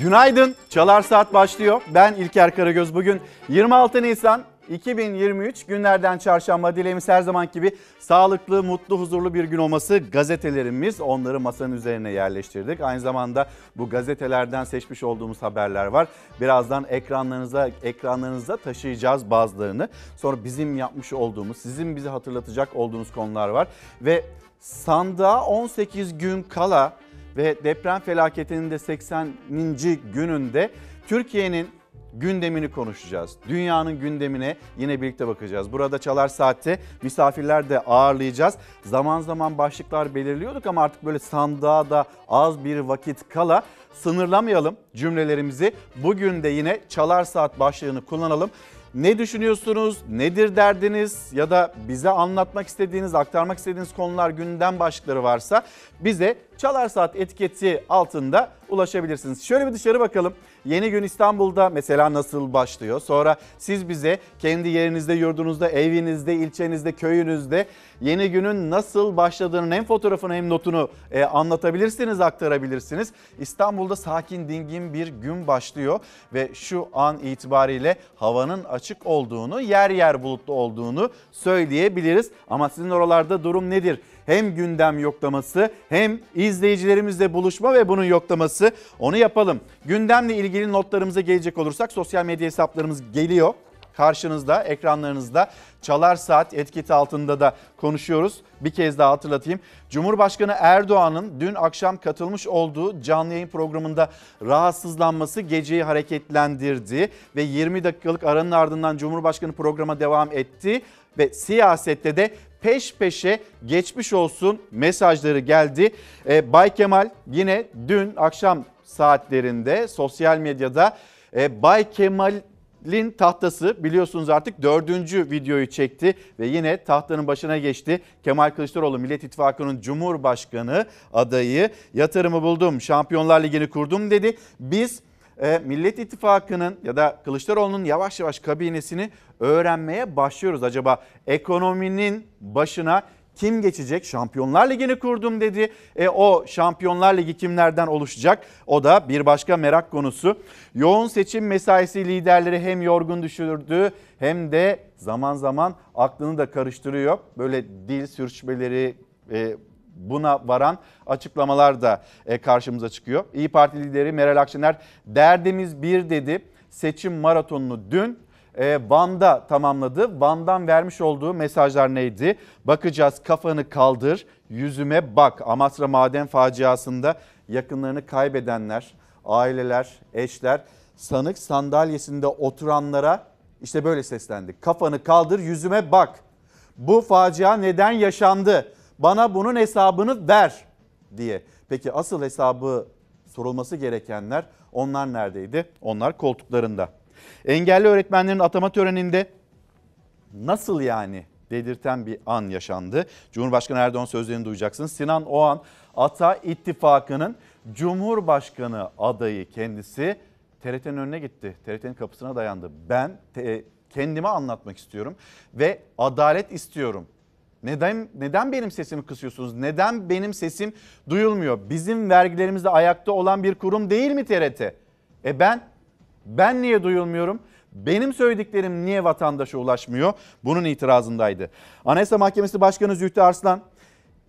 Günaydın. Çalar Saat başlıyor. Ben İlker Karagöz. Bugün 26 Nisan 2023 günlerden çarşamba dileğimiz her zaman gibi sağlıklı, mutlu, huzurlu bir gün olması gazetelerimiz. Onları masanın üzerine yerleştirdik. Aynı zamanda bu gazetelerden seçmiş olduğumuz haberler var. Birazdan ekranlarınıza ekranlarınıza taşıyacağız bazılarını. Sonra bizim yapmış olduğumuz, sizin bizi hatırlatacak olduğunuz konular var ve sandığa 18 gün kala ve deprem felaketinin de 80. gününde Türkiye'nin gündemini konuşacağız. Dünyanın gündemine yine birlikte bakacağız. Burada Çalar Saat'te misafirler de ağırlayacağız. Zaman zaman başlıklar belirliyorduk ama artık böyle sandığa da az bir vakit kala sınırlamayalım cümlelerimizi. Bugün de yine Çalar Saat başlığını kullanalım. Ne düşünüyorsunuz? Nedir derdiniz? Ya da bize anlatmak istediğiniz, aktarmak istediğiniz konular, gündem başlıkları varsa bize Çalar Saat etiketi altında ulaşabilirsiniz. Şöyle bir dışarı bakalım. Yeni gün İstanbul'da mesela nasıl başlıyor? Sonra siz bize kendi yerinizde, yurdunuzda, evinizde, ilçenizde, köyünüzde yeni günün nasıl başladığının hem fotoğrafını hem notunu e, anlatabilirsiniz, aktarabilirsiniz. İstanbul'da sakin, dingin bir gün başlıyor ve şu an itibariyle havanın açık olduğunu, yer yer bulutlu olduğunu söyleyebiliriz. Ama sizin oralarda durum nedir? Hem gündem yoklaması hem izleyicilerimizle buluşma ve bunun yoklaması onu yapalım. Gündemle ilgili notlarımıza gelecek olursak sosyal medya hesaplarımız geliyor karşınızda, ekranlarınızda Çalar Saat etiketi altında da konuşuyoruz. Bir kez daha hatırlatayım. Cumhurbaşkanı Erdoğan'ın dün akşam katılmış olduğu canlı yayın programında rahatsızlanması geceyi hareketlendirdi ve 20 dakikalık aranın ardından Cumhurbaşkanı programa devam etti ve siyasette de peş peşe geçmiş olsun mesajları geldi. Ee, Bay Kemal yine dün akşam saatlerinde sosyal medyada e, Bay Kemal Lin tahtası biliyorsunuz artık dördüncü videoyu çekti ve yine tahtanın başına geçti. Kemal Kılıçdaroğlu Millet İttifakı'nın Cumhurbaşkanı adayı yatırımı buldum, Şampiyonlar Ligi'ni kurdum dedi. Biz e, Millet İttifakı'nın ya da Kılıçdaroğlu'nun yavaş yavaş kabinesini öğrenmeye başlıyoruz. Acaba ekonominin başına kim geçecek? Şampiyonlar Ligi'ni kurdum dedi. E, o Şampiyonlar Ligi kimlerden oluşacak? O da bir başka merak konusu. Yoğun seçim mesaisi liderleri hem yorgun düşürdü hem de zaman zaman aklını da karıştırıyor. Böyle dil sürçmeleri, e, buna varan açıklamalar da e, karşımıza çıkıyor. İyi Parti lideri Meral Akşener derdimiz bir dedi. Seçim maratonunu dün e, Van'da tamamladı. Van'dan vermiş olduğu mesajlar neydi? Bakacağız kafanı kaldır, yüzüme bak. Amasra maden faciasında yakınlarını kaybedenler, aileler, eşler sanık sandalyesinde oturanlara işte böyle seslendi. Kafanı kaldır, yüzüme bak. Bu facia neden yaşandı? Bana bunun hesabını ver diye. Peki asıl hesabı sorulması gerekenler onlar neredeydi? Onlar koltuklarında. Engelli öğretmenlerin atama töreninde nasıl yani dedirten bir an yaşandı. Cumhurbaşkanı Erdoğan sözlerini duyacaksınız. Sinan Oğan Ata İttifakı'nın Cumhurbaşkanı adayı kendisi TRT'nin önüne gitti. TRT'nin kapısına dayandı. Ben te, kendime anlatmak istiyorum ve adalet istiyorum. Neden neden benim sesimi kısıyorsunuz? Neden benim sesim duyulmuyor? Bizim vergilerimizde ayakta olan bir kurum değil mi TRT? E ben ben niye duyulmuyorum? Benim söylediklerim niye vatandaşa ulaşmıyor? Bunun itirazındaydı. Anayasa Mahkemesi Başkanı Zühtü Arslan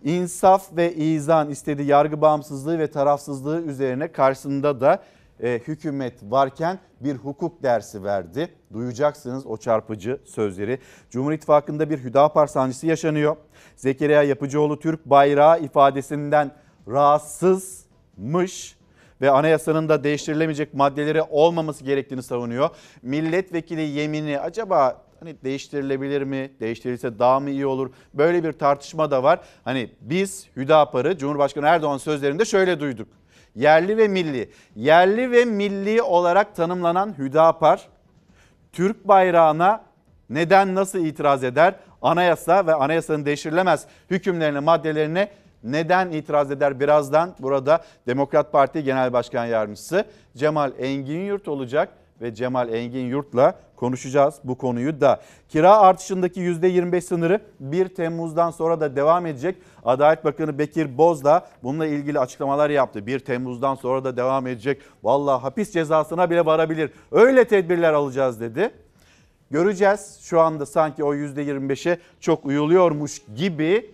insaf ve izan istedi yargı bağımsızlığı ve tarafsızlığı üzerine karşısında da e, hükümet varken bir hukuk dersi verdi. Duyacaksınız o çarpıcı sözleri. Cumhur İttifakı'nda bir Hüdapar sancısı yaşanıyor. Zekeriya Yapıcıoğlu Türk bayrağı ifadesinden rahatsızmış ve anayasanın da değiştirilemeyecek maddeleri olmaması gerektiğini savunuyor. Milletvekili yemini acaba hani değiştirilebilir mi? Değiştirilse daha mı iyi olur? Böyle bir tartışma da var. Hani biz Hüdapar'ı Cumhurbaşkanı Erdoğan sözlerinde şöyle duyduk. Yerli ve milli. Yerli ve milli olarak tanımlanan Hüdapar Türk bayrağına neden nasıl itiraz eder? Anayasa ve anayasanın değiştirilemez hükümlerine, maddelerine neden itiraz eder? Birazdan burada Demokrat Parti Genel Başkan Yardımcısı Cemal Engin Yurt olacak ve Cemal Engin Yurt'la konuşacağız bu konuyu da. Kira artışındaki %25 sınırı 1 Temmuz'dan sonra da devam edecek. Adalet Bakanı Bekir Boz da bununla ilgili açıklamalar yaptı. 1 Temmuz'dan sonra da devam edecek. Vallahi hapis cezasına bile varabilir. Öyle tedbirler alacağız dedi. Göreceğiz şu anda sanki o %25'e çok uyuluyormuş gibi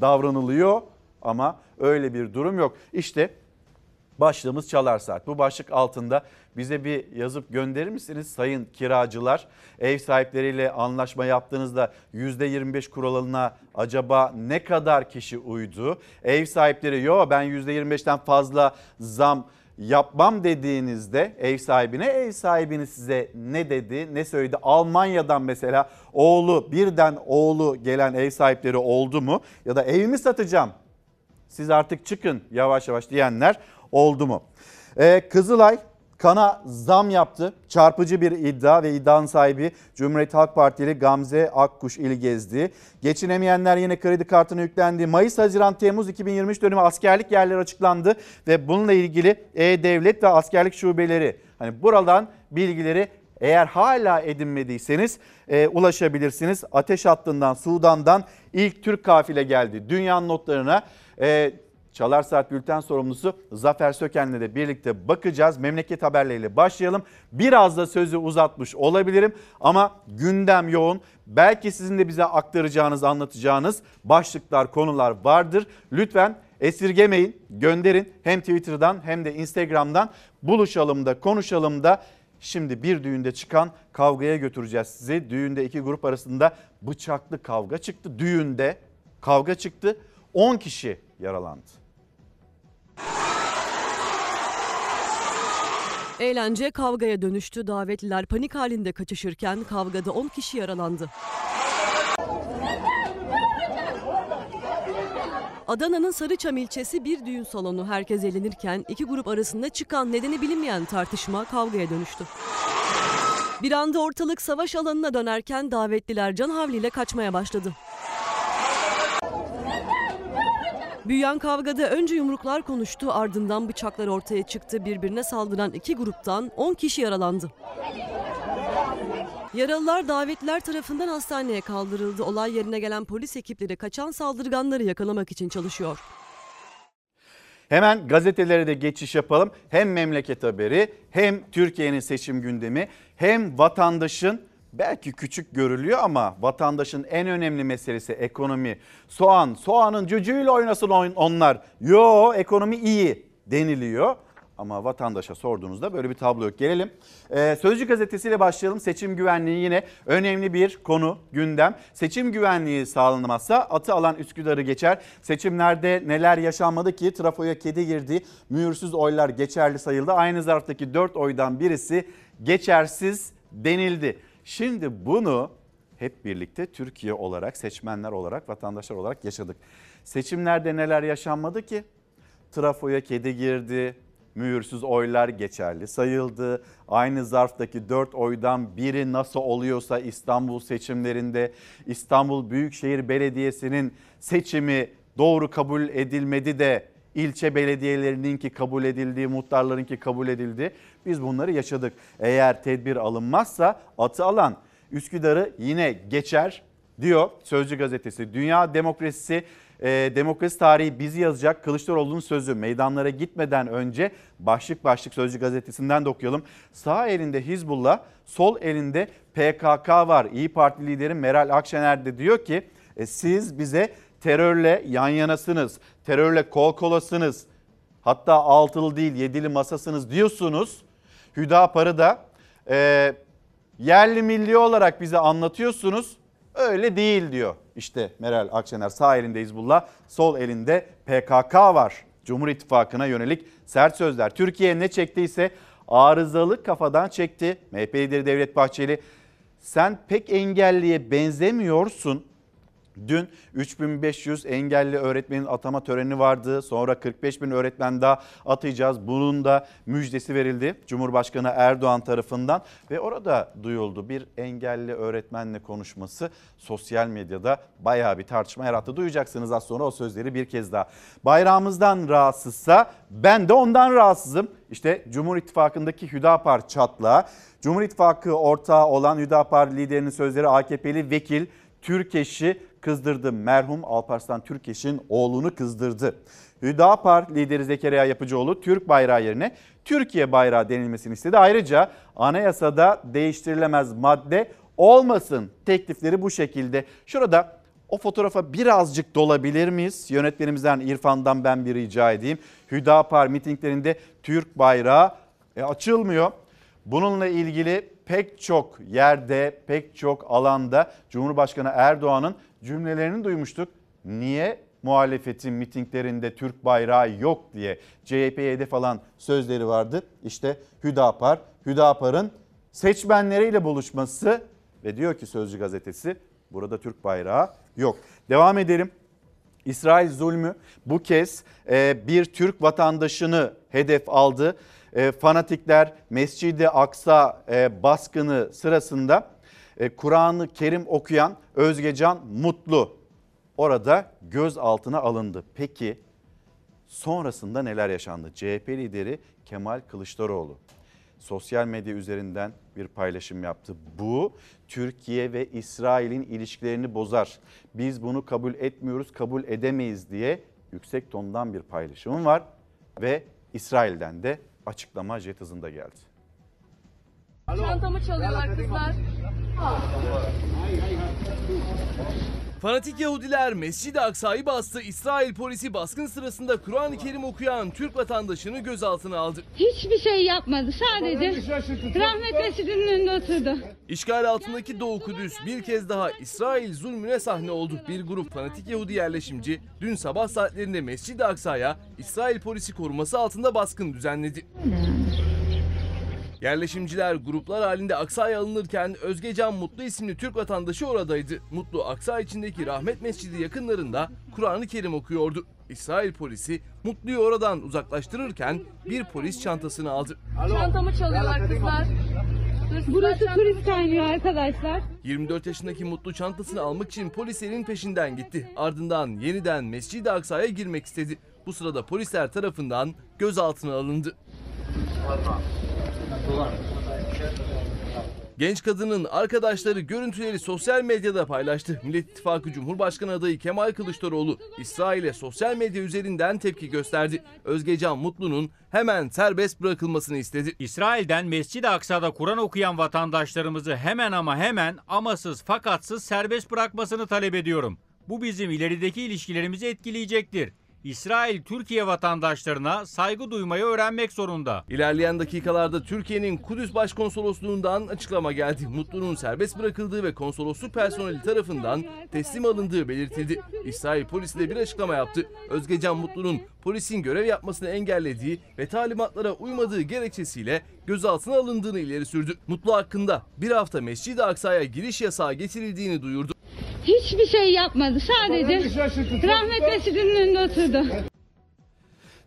davranılıyor ama öyle bir durum yok. İşte başlığımız Çalar Saat. Bu başlık altında bize bir yazıp gönderir misiniz sayın kiracılar? Ev sahipleriyle anlaşma yaptığınızda %25 kuralına acaba ne kadar kişi uydu? Ev sahipleri yo ben %25'ten fazla zam yapmam dediğinizde ev sahibine ev sahibini size ne dedi ne söyledi Almanya'dan mesela oğlu birden oğlu gelen ev sahipleri oldu mu ya da evimi satacağım siz artık çıkın yavaş yavaş diyenler oldu mu? Ee, Kızılay kana zam yaptı. Çarpıcı bir iddia ve iddianın sahibi Cumhuriyet Halk Partili Gamze Akkuş ili gezdi. Geçinemeyenler yine kredi kartına yüklendi. Mayıs, Haziran, Temmuz 2023 dönemi askerlik yerleri açıklandı ve bununla ilgili E-Devlet ve askerlik şubeleri hani buradan bilgileri eğer hala edinmediyseniz e, ulaşabilirsiniz. Ateş hattından Sudan'dan ilk Türk kafile geldi. Dünyanın notlarına e, Çalar Saat Bülten sorumlusu Zafer Söken'le de birlikte bakacağız. Memleket haberleriyle başlayalım. Biraz da sözü uzatmış olabilirim ama gündem yoğun. Belki sizin de bize aktaracağınız, anlatacağınız başlıklar, konular vardır. Lütfen esirgemeyin, gönderin. Hem Twitter'dan hem de Instagram'dan buluşalım da konuşalım da Şimdi bir düğünde çıkan kavgaya götüreceğiz sizi. Düğünde iki grup arasında bıçaklı kavga çıktı. Düğünde kavga çıktı. 10 kişi yaralandı. Eğlence kavgaya dönüştü. Davetliler panik halinde kaçışırken kavgada 10 kişi yaralandı. Adana'nın Sarıçam ilçesi bir düğün salonu herkes eğlenirken iki grup arasında çıkan nedeni bilinmeyen tartışma kavgaya dönüştü. Bir anda ortalık savaş alanına dönerken davetliler can havliyle kaçmaya başladı. Büyüyen kavgada önce yumruklar konuştu ardından bıçaklar ortaya çıktı. Birbirine saldıran iki gruptan 10 kişi yaralandı. Yaralılar davetliler tarafından hastaneye kaldırıldı. Olay yerine gelen polis ekipleri kaçan saldırganları yakalamak için çalışıyor. Hemen gazetelere de geçiş yapalım. Hem memleket haberi hem Türkiye'nin seçim gündemi hem vatandaşın belki küçük görülüyor ama vatandaşın en önemli meselesi ekonomi. Soğan, soğanın cücüğüyle oynasın onlar. Yo ekonomi iyi deniliyor. Ama vatandaşa sorduğunuzda böyle bir tablo yok. Gelelim ee, Sözcü gazetesiyle başlayalım. Seçim güvenliği yine önemli bir konu gündem. Seçim güvenliği sağlanmazsa atı alan Üsküdar'ı geçer. Seçimlerde neler yaşanmadı ki trafoya kedi girdi. Mühürsüz oylar geçerli sayıldı. Aynı zarftaki 4 oydan birisi geçersiz denildi. Şimdi bunu hep birlikte Türkiye olarak, seçmenler olarak, vatandaşlar olarak yaşadık. Seçimlerde neler yaşanmadı ki? Trafoya kedi girdi, mühürsüz oylar geçerli sayıldı. Aynı zarftaki 4 oydan biri nasıl oluyorsa İstanbul seçimlerinde İstanbul Büyükşehir Belediyesi'nin seçimi doğru kabul edilmedi de ilçe belediyelerininki kabul edildi, muhtarlarınki kabul edildi. Biz bunları yaşadık. Eğer tedbir alınmazsa atı alan Üsküdar'ı yine geçer diyor Sözcü gazetesi. Dünya demokrasisi e, demokrasi tarihi bizi yazacak Kılıçdaroğlu'nun sözü meydanlara gitmeden önce başlık başlık Sözcü gazetesinden de okuyalım. Sağ elinde Hizbullah, sol elinde PKK var. İyi Parti lideri Meral Akşener de diyor ki e, siz bize terörle yan yanasınız, terörle kol kolasınız. Hatta altılı değil yedili masasınız diyorsunuz. Hüdapar'ı da e, yerli milli olarak bize anlatıyorsunuz. Öyle değil diyor. İşte Meral Akşener sağ elinde Hizbullah, sol elinde PKK var. Cumhur İttifakı'na yönelik sert sözler. Türkiye ne çektiyse arızalı kafadan çekti. MHP lideri Devlet Bahçeli sen pek engelliye benzemiyorsun Dün 3500 engelli öğretmenin atama töreni vardı. Sonra 45 bin öğretmen daha atayacağız. Bunun da müjdesi verildi Cumhurbaşkanı Erdoğan tarafından. Ve orada duyuldu bir engelli öğretmenle konuşması sosyal medyada bayağı bir tartışma yarattı. Duyacaksınız az sonra o sözleri bir kez daha. Bayrağımızdan rahatsızsa ben de ondan rahatsızım. İşte Cumhur İttifakı'ndaki Hüdapar çatlağı. Cumhur İttifakı ortağı olan Hüdapar liderinin sözleri AKP'li vekil Türkeş'i kızdırdı. Merhum Alparslan Türkeş'in oğlunu kızdırdı. Hüdapar lideri Zekeriya Yapıcıoğlu Türk bayrağı yerine Türkiye bayrağı denilmesini istedi. Ayrıca anayasada değiştirilemez madde olmasın teklifleri bu şekilde. Şurada o fotoğrafa birazcık dolabilir miyiz? Yönetmenimizden İrfan'dan ben bir rica edeyim. Hüdapar mitinglerinde Türk bayrağı e, açılmıyor. Bununla ilgili pek çok yerde, pek çok alanda Cumhurbaşkanı Erdoğan'ın cümlelerini duymuştuk. Niye muhalefetin mitinglerinde Türk bayrağı yok diye CHP'ye hedef alan sözleri vardı. İşte Hüdapar, Hüdapar'ın seçmenleriyle buluşması ve diyor ki Sözcü gazetesi burada Türk bayrağı yok. Devam edelim. İsrail zulmü bu kez e, bir Türk vatandaşını hedef aldı. E, fanatikler Mescid-i Aksa e, baskını sırasında Kur'an-ı Kerim okuyan Özgecan Mutlu orada gözaltına alındı. Peki sonrasında neler yaşandı? CHP lideri Kemal Kılıçdaroğlu sosyal medya üzerinden bir paylaşım yaptı. Bu Türkiye ve İsrail'in ilişkilerini bozar. Biz bunu kabul etmiyoruz, kabul edemeyiz diye yüksek tondan bir paylaşımım var ve İsrail'den de açıklama jet hızında geldi. Çantamı çalıyorlar kızlar. Fanatik Yahudiler Mescid-i Aksa'yı bastı. İsrail polisi baskın sırasında Kur'an-ı Kerim okuyan Türk vatandaşını gözaltına aldı. Hiçbir şey yapmadı. Sadece rahmet mescidinin önünde oturdu. İşgal altındaki Doğu Kudüs bir kez daha İsrail zulmüne sahne oldu. Bir grup fanatik Yahudi yerleşimci dün sabah saatlerinde Mescid-i Aksa'ya İsrail polisi koruması altında baskın düzenledi. Yerleşimciler gruplar halinde Aksa'ya alınırken Özgecan Mutlu isimli Türk vatandaşı oradaydı. Mutlu Aksa içindeki Rahmet Mescidi yakınlarında Kur'an-ı Kerim okuyordu. İsrail polisi Mutlu'yu oradan uzaklaştırırken bir polis çantasını aldı. Çantamı çalıyorlar kızlar. Burası turist kaynıyor arkadaşlar. 24 yaşındaki Mutlu çantasını almak için polislerin peşinden gitti. Ardından yeniden Mescid-i Aksa'ya girmek istedi. Bu sırada polisler tarafından gözaltına alındı. Genç kadının arkadaşları görüntüleri sosyal medyada paylaştı. Millet İttifakı Cumhurbaşkanı adayı Kemal Kılıçdaroğlu İsrail'e sosyal medya üzerinden tepki gösterdi. Özgecan Mutlu'nun hemen serbest bırakılmasını istedi. İsrail'den Mescid-i Aksa'da Kur'an okuyan vatandaşlarımızı hemen ama hemen amasız fakatsız serbest bırakmasını talep ediyorum. Bu bizim ilerideki ilişkilerimizi etkileyecektir. İsrail Türkiye vatandaşlarına saygı duymayı öğrenmek zorunda. İlerleyen dakikalarda Türkiye'nin Kudüs Başkonsolosluğundan açıklama geldi. Mutlu'nun serbest bırakıldığı ve konsolosluk personeli tarafından teslim alındığı belirtildi. İsrail polisi de bir açıklama yaptı. Özgecan Mutlu'nun polisin görev yapmasını engellediği ve talimatlara uymadığı gerekçesiyle gözaltına alındığını ileri sürdü. Mutlu hakkında bir hafta Mescid-i Aksa'ya giriş yasağı getirildiğini duyurdu. Hiçbir şey yapmadı. Sadece rahmet mescidinin önünde oturdu.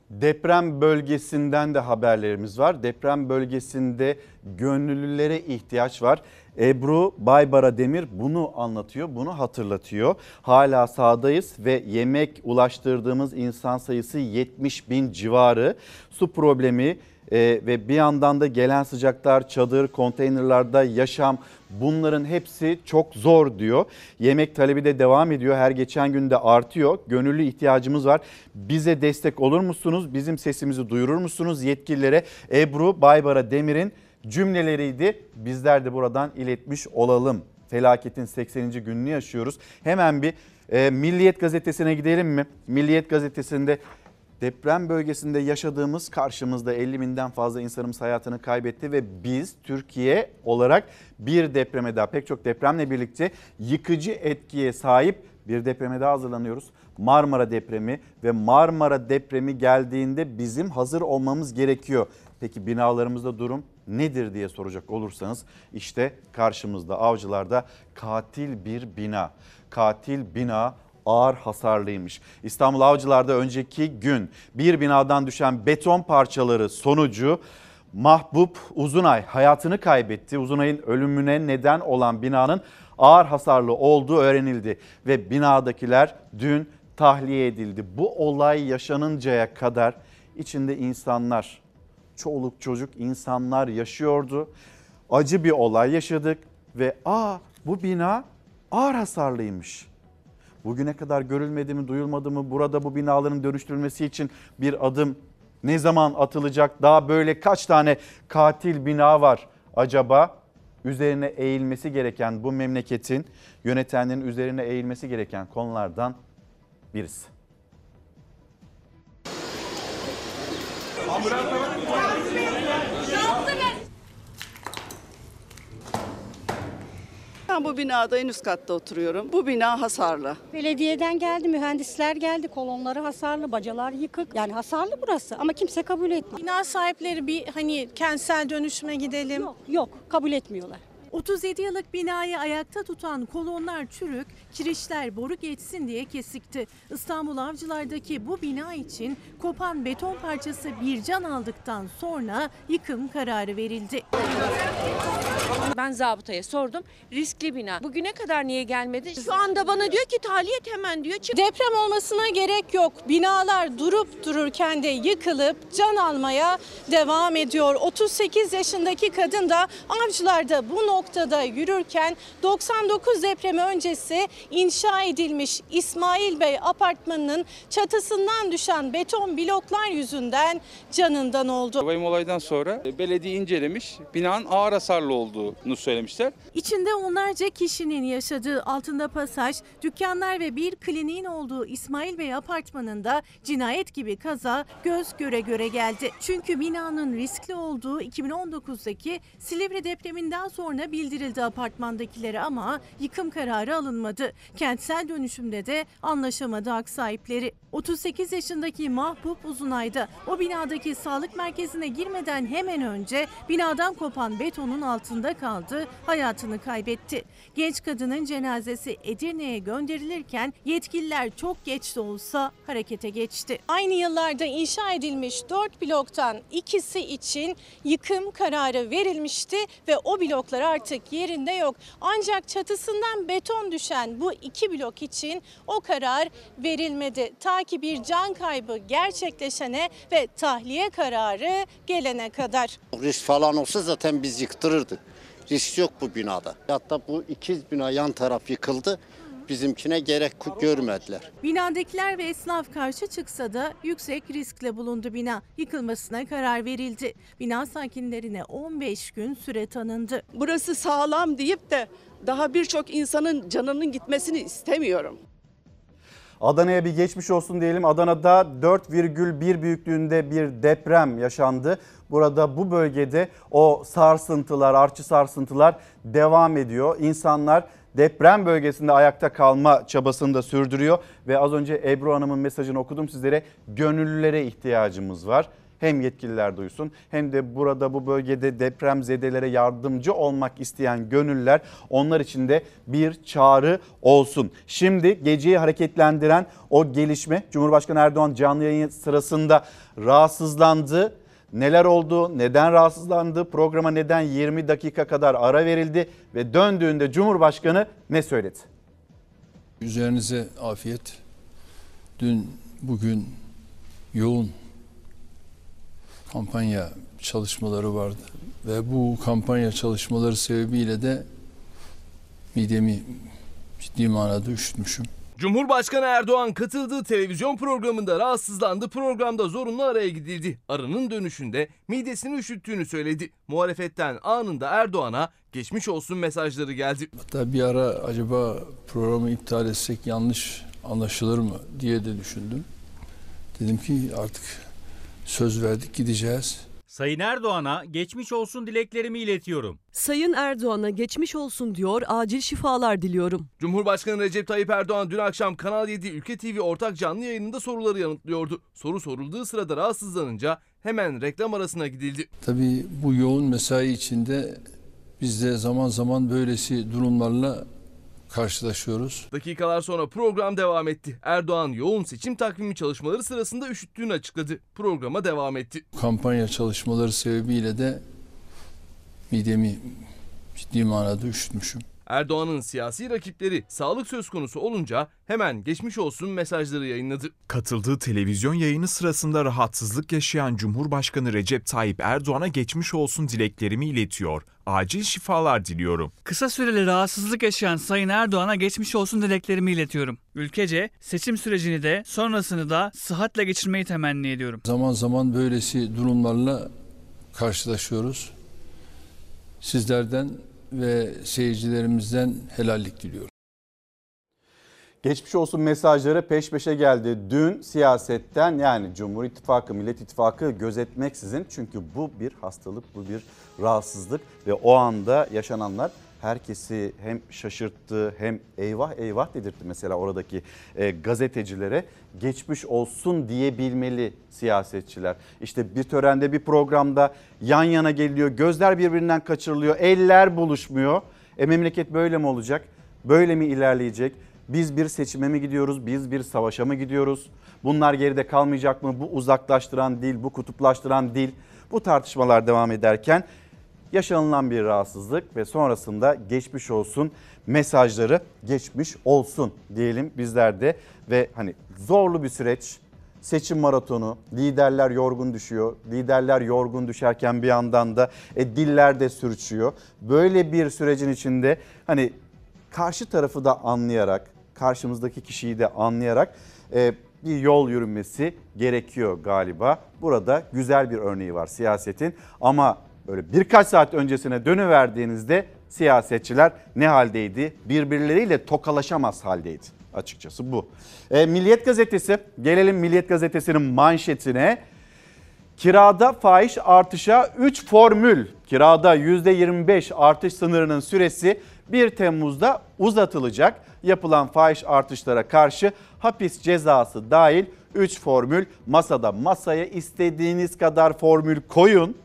Deprem bölgesinden de haberlerimiz var. Deprem bölgesinde gönüllülere ihtiyaç var. Ebru Baybara Demir bunu anlatıyor, bunu hatırlatıyor. Hala sahadayız ve yemek ulaştırdığımız insan sayısı 70 bin civarı. Su problemi e, ve bir yandan da gelen sıcaklar, çadır, konteynerlarda yaşam bunların hepsi çok zor diyor. Yemek talebi de devam ediyor. Her geçen günde artıyor. Gönüllü ihtiyacımız var. Bize destek olur musunuz? Bizim sesimizi duyurur musunuz yetkililere? Ebru Baybara Demir'in cümleleriydi. Bizler de buradan iletmiş olalım. Felaketin 80. gününü yaşıyoruz. Hemen bir e, Milliyet gazetesine gidelim mi? Milliyet gazetesinde deprem bölgesinde yaşadığımız karşımızda 50 binden fazla insanımız hayatını kaybetti ve biz Türkiye olarak bir depreme daha pek çok depremle birlikte yıkıcı etkiye sahip bir depreme daha hazırlanıyoruz. Marmara depremi ve Marmara depremi geldiğinde bizim hazır olmamız gerekiyor. Peki binalarımızda durum nedir diye soracak olursanız işte karşımızda avcılarda katil bir bina. Katil bina ağır hasarlıymış. İstanbul Avcılar'da önceki gün bir binadan düşen beton parçaları sonucu Mahbub Uzunay hayatını kaybetti. Uzunay'ın ölümüne neden olan binanın ağır hasarlı olduğu öğrenildi ve binadakiler dün tahliye edildi. Bu olay yaşanıncaya kadar içinde insanlar, çoluk çocuk insanlar yaşıyordu. Acı bir olay yaşadık ve aa bu bina ağır hasarlıymış. Bugüne kadar görülmedi mi, duyulmadı mı? Burada bu binaların dönüştürülmesi için bir adım ne zaman atılacak? Daha böyle kaç tane katil bina var acaba? Üzerine eğilmesi gereken bu memleketin yönetenlerin üzerine eğilmesi gereken konulardan birisi. Ben bu binada en üst katta oturuyorum. Bu bina hasarlı. Belediyeden geldi, mühendisler geldi, kolonları hasarlı, bacalar yıkık. Yani hasarlı burası ama kimse kabul etmiyor. Bina sahipleri bir hani kentsel dönüşüme gidelim. Yok, yok kabul etmiyorlar. 37 yıllık binayı ayakta tutan kolonlar çürük, kirişler boru geçsin diye kesikti. İstanbul Avcılar'daki bu bina için kopan beton parçası bir can aldıktan sonra yıkım kararı verildi. Ben zabıtaya sordum. Riskli bina. Bugüne kadar niye gelmedi? Şu anda bana diyor ki tahliyet hemen diyor. Çık. Deprem olmasına gerek yok. Binalar durup dururken de yıkılıp can almaya devam ediyor. 38 yaşındaki kadın da Avcılar'da bu noktada yürürken 99 depremi öncesi inşa edilmiş İsmail Bey apartmanının çatısından düşen beton bloklar yüzünden canından oldu. Vahim olaydan sonra e, belediye incelemiş, binanın ağır hasarlı olduğunu söylemişler. İçinde onlarca kişinin yaşadığı altında pasaj, dükkanlar ve bir kliniğin olduğu İsmail Bey apartmanında cinayet gibi kaza göz göre göre geldi. Çünkü binanın riskli olduğu 2019'daki Silivri depreminden sonra bildirildi apartmandakilere ama yıkım kararı alınmadı. Kentsel dönüşümde de anlaşamadı hak sahipleri. 38 yaşındaki Mahbub Uzunay'da o binadaki sağlık merkezine girmeden hemen önce binadan kopan betonun altında kaldı, hayatını kaybetti. Genç kadının cenazesi Edirne'ye gönderilirken yetkililer çok geç de olsa harekete geçti. Aynı yıllarda inşa edilmiş 4 bloktan ikisi için yıkım kararı verilmişti ve o bloklar artık yerinde yok. Ancak çatısından beton düşen bu iki blok için o karar verilmedi. Ta ki bir can kaybı gerçekleşene ve tahliye kararı gelene kadar. Risk falan olsa zaten biz yıktırırdık. Risk yok bu binada. Hatta bu ikiz bina yan taraf yıkıldı. Bizimkine gerek görmediler. Binadakiler ve esnaf karşı çıksa da yüksek riskle bulundu bina. Yıkılmasına karar verildi. Bina sakinlerine 15 gün süre tanındı. Burası sağlam deyip de daha birçok insanın canının gitmesini istemiyorum. Adana'ya bir geçmiş olsun diyelim. Adana'da 4,1 büyüklüğünde bir deprem yaşandı. Burada bu bölgede o sarsıntılar, artçı sarsıntılar devam ediyor. İnsanlar deprem bölgesinde ayakta kalma çabasını da sürdürüyor. Ve az önce Ebru Hanım'ın mesajını okudum sizlere. Gönüllülere ihtiyacımız var. Hem yetkililer duysun hem de burada bu bölgede depremzedelere yardımcı olmak isteyen gönüller onlar için de bir çağrı olsun. Şimdi geceyi hareketlendiren o gelişme Cumhurbaşkanı Erdoğan canlı yayın sırasında rahatsızlandı. Neler oldu? Neden rahatsızlandı? Programa neden 20 dakika kadar ara verildi ve döndüğünde Cumhurbaşkanı ne söyledi? Üzerinize afiyet. Dün bugün yoğun kampanya çalışmaları vardı ve bu kampanya çalışmaları sebebiyle de midemi ciddi manada üşütmüşüm. Cumhurbaşkanı Erdoğan katıldığı televizyon programında rahatsızlandı. Programda zorunlu araya gidildi. Arının dönüşünde midesini üşüttüğünü söyledi. Muhalefetten anında Erdoğan'a geçmiş olsun mesajları geldi. Hatta bir ara acaba programı iptal etsek yanlış anlaşılır mı diye de düşündüm. Dedim ki artık söz verdik gideceğiz. Sayın Erdoğan'a geçmiş olsun dileklerimi iletiyorum. Sayın Erdoğan'a geçmiş olsun diyor, acil şifalar diliyorum. Cumhurbaşkanı Recep Tayyip Erdoğan dün akşam Kanal 7 Ülke TV ortak canlı yayınında soruları yanıtlıyordu. Soru sorulduğu sırada rahatsızlanınca hemen reklam arasına gidildi. Tabii bu yoğun mesai içinde biz de zaman zaman böylesi durumlarla karşılaşıyoruz. Dakikalar sonra program devam etti. Erdoğan yoğun seçim takvimi çalışmaları sırasında üşüttüğünü açıkladı. Programa devam etti. Kampanya çalışmaları sebebiyle de midemi ciddi manada üşütmüşüm. Erdoğan'ın siyasi rakipleri sağlık söz konusu olunca hemen geçmiş olsun mesajları yayınladı. Katıldığı televizyon yayını sırasında rahatsızlık yaşayan Cumhurbaşkanı Recep Tayyip Erdoğan'a geçmiş olsun dileklerimi iletiyor. Acil şifalar diliyorum. Kısa süreli rahatsızlık yaşayan Sayın Erdoğan'a geçmiş olsun dileklerimi iletiyorum. Ülkece seçim sürecini de sonrasını da sıhhatle geçirmeyi temenni ediyorum. Zaman zaman böylesi durumlarla karşılaşıyoruz. Sizlerden ve seyircilerimizden helallik diliyorum. Geçmiş olsun mesajları peş peşe geldi. Dün siyasetten yani Cumhur İttifakı, Millet İttifakı gözetmeksizin çünkü bu bir hastalık, bu bir rahatsızlık ve o anda yaşananlar herkesi hem şaşırttı hem eyvah eyvah dedirtti mesela oradaki e, gazetecilere geçmiş olsun diyebilmeli siyasetçiler. İşte bir törende bir programda yan yana geliyor gözler birbirinden kaçırılıyor eller buluşmuyor. E memleket böyle mi olacak böyle mi ilerleyecek? Biz bir seçime mi gidiyoruz? Biz bir savaşa mı gidiyoruz? Bunlar geride kalmayacak mı? Bu uzaklaştıran dil, bu kutuplaştıran dil. Bu tartışmalar devam ederken yaşanılan bir rahatsızlık ve sonrasında geçmiş olsun mesajları geçmiş olsun diyelim bizler de. Ve hani zorlu bir süreç seçim maratonu liderler yorgun düşüyor. Liderler yorgun düşerken bir yandan da e, diller de sürçüyor. Böyle bir sürecin içinde hani karşı tarafı da anlayarak karşımızdaki kişiyi de anlayarak e, bir yol yürünmesi gerekiyor galiba. Burada güzel bir örneği var siyasetin. Ama böyle birkaç saat öncesine dönüverdiğinizde siyasetçiler ne haldeydi? Birbirleriyle tokalaşamaz haldeydi açıkçası bu. E, Milliyet gazetesi gelelim Milliyet gazetesinin manşetine. Kirada fahiş artışa 3 formül. Kirada %25 artış sınırının süresi 1 Temmuz'da uzatılacak. Yapılan fahiş artışlara karşı hapis cezası dahil 3 formül masada. Masaya istediğiniz kadar formül koyun.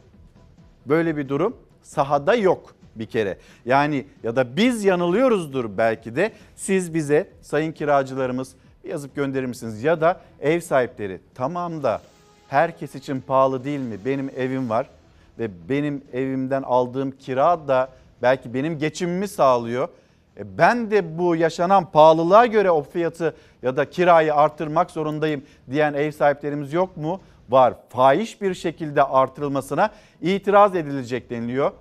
Böyle bir durum sahada yok bir kere. Yani ya da biz yanılıyoruzdur belki de siz bize sayın kiracılarımız yazıp gönderir misiniz? Ya da ev sahipleri tamam da herkes için pahalı değil mi? Benim evim var ve benim evimden aldığım kira da belki benim geçimimi sağlıyor. E ben de bu yaşanan pahalılığa göre o fiyatı ya da kirayı artırmak zorundayım diyen ev sahiplerimiz yok mu? Var. Fahiş bir şekilde artırılmasına itiraz edilecek deniliyor.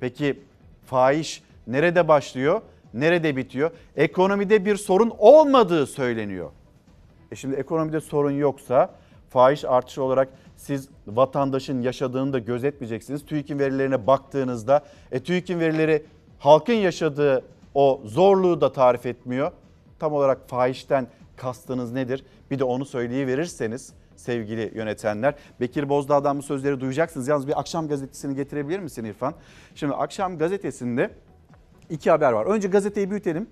Peki fahiş nerede başlıyor? Nerede bitiyor? Ekonomide bir sorun olmadığı söyleniyor. E şimdi ekonomide sorun yoksa fahiş artışı olarak siz vatandaşın yaşadığını da gözetmeyeceksiniz. TÜİK'in verilerine baktığınızda e, TÜİK'in verileri halkın yaşadığı o zorluğu da tarif etmiyor. Tam olarak fahişten kastınız nedir? Bir de onu söyleyiverirseniz sevgili yönetenler. Bekir Bozdağ'dan bu sözleri duyacaksınız. Yalnız bir akşam gazetesini getirebilir misin İrfan? Şimdi akşam gazetesinde iki haber var. Önce gazeteyi büyütelim.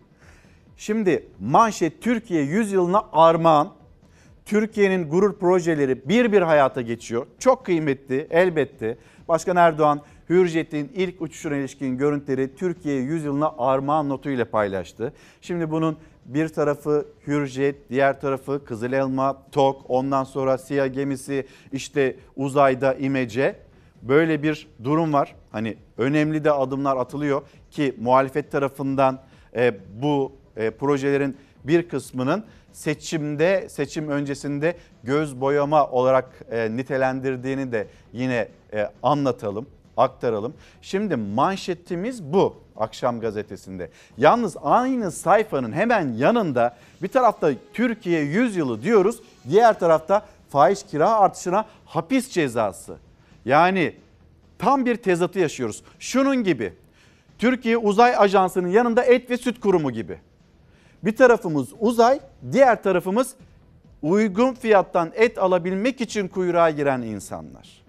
Şimdi manşet Türkiye 100 yılına armağan. Türkiye'nin gurur projeleri bir bir hayata geçiyor. Çok kıymetli elbette. Başkan Erdoğan Hürjet'in ilk uçuşuna ilişkin görüntüleri Türkiye 100 yılına armağan notuyla paylaştı. Şimdi bunun bir tarafı Hürjet, diğer tarafı Kızıl Elma, TOK, ondan sonra SİHA gemisi, işte uzayda İmece. Böyle bir durum var. Hani önemli de adımlar atılıyor ki muhalefet tarafından e, bu e, projelerin bir kısmının seçimde seçim öncesinde göz boyama olarak e, nitelendirdiğini de yine e, anlatalım, aktaralım. Şimdi manşetimiz bu akşam gazetesinde. Yalnız aynı sayfanın hemen yanında bir tarafta Türkiye 100 yılı diyoruz, diğer tarafta faiz kira artışına hapis cezası. Yani tam bir tezatı yaşıyoruz. Şunun gibi Türkiye Uzay Ajansı'nın yanında et ve süt kurumu gibi. Bir tarafımız uzay, diğer tarafımız uygun fiyattan et alabilmek için kuyruğa giren insanlar.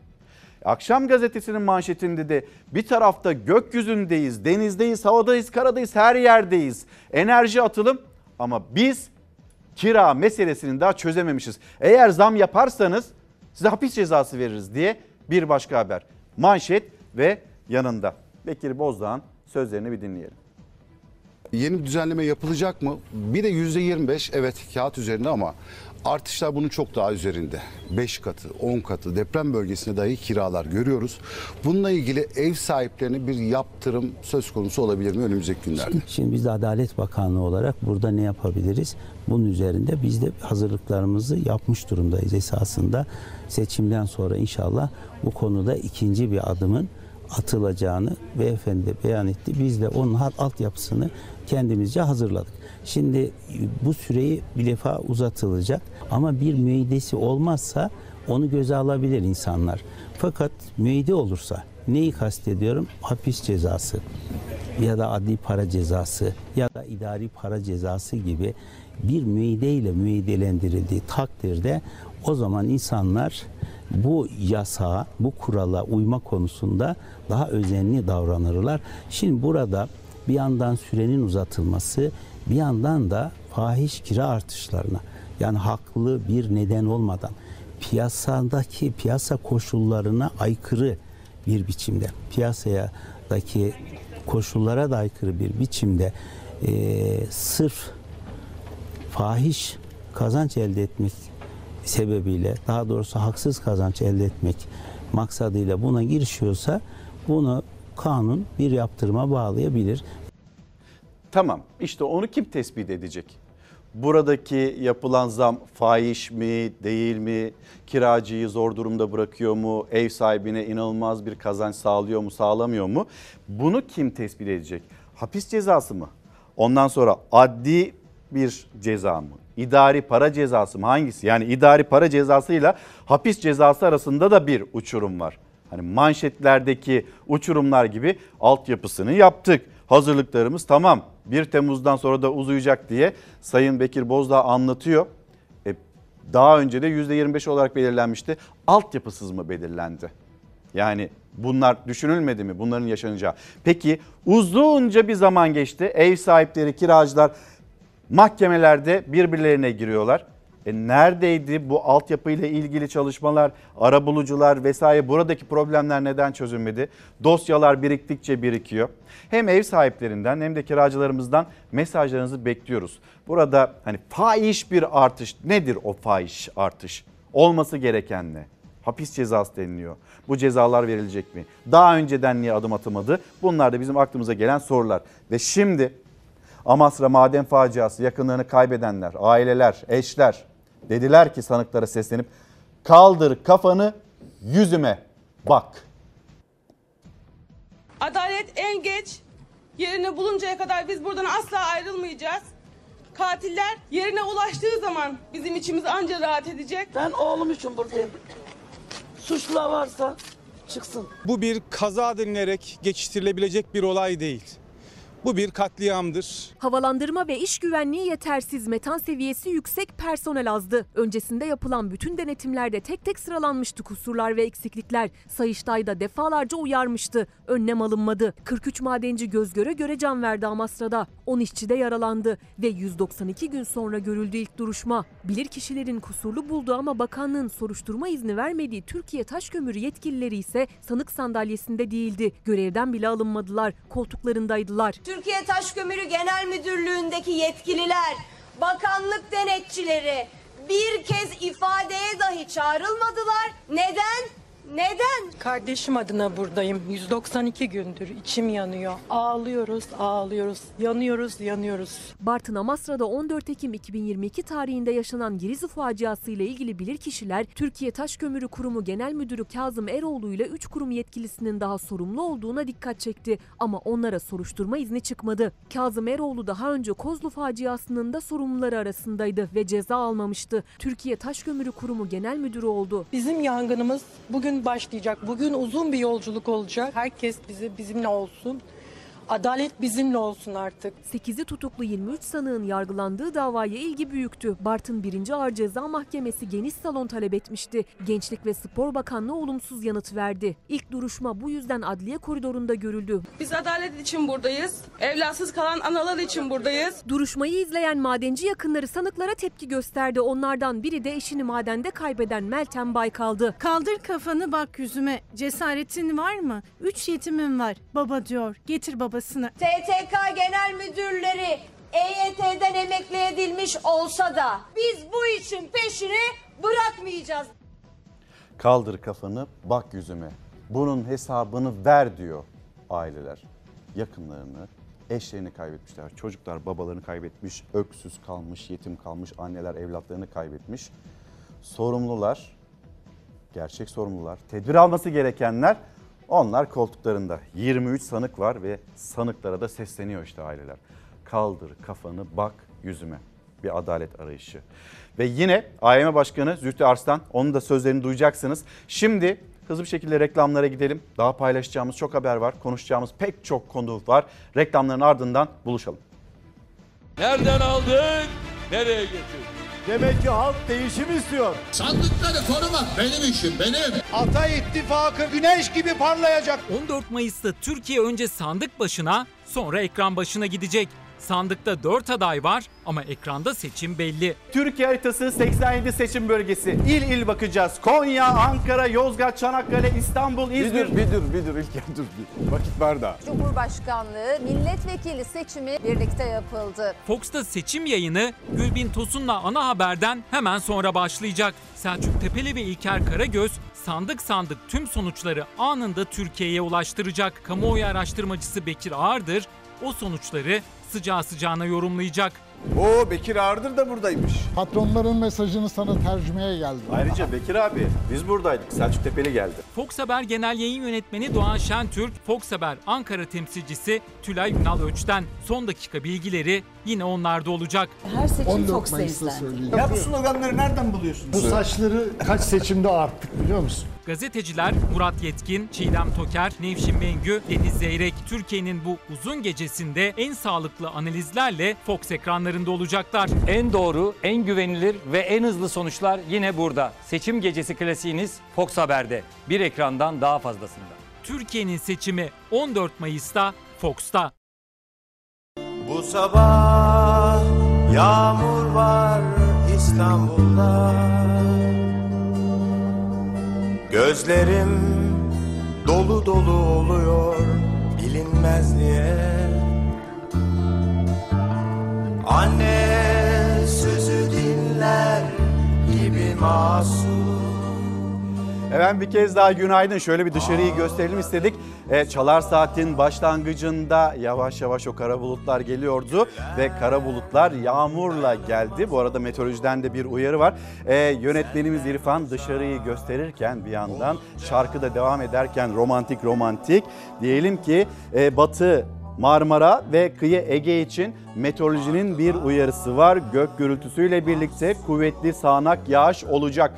Akşam gazetesinin manşetinde de bir tarafta gökyüzündeyiz, denizdeyiz, havadayız, karadayız, her yerdeyiz. Enerji atılım ama biz kira meselesini daha çözememişiz. Eğer zam yaparsanız size hapis cezası veririz diye bir başka haber. Manşet ve yanında. Bekir Bozdağ'ın sözlerini bir dinleyelim. Yeni bir düzenleme yapılacak mı? Bir de yüzde 25 evet kağıt üzerinde ama artışlar bunun çok daha üzerinde. 5 katı, 10 katı deprem bölgesinde dahi kiralar görüyoruz. Bununla ilgili ev sahiplerine bir yaptırım söz konusu olabilir mi önümüzdeki günlerde? Şimdi biz de Adalet Bakanlığı olarak burada ne yapabiliriz? Bunun üzerinde biz de hazırlıklarımızı yapmış durumdayız esasında. Seçimden sonra inşallah bu konuda ikinci bir adımın atılacağını beyefendi beyan etti. Biz de onun altyapısını kendimizce hazırladık. Şimdi bu süreyi bir defa uzatılacak ama bir müeydesi olmazsa onu göze alabilir insanlar. Fakat müeyde olursa neyi kastediyorum? Hapis cezası ya da adli para cezası ya da idari para cezası gibi bir müeydeyle müeydelendirildiği takdirde o zaman insanlar bu yasağa, bu kurala uyma konusunda daha özenli davranırlar. Şimdi burada bir yandan sürenin uzatılması, bir yandan da fahiş kira artışlarına yani haklı bir neden olmadan piyasadaki piyasa koşullarına aykırı bir biçimde piyasadaki koşullara da aykırı bir biçimde eee, sırf fahiş kazanç elde etmek sebebiyle daha doğrusu haksız kazanç elde etmek maksadıyla buna girişiyorsa bunu kanun bir yaptırıma bağlayabilir. Tamam işte onu kim tespit edecek? Buradaki yapılan zam fahiş mi değil mi? Kiracıyı zor durumda bırakıyor mu? Ev sahibine inanılmaz bir kazanç sağlıyor mu sağlamıyor mu? Bunu kim tespit edecek? Hapis cezası mı? Ondan sonra adli bir ceza mı? İdari para cezası mı? Hangisi? Yani idari para cezasıyla hapis cezası arasında da bir uçurum var. Hani manşetlerdeki uçurumlar gibi altyapısını yaptık. Hazırlıklarımız tamam. 1 Temmuz'dan sonra da uzayacak diye Sayın Bekir Bozdağ anlatıyor. E, daha önce de %25 olarak belirlenmişti. Altyapısız mı belirlendi? Yani bunlar düşünülmedi mi bunların yaşanacağı? Peki uzunca bir zaman geçti. Ev sahipleri, kiracılar mahkemelerde birbirlerine giriyorlar. E neredeydi bu altyapıyla ilgili çalışmalar, arabulucular vesaire buradaki problemler neden çözülmedi? Dosyalar biriktikçe birikiyor. Hem ev sahiplerinden hem de kiracılarımızdan mesajlarınızı bekliyoruz. Burada hani fahiş bir artış nedir o fahiş artış? Olması gereken ne? Hapis cezası deniliyor. Bu cezalar verilecek mi? Daha önceden niye adım atılmadı? Bunlar da bizim aklımıza gelen sorular. Ve şimdi Amasra maden faciası yakınlarını kaybedenler, aileler, eşler dediler ki sanıklara seslenip kaldır kafanı yüzüme bak. Adalet en geç yerini buluncaya kadar biz buradan asla ayrılmayacağız. Katiller yerine ulaştığı zaman bizim içimiz anca rahat edecek. Ben oğlum için buradayım. Suçlular varsa çıksın. Bu bir kaza denilerek geçiştirilebilecek bir olay değil. Bu bir katliamdır. Havalandırma ve iş güvenliği yetersiz, metan seviyesi yüksek, personel azdı. Öncesinde yapılan bütün denetimlerde tek tek sıralanmıştı kusurlar ve eksiklikler. Sayıştay da defalarca uyarmıştı. Önlem alınmadı. 43 madenci göz göre göre can verdi Amasra'da. 10 işçi de yaralandı ve 192 gün sonra görüldü ilk duruşma. Bilirkişilerin kusurlu bulduğu ama bakanlığın soruşturma izni vermediği Türkiye Taşkömürü yetkilileri ise sanık sandalyesinde değildi. Görevden bile alınmadılar. Koltuklarındaydılar. Türkiye Taşkömürü Genel Müdürlüğü'ndeki yetkililer, bakanlık denetçileri bir kez ifadeye dahi çağrılmadılar. Neden? Neden? Kardeşim adına buradayım. 192 gündür içim yanıyor. Ağlıyoruz, ağlıyoruz. Yanıyoruz, yanıyoruz. Bartın Amasra'da 14 Ekim 2022 tarihinde yaşanan Girizi faciası ile ilgili bilirkişiler Türkiye Taşkömürü Kurumu Genel Müdürü Kazım Eroğlu ile 3 kurum yetkilisinin daha sorumlu olduğuna dikkat çekti. Ama onlara soruşturma izni çıkmadı. Kazım Eroğlu daha önce Kozlu faciasının da sorumluları arasındaydı ve ceza almamıştı. Türkiye Taşkömürü Kurumu Genel Müdürü oldu. Bizim yangınımız bugün başlayacak. Bugün uzun bir yolculuk olacak. Herkes bize bizimle olsun. Adalet bizimle olsun artık. 8'i tutuklu 23 sanığın yargılandığı davaya ilgi büyüktü. Bartın 1. Ağır Ceza Mahkemesi geniş salon talep etmişti. Gençlik ve Spor Bakanlığı olumsuz yanıt verdi. İlk duruşma bu yüzden adliye koridorunda görüldü. Biz adalet için buradayız. Evlatsız kalan analar için buradayız. Duruşmayı izleyen madenci yakınları sanıklara tepki gösterdi. Onlardan biri de eşini madende kaybeden Meltem Baykal'dı. Kaldır kafanı bak yüzüme. Cesaretin var mı? Üç yetimim var. Baba diyor. Getir babasını. TTK Genel Müdürleri EYT'den emekli edilmiş olsa da biz bu işin peşini bırakmayacağız. Kaldır kafanı bak yüzüme. Bunun hesabını ver diyor aileler. Yakınlarını, eşlerini kaybetmişler. Çocuklar babalarını kaybetmiş, öksüz kalmış, yetim kalmış, anneler evlatlarını kaybetmiş. Sorumlular, gerçek sorumlular, tedbir alması gerekenler onlar koltuklarında. 23 sanık var ve sanıklara da sesleniyor işte aileler. Kaldır kafanı bak yüzüme. Bir adalet arayışı. Ve yine AYM Başkanı Zühtü Arslan onun da sözlerini duyacaksınız. Şimdi hızlı bir şekilde reklamlara gidelim. Daha paylaşacağımız çok haber var. Konuşacağımız pek çok konu var. Reklamların ardından buluşalım. Nereden aldın? Nereye getirdin? Demek ki halk değişim istiyor. Sandıkları korumak benim işim benim. Ata ittifakı güneş gibi parlayacak. 14 Mayıs'ta Türkiye önce sandık başına sonra ekran başına gidecek. Sandıkta 4 aday var ama ekranda seçim belli. Türkiye haritası 87 seçim bölgesi. İl il bakacağız. Konya, Ankara, Yozgat, Çanakkale, İstanbul, İzmir. Bir dur bir dur İlker dur bir. Vakit var da. Cumhurbaşkanlığı milletvekili seçimi birlikte yapıldı. Fox'ta seçim yayını Gülbin Tosun'la ana haberden hemen sonra başlayacak. Selçuk Tepeli ve İlker Karagöz sandık sandık tüm sonuçları anında Türkiye'ye ulaştıracak. Kamuoyu araştırmacısı Bekir Ağırdır o sonuçları sıcağı sıcağına yorumlayacak. Oo Bekir Ağırdır da buradaymış. Patronların mesajını sana tercümeye geldim. Ayrıca Bekir abi biz buradaydık. Selçuk Tepeli geldi. Fox Haber Genel Yayın Yönetmeni Doğan Şentürk, Fox Haber Ankara temsilcisi Tülay Ünal Öç'ten son dakika bilgileri yine onlarda olacak. Her seçim Fox'ta izlendi. Ya bu sloganları nereden buluyorsunuz? Bu saçları kaç seçimde arttık biliyor musun? Gazeteciler Murat Yetkin, Çiğdem Toker, Nevşin Mengü, Deniz Zeyrek Türkiye'nin bu uzun gecesinde en sağlıklı analizlerle Fox ekranlarında olacaklar. En doğru, en güvenilir ve en hızlı sonuçlar yine burada. Seçim gecesi klasiğiniz Fox Haber'de. Bir ekrandan daha fazlasında. Türkiye'nin seçimi 14 Mayıs'ta Fox'ta. Bu sabah yağmur var İstanbul'da Gözlerim dolu dolu oluyor bilinmez niye Anne sözü dinler gibi masum Efendim bir kez daha günaydın. Şöyle bir dışarıyı gösterelim istedik. E, Çalar Saat'in başlangıcında yavaş yavaş o kara bulutlar geliyordu ve kara bulutlar yağmurla geldi. Bu arada meteorolojiden de bir uyarı var. E, yönetmenimiz İrfan dışarıyı gösterirken bir yandan şarkı da devam ederken romantik romantik diyelim ki e, Batı Marmara ve kıyı Ege için meteorolojinin bir uyarısı var. Gök gürültüsüyle birlikte kuvvetli sağanak yağış olacak.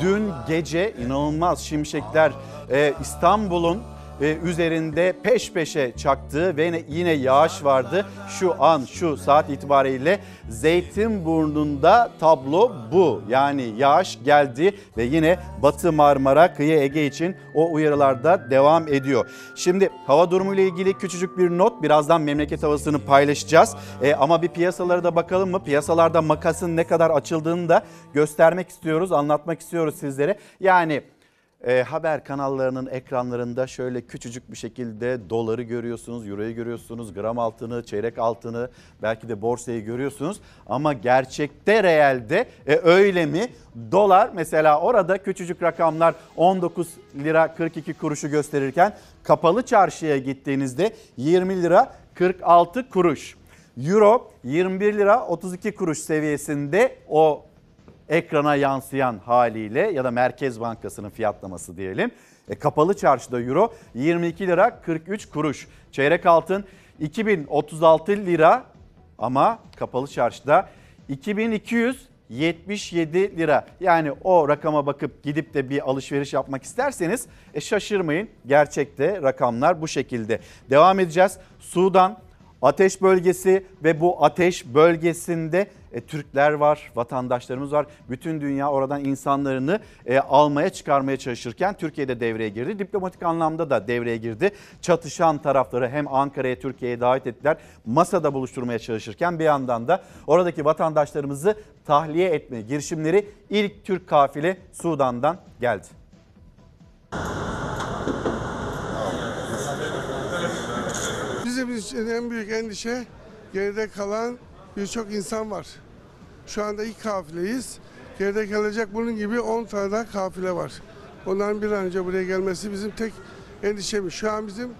Dün gece inanılmaz şimşekler e, İstanbul'un e, üzerinde peş peşe çaktığı ve yine yağış vardı. Şu an şu saat itibariyle Zeytinburnu'nda tablo bu. Yani yağış geldi ve yine Batı Marmara, kıyı Ege için o uyarılarda devam ediyor. Şimdi hava durumu ile ilgili küçücük bir not. Birazdan memleket havasını paylaşacağız. E, ama bir piyasalara da bakalım mı? Piyasalarda makasın ne kadar açıldığını da göstermek istiyoruz, anlatmak istiyoruz sizlere. Yani e, haber kanallarının ekranlarında şöyle küçücük bir şekilde doları görüyorsunuz, euroyu görüyorsunuz, gram altını, çeyrek altını, belki de borsayı görüyorsunuz. Ama gerçekte reelde e, öyle mi? Dolar mesela orada küçücük rakamlar 19 lira 42 kuruşu gösterirken kapalı çarşıya gittiğinizde 20 lira 46 kuruş. Euro 21 lira 32 kuruş seviyesinde o ekrana yansıyan haliyle ya da Merkez Bankası'nın fiyatlaması diyelim. E, kapalı çarşıda euro 22 lira 43 kuruş. Çeyrek altın 2036 lira ama kapalı çarşıda 77 lira. Yani o rakama bakıp gidip de bir alışveriş yapmak isterseniz e, şaşırmayın. Gerçekte rakamlar bu şekilde. Devam edeceğiz. Sudan ateş bölgesi ve bu ateş bölgesinde e, Türkler var, vatandaşlarımız var. Bütün dünya oradan insanlarını e, almaya çıkarmaya çalışırken Türkiye'de devreye girdi. Diplomatik anlamda da devreye girdi. Çatışan tarafları hem Ankara'ya, Türkiye'ye davet ettiler. Masada buluşturmaya çalışırken bir yandan da oradaki vatandaşlarımızı tahliye etme girişimleri ilk Türk kafile Sudan'dan geldi. Bizim için en büyük endişe geride kalan birçok insan var. Şu anda ilk kafileyiz. Geride kalacak bunun gibi 10 tane daha kafile var. Onların bir an önce buraya gelmesi bizim tek endişemiz. Şu an bizim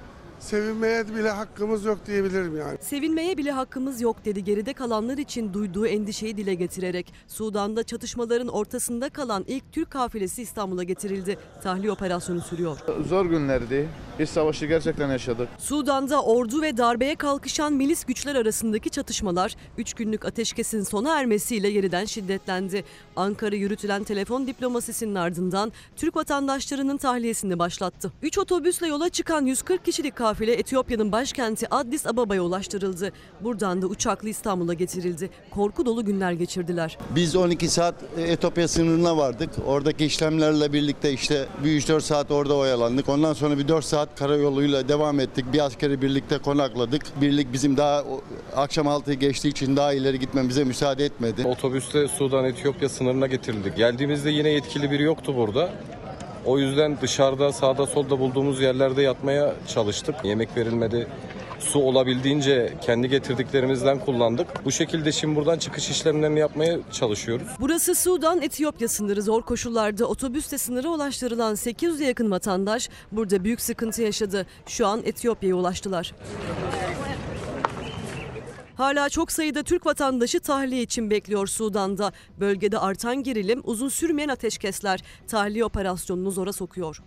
sevinmeye bile hakkımız yok diyebilirim yani. Sevinmeye bile hakkımız yok dedi geride kalanlar için duyduğu endişeyi dile getirerek. Sudan'da çatışmaların ortasında kalan ilk Türk kafilesi İstanbul'a getirildi. Tahliye operasyonu sürüyor. Zor günlerdi. Biz savaşı gerçekten yaşadık. Sudan'da ordu ve darbeye kalkışan milis güçler arasındaki çatışmalar 3 günlük ateşkesin sona ermesiyle yeniden şiddetlendi. Ankara yürütülen telefon diplomasisinin ardından Türk vatandaşlarının tahliyesini başlattı. 3 otobüsle yola çıkan 140 kişilik kafile Etiyopya'nın başkenti Addis Ababa'ya ulaştırıldı. Buradan da uçakla İstanbul'a getirildi. Korku dolu günler geçirdiler. Biz 12 saat Etiyopya sınırına vardık. Oradaki işlemlerle birlikte işte bir 3-4 saat orada oyalandık. Ondan sonra bir 4 saat karayoluyla devam ettik. Bir askeri birlikte konakladık. Birlik bizim daha akşam 6'yı geçtiği için daha ileri gitmemize müsaade etmedi. Otobüste Sudan Etiyopya sınırına getirildik. Geldiğimizde yine yetkili biri yoktu burada. O yüzden dışarıda sağda solda bulduğumuz yerlerde yatmaya çalıştık. Yemek verilmedi. Su olabildiğince kendi getirdiklerimizden kullandık. Bu şekilde şimdi buradan çıkış işlemlerini yapmaya çalışıyoruz. Burası Sudan Etiyopya sınırı zor koşullarda otobüste sınıra ulaştırılan 800'e yakın vatandaş burada büyük sıkıntı yaşadı. Şu an Etiyopya'ya ulaştılar. Hala çok sayıda Türk vatandaşı tahliye için bekliyor Sudan'da. Bölgede artan gerilim, uzun sürmeyen ateşkesler tahliye operasyonunu zora sokuyor.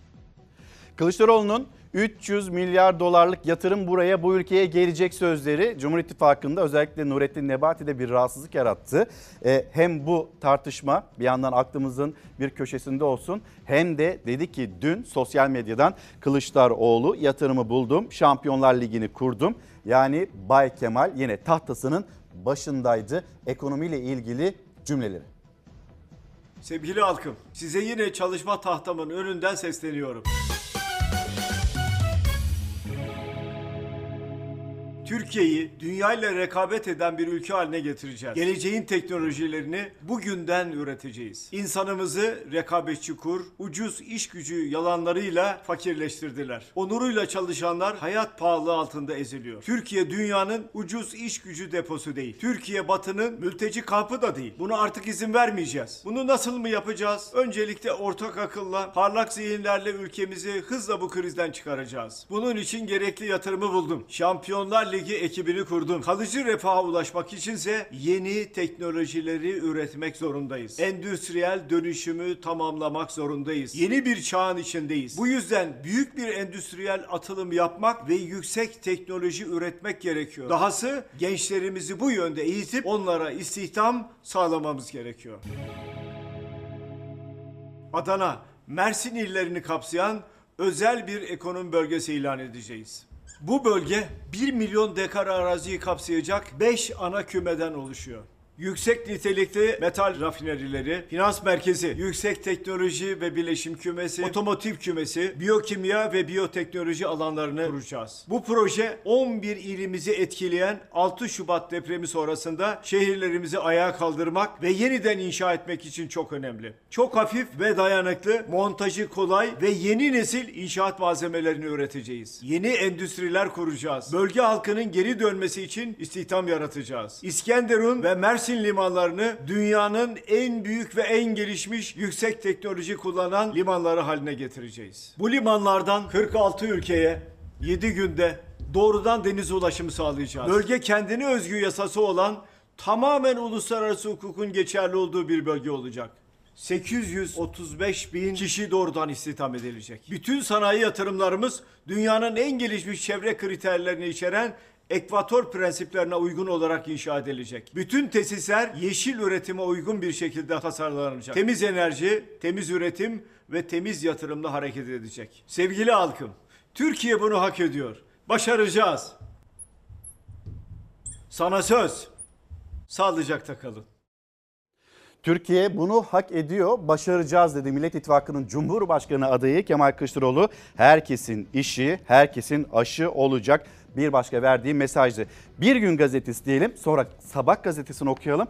Kılıçdaroğlu'nun 300 milyar dolarlık yatırım buraya bu ülkeye gelecek sözleri Cumhur İttifakı'nda özellikle Nurettin Nebati'de bir rahatsızlık yarattı. E, hem bu tartışma bir yandan aklımızın bir köşesinde olsun hem de dedi ki dün sosyal medyadan Kılıçdaroğlu yatırımı buldum, Şampiyonlar Ligi'ni kurdum. Yani Bay Kemal yine tahtasının başındaydı ekonomiyle ilgili cümleleri. Sevgili halkım, size yine çalışma tahtamın önünden sesleniyorum. Türkiye'yi dünyayla rekabet eden bir ülke haline getireceğiz. Geleceğin teknolojilerini bugünden üreteceğiz. İnsanımızı rekabetçi kur, ucuz iş gücü yalanlarıyla fakirleştirdiler. Onuruyla çalışanlar hayat pahalı altında eziliyor. Türkiye dünyanın ucuz iş gücü deposu değil. Türkiye batının mülteci kampı da değil. Bunu artık izin vermeyeceğiz. Bunu nasıl mı yapacağız? Öncelikle ortak akılla, parlak zihinlerle ülkemizi hızla bu krizden çıkaracağız. Bunun için gerekli yatırımı buldum. Şampiyonlar Ligi ekibini kurdum. Kalıcı refaha ulaşmak içinse yeni teknolojileri üretmek zorundayız. Endüstriyel dönüşümü tamamlamak zorundayız. Yeni bir çağın içindeyiz. Bu yüzden büyük bir endüstriyel atılım yapmak ve yüksek teknoloji üretmek gerekiyor. Dahası gençlerimizi bu yönde eğitip onlara istihdam sağlamamız gerekiyor. Adana, Mersin illerini kapsayan özel bir ekonomi bölgesi ilan edeceğiz. Bu bölge 1 milyon dekar araziyi kapsayacak 5 ana kümeden oluşuyor. Yüksek nitelikli metal rafinerileri, finans merkezi, yüksek teknoloji ve bileşim kümesi, otomotiv kümesi, biyokimya ve biyoteknoloji alanlarını kuracağız. Bu proje 11 ilimizi etkileyen 6 Şubat depremi sonrasında şehirlerimizi ayağa kaldırmak ve yeniden inşa etmek için çok önemli. Çok hafif ve dayanıklı, montajı kolay ve yeni nesil inşaat malzemelerini üreteceğiz. Yeni endüstriler kuracağız. Bölge halkının geri dönmesi için istihdam yaratacağız. İskenderun ve Mersin limanlarını dünyanın en büyük ve en gelişmiş yüksek teknoloji kullanan limanları haline getireceğiz. Bu limanlardan 46 ülkeye 7 günde doğrudan deniz ulaşımı sağlayacağız. Bölge kendine özgü yasası olan tamamen uluslararası hukukun geçerli olduğu bir bölge olacak. 835 bin kişi doğrudan istihdam edilecek. Bütün sanayi yatırımlarımız dünyanın en gelişmiş çevre kriterlerini içeren ekvator prensiplerine uygun olarak inşa edilecek. Bütün tesisler yeşil üretime uygun bir şekilde tasarlanacak. Temiz enerji, temiz üretim ve temiz yatırımla hareket edecek. Sevgili halkım, Türkiye bunu hak ediyor. Başaracağız. Sana söz. Sağlıcakla kalın. Türkiye bunu hak ediyor, başaracağız dedi Millet İttifakı'nın Cumhurbaşkanı adayı Kemal Kılıçdaroğlu. Herkesin işi, herkesin aşı olacak bir başka verdiği mesajdı. Bir gün gazetesi diyelim sonra sabah gazetesini okuyalım.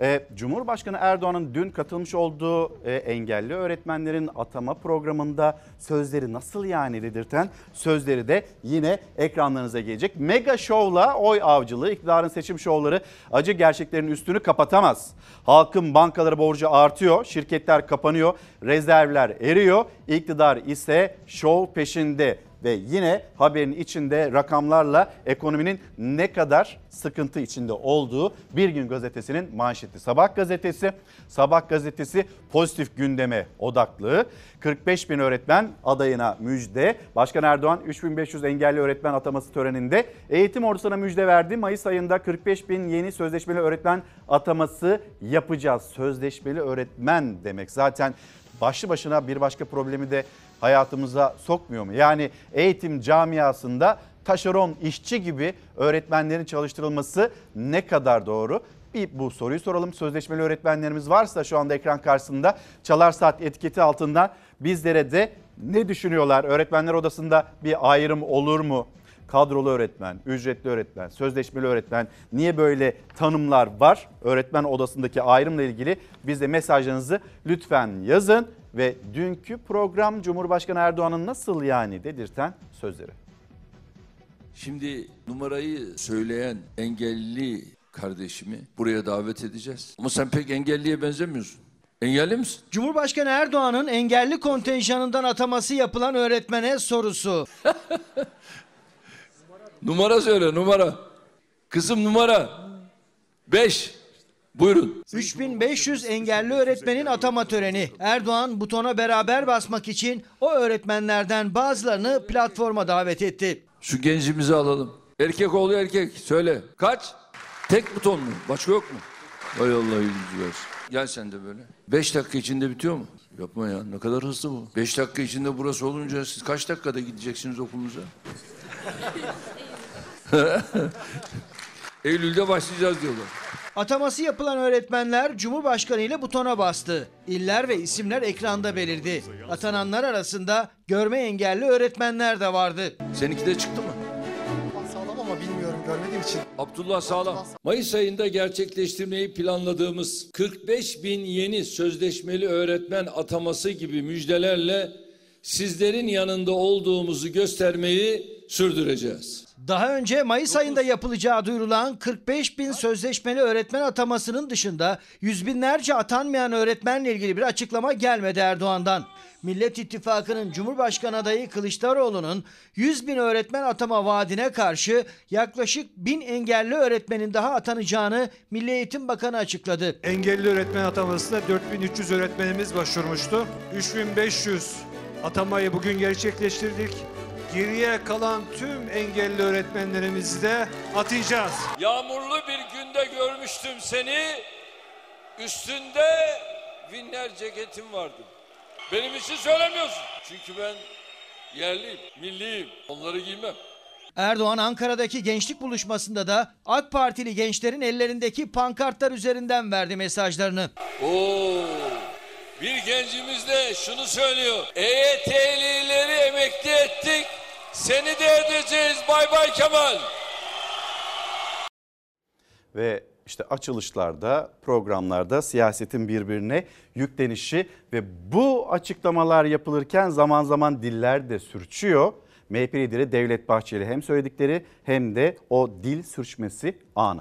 Ee, Cumhurbaşkanı Erdoğan'ın dün katılmış olduğu e, engelli öğretmenlerin atama programında sözleri nasıl yani dedirten sözleri de yine ekranlarınıza gelecek. Mega Show'la oy avcılığı, iktidarın seçim şovları acı gerçeklerin üstünü kapatamaz. Halkın bankaları borcu artıyor, şirketler kapanıyor, rezervler eriyor. İktidar ise şov peşinde ve yine haberin içinde rakamlarla ekonominin ne kadar sıkıntı içinde olduğu Bir Gün Gazetesi'nin manşeti. Sabah gazetesi, Sabah gazetesi pozitif gündeme odaklı. 45 bin öğretmen adayına müjde. Başkan Erdoğan 3500 engelli öğretmen ataması töreninde eğitim ordusuna müjde verdi. Mayıs ayında 45 bin yeni sözleşmeli öğretmen ataması yapacağız. Sözleşmeli öğretmen demek zaten başlı başına bir başka problemi de hayatımıza sokmuyor mu? Yani eğitim camiasında taşeron işçi gibi öğretmenlerin çalıştırılması ne kadar doğru? Bir bu soruyu soralım. Sözleşmeli öğretmenlerimiz varsa şu anda ekran karşısında Çalar Saat etiketi altında bizlere de ne düşünüyorlar? Öğretmenler odasında bir ayrım olur mu? Kadrolu öğretmen, ücretli öğretmen, sözleşmeli öğretmen niye böyle tanımlar var? Öğretmen odasındaki ayrımla ilgili bize mesajlarınızı lütfen yazın ve dünkü program Cumhurbaşkanı Erdoğan'ın nasıl yani dedirten sözleri. Şimdi numarayı söyleyen engelli kardeşimi buraya davet edeceğiz. Ama sen pek engelliye benzemiyorsun. Engelli misin? Cumhurbaşkanı Erdoğan'ın engelli kontenjanından ataması yapılan öğretmene sorusu. Numara söyle numara. Kızım numara. 5. Buyurun. 3500 engelli öğretmenin atama töreni. Erdoğan butona beraber basmak için o öğretmenlerden bazılarını platforma davet etti. Şu gencimizi alalım. Erkek oğlu erkek. Söyle. Kaç? Tek buton mu? Başka yok mu? Hay Allah yüzü versin. Gel sen de böyle. 5 dakika içinde bitiyor mu? Yapma ya ne kadar hızlı bu. 5 dakika içinde burası olunca siz kaç dakikada gideceksiniz okulunuza? Eylül'de başlayacağız diyorlar. Ataması yapılan öğretmenler Cumhurbaşkanı ile butona bastı. İller ve isimler ekranda belirdi. Atananlar arasında görme engelli öğretmenler de vardı. Seninki de çıktı mı? Sağlam ama bilmiyorum görmediğim için. Abdullah Sağlam. Mayıs ayında gerçekleştirmeyi planladığımız 45 bin yeni sözleşmeli öğretmen ataması gibi müjdelerle sizlerin yanında olduğumuzu göstermeyi sürdüreceğiz. Daha önce Mayıs ayında yapılacağı duyurulan 45 bin sözleşmeli öğretmen atamasının dışında yüz binlerce atanmayan öğretmenle ilgili bir açıklama gelmedi Erdoğan'dan. Millet İttifakı'nın Cumhurbaşkanı adayı Kılıçdaroğlu'nun 100 bin öğretmen atama vaadine karşı yaklaşık bin engelli öğretmenin daha atanacağını Milli Eğitim Bakanı açıkladı. Engelli öğretmen atamasına 4300 öğretmenimiz başvurmuştu. 3500 atamayı bugün gerçekleştirdik. Geriye kalan tüm engelli öğretmenlerimizi de atayacağız. Yağmurlu bir günde görmüştüm seni. Üstünde vinler ceketim vardı. Benim için söylemiyorsun. Çünkü ben yerliyim, milliyim. Onları giymem. Erdoğan Ankara'daki gençlik buluşmasında da AK Partili gençlerin ellerindeki pankartlar üzerinden verdi mesajlarını. Oo, bir gencimiz de şunu söylüyor. EYT'lileri emekli ettik. Seni de edeceğiz bay bay Kemal. Ve işte açılışlarda, programlarda siyasetin birbirine yüklenişi ve bu açıklamalar yapılırken zaman zaman diller de sürçüyor. MHP lideri Devlet Bahçeli hem söyledikleri hem de o dil sürçmesi anı.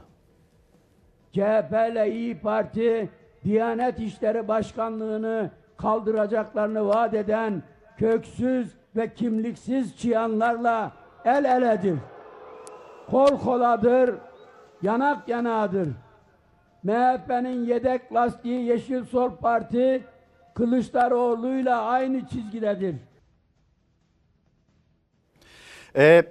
CHP ile İyi Parti Diyanet İşleri Başkanlığı'nı kaldıracaklarını vaat eden köksüz ve kimliksiz çıyanlarla el eledir. Kol koladır, yanak yanadır. MHP'nin yedek lastiği Yeşil Sol Parti Kılıçdaroğlu'yla aynı çizgidedir. Ee,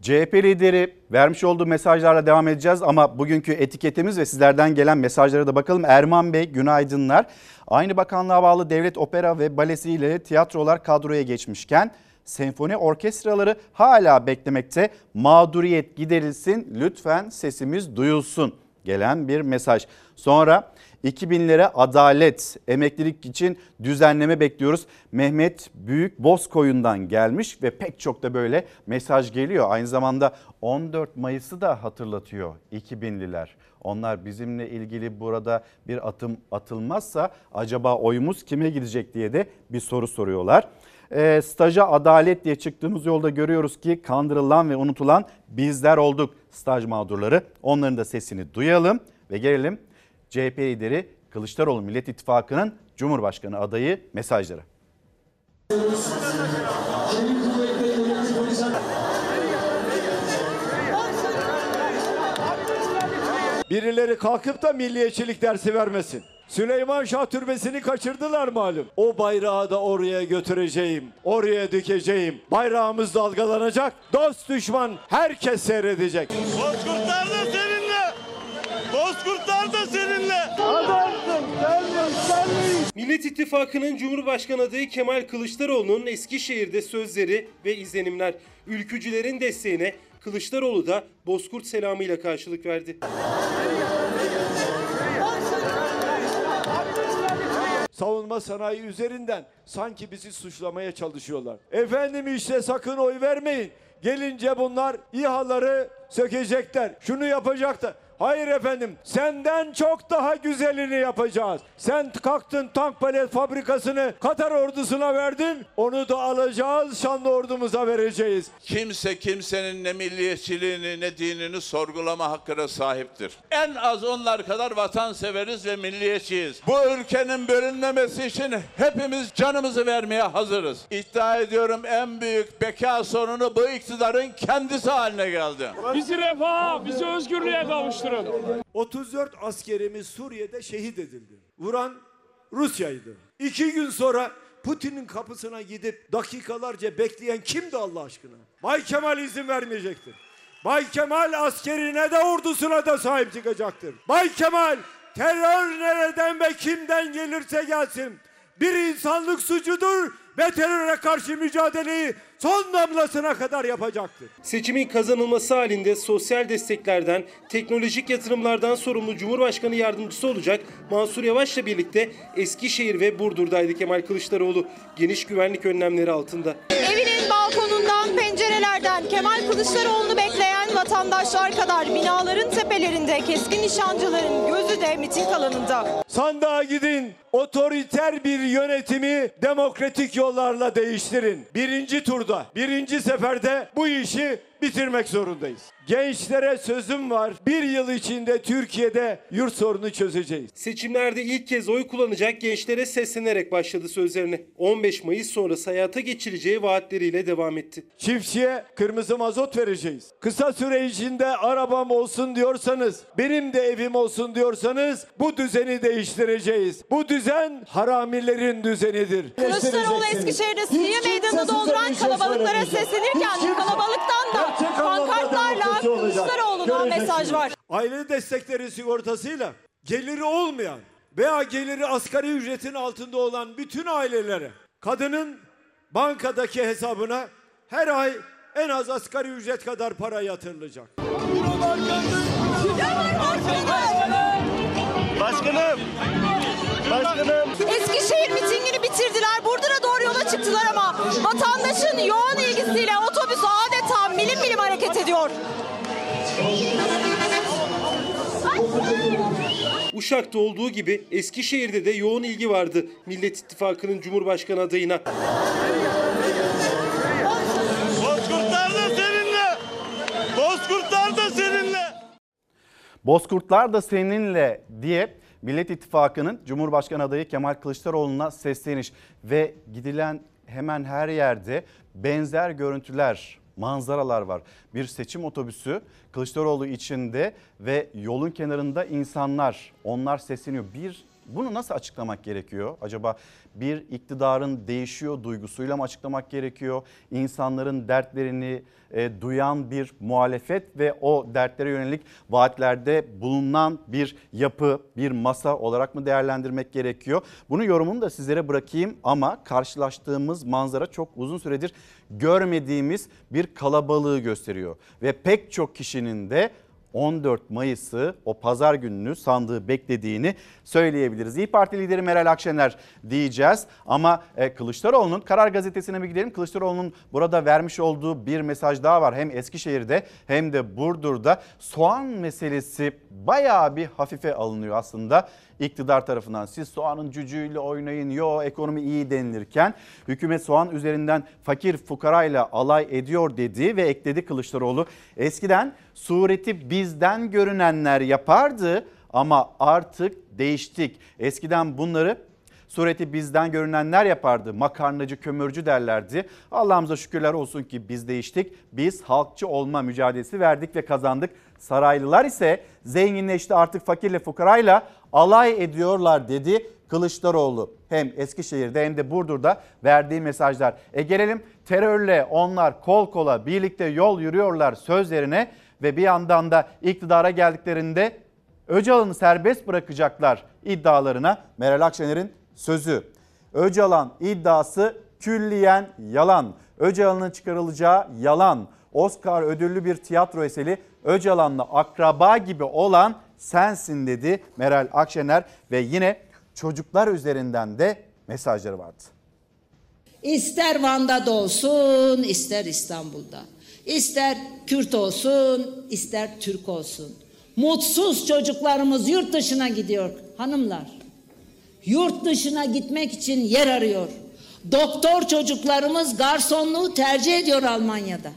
CHP lideri vermiş olduğu mesajlarla devam edeceğiz ama bugünkü etiketimiz ve sizlerden gelen mesajlara da bakalım. Erman Bey günaydınlar. Aynı bakanlığa bağlı devlet opera ve balesi ile tiyatrolar kadroya geçmişken senfoni orkestraları hala beklemekte. Mağduriyet giderilsin lütfen sesimiz duyulsun gelen bir mesaj. Sonra 2000'lere adalet, emeklilik için düzenleme bekliyoruz. Mehmet Büyük Bozkoyun'dan gelmiş ve pek çok da böyle mesaj geliyor. Aynı zamanda 14 Mayıs'ı da hatırlatıyor 2000'liler. Onlar bizimle ilgili burada bir atım atılmazsa acaba oyumuz kime gidecek diye de bir soru soruyorlar. E, staja adalet diye çıktığımız yolda görüyoruz ki kandırılan ve unutulan bizler olduk staj mağdurları. Onların da sesini duyalım ve gelelim CHP lideri Kılıçdaroğlu Millet İttifakı'nın Cumhurbaşkanı adayı mesajları. Birileri kalkıp da milliyetçilik dersi vermesin. Süleyman Şah Türbesi'ni kaçırdılar malum. O bayrağı da oraya götüreceğim. Oraya dikeceğim. Bayrağımız dalgalanacak. Dost düşman herkes seyredecek. Bozkurtlar da seninle. Bozkurtlar da seninle. Adamsın, Millet İttifakı'nın Cumhurbaşkanı adayı Kemal Kılıçdaroğlu'nun Eskişehir'de sözleri ve izlenimler. Ülkücülerin desteğine Kılıçdaroğlu da Bozkurt selamıyla karşılık verdi. Savunma sanayi üzerinden sanki bizi suçlamaya çalışıyorlar. Efendim işte sakın oy vermeyin. Gelince bunlar İHA'ları sökecekler. Şunu yapacaklar. Hayır efendim senden çok daha güzelini yapacağız. Sen kalktın tank palet fabrikasını Katar ordusuna verdin. Onu da alacağız şanlı ordumuza vereceğiz. Kimse kimsenin ne milliyetçiliğini ne dinini sorgulama hakkına sahiptir. En az onlar kadar vatanseveriz ve milliyetçiyiz. Bu ülkenin bölünmemesi için hepimiz canımızı vermeye hazırız. İddia ediyorum en büyük beka sorunu bu iktidarın kendisi haline geldi. Bizi refaha, bizi özgürlüğe kavuşturun. 34 askerimiz Suriye'de şehit edildi. Vuran Rusya'ydı. İki gün sonra Putin'in kapısına gidip dakikalarca bekleyen kimdi Allah aşkına? Bay Kemal izin vermeyecektir. Bay Kemal askerine de ordusuna da sahip çıkacaktır. Bay Kemal terör nereden ve kimden gelirse gelsin bir insanlık suçudur ve teröre karşı mücadeleyi son damlasına kadar yapacaktır. Seçimin kazanılması halinde sosyal desteklerden, teknolojik yatırımlardan sorumlu Cumhurbaşkanı yardımcısı olacak Mansur Yavaş'la birlikte Eskişehir ve Burdur'daydı Kemal Kılıçdaroğlu geniş güvenlik önlemleri altında. Evinin balkonundan, pencerelerden Kemal Kılıçdaroğlu'nu bekleyen vatandaşlar kadar binaların tepelerinde keskin nişancıların gözü de miting alanında. Sandığa gidin. Otoriter bir yönetimi demokratik yollarla değiştirin. Birinci turda, birinci seferde bu işi bitirmek zorundayız. Gençlere sözüm var. Bir yıl içinde Türkiye'de yurt sorunu çözeceğiz. Seçimlerde ilk kez oy kullanacak gençlere seslenerek başladı sözlerini. 15 Mayıs sonrası hayata geçireceği vaatleriyle devam etti. Çiftçiye kırmızı mazot vereceğiz. Kısa süre içinde arabam olsun diyorsanız, benim de evim olsun diyorsanız bu düzeni değiştireceğiz. Bu düzen haramilerin düzenidir. Kılıçdaroğlu Eskişehir'de Suriye Meydanı'nı dolduran kalabalıklara seslenirken kalabalıktan da pankartlarla Kılıçdaroğlu'na mesaj var. Aile destekleri sigortasıyla geliri olmayan veya geliri asgari ücretin altında olan bütün ailelere kadının bankadaki hesabına her ay en az asgari ücret kadar para yatırılacak. Başkanım. Başkanım. Eskişehir mitingini bitirdiler. Burdur'a doğru yola çıktılar ama vatandaşın yoğun ilgisiyle otobüs adeta milim milim hareket ediyor. Uşak'ta olduğu gibi Eskişehir'de de yoğun ilgi vardı Millet İttifakı'nın Cumhurbaşkanı adayına. Bozkurtlar da seninle. Bozkurtlar da seninle. Bozkurtlar da seninle diye Millet İttifakı'nın Cumhurbaşkanı adayı Kemal Kılıçdaroğlu'na sesleniş ve gidilen hemen her yerde benzer görüntüler, manzaralar var. Bir seçim otobüsü Kılıçdaroğlu içinde ve yolun kenarında insanlar onlar sesleniyor. Bir Bunu nasıl açıklamak gerekiyor? Acaba bir iktidarın değişiyor duygusuyla mı açıklamak gerekiyor? İnsanların dertlerini e, duyan bir muhalefet ve o dertlere yönelik vaatlerde bulunan bir yapı, bir masa olarak mı değerlendirmek gerekiyor? Bunun yorumunu da sizlere bırakayım ama karşılaştığımız manzara çok uzun süredir görmediğimiz bir kalabalığı gösteriyor. Ve pek çok kişinin de 14 Mayıs'ı o pazar gününü sandığı beklediğini söyleyebiliriz. İyi Parti lideri Meral Akşener diyeceğiz ama e, Kılıçdaroğlu'nun Karar Gazetesi'ne bir gidelim. Kılıçdaroğlu'nun burada vermiş olduğu bir mesaj daha var. Hem Eskişehir'de hem de Burdur'da soğan meselesi bayağı bir hafife alınıyor aslında iktidar tarafından. Siz soğanın cücüğüyle oynayın, yo ekonomi iyi denilirken hükümet soğan üzerinden fakir fukarayla alay ediyor dedi ve ekledi Kılıçdaroğlu. Eskiden sureti bizden görünenler yapardı ama artık değiştik. Eskiden bunları sureti bizden görünenler yapardı. Makarnacı, kömürcü derlerdi. Allah'ımıza şükürler olsun ki biz değiştik. Biz halkçı olma mücadelesi verdik ve kazandık. Saraylılar ise zenginleşti artık fakirle fukarayla alay ediyorlar dedi Kılıçdaroğlu. Hem Eskişehir'de hem de Burdur'da verdiği mesajlar. E gelelim terörle onlar kol kola birlikte yol yürüyorlar sözlerine ve bir yandan da iktidara geldiklerinde Öcalan'ı serbest bırakacaklar iddialarına Meral Akşener'in sözü. Öcalan iddiası külliyen yalan. Öcalan'ın çıkarılacağı yalan. Oscar ödüllü bir tiyatro eseri Öcalan'la akraba gibi olan sensin dedi Meral Akşener ve yine çocuklar üzerinden de mesajları vardı. İster Van'da da olsun, ister İstanbul'da. İster Kürt olsun, ister Türk olsun. Mutsuz çocuklarımız yurt dışına gidiyor hanımlar. Yurt dışına gitmek için yer arıyor. Doktor çocuklarımız garsonluğu tercih ediyor Almanya'da.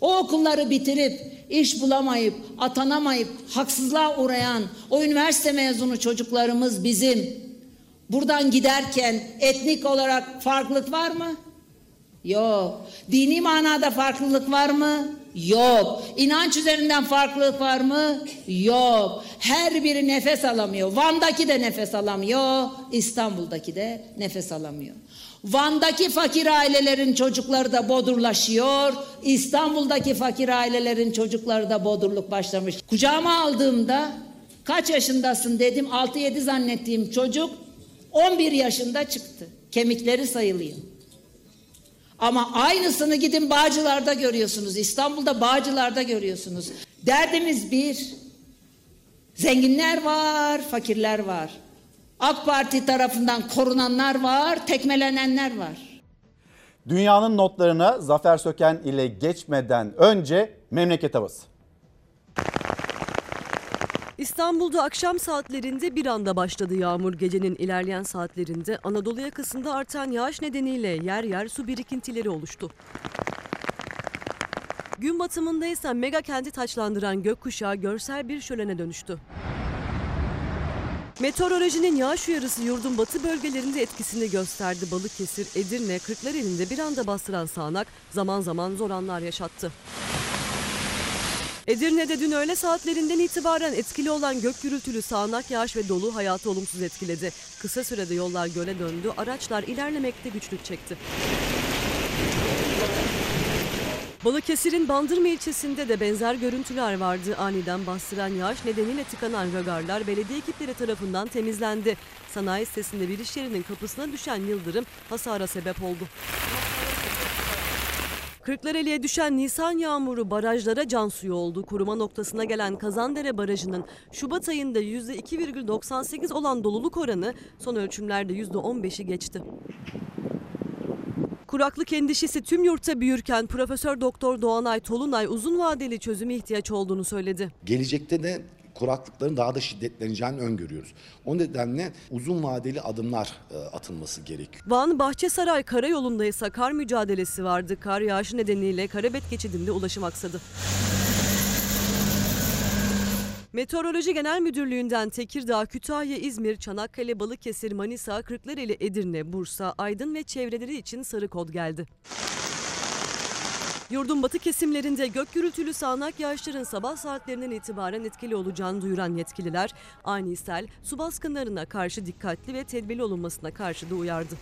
O okulları bitirip iş bulamayıp, atanamayıp haksızlığa uğrayan o üniversite mezunu çocuklarımız bizim. Buradan giderken etnik olarak farklılık var mı? Yok. Dini manada farklılık var mı? Yok. İnanç üzerinden farklılık var mı? Yok. Her biri nefes alamıyor. Van'daki de nefes alamıyor. İstanbul'daki de nefes alamıyor. Van'daki fakir ailelerin çocukları da bodurlaşıyor. İstanbul'daki fakir ailelerin çocukları da bodurluk başlamış. Kucağıma aldığımda kaç yaşındasın dedim. 6-7 zannettiğim çocuk 11 yaşında çıktı. Kemikleri sayılıyor. Ama aynısını gidin Bağcılar'da görüyorsunuz. İstanbul'da Bağcılar'da görüyorsunuz. Derdimiz bir. Zenginler var, fakirler var. AK Parti tarafından korunanlar var, tekmelenenler var. Dünyanın notlarına Zafer Söken ile geçmeden önce memleket havası. İstanbul'da akşam saatlerinde bir anda başladı yağmur. Gecenin ilerleyen saatlerinde Anadolu yakasında artan yağış nedeniyle yer yer su birikintileri oluştu. Gün batımında ise mega kenti taçlandıran gökkuşağı görsel bir şölene dönüştü. Meteorolojinin yağış uyarısı yurdun batı bölgelerinde etkisini gösterdi. Balıkesir, Edirne, Kırklareli'nde bir anda bastıran sağanak zaman zaman zor anlar yaşattı. Edirne'de dün öğle saatlerinden itibaren etkili olan gök gürültülü sağanak yağış ve dolu hayatı olumsuz etkiledi. Kısa sürede yollar göle döndü, araçlar ilerlemekte güçlük çekti. Balıkesir'in Bandırma ilçesinde de benzer görüntüler vardı. Aniden bastıran yağış nedeniyle tıkanan rögarlar belediye ekipleri tarafından temizlendi. Sanayi sitesinde bir iş yerinin kapısına düşen yıldırım hasara sebep oldu. Kırklareli'ye düşen Nisan yağmuru barajlara can suyu oldu. Kuruma noktasına gelen Kazandere Barajı'nın Şubat ayında %2,98 olan doluluk oranı son ölçümlerde %15'i geçti. Kuraklık endişesi tüm yurtta büyürken Profesör Doktor Doğanay Tolunay uzun vadeli çözüme ihtiyaç olduğunu söyledi. Gelecekte de kuraklıkların daha da şiddetleneceğini öngörüyoruz. O nedenle uzun vadeli adımlar e, atılması gerekiyor. Van Bahçesaray Karayolu'nda ise kar mücadelesi vardı. Kar yağışı nedeniyle Karabet geçidinde ulaşım aksadı. Meteoroloji Genel Müdürlüğü'nden Tekirdağ, Kütahya, İzmir, Çanakkale, Balıkesir, Manisa, Kırklareli, Edirne, Bursa, Aydın ve çevreleri için sarı kod geldi. Yurdun batı kesimlerinde gök gürültülü sağanak yağışların sabah saatlerinden itibaren etkili olacağını duyuran yetkililer, ani sel, su baskınlarına karşı dikkatli ve tedbirli olunmasına karşı da uyardı.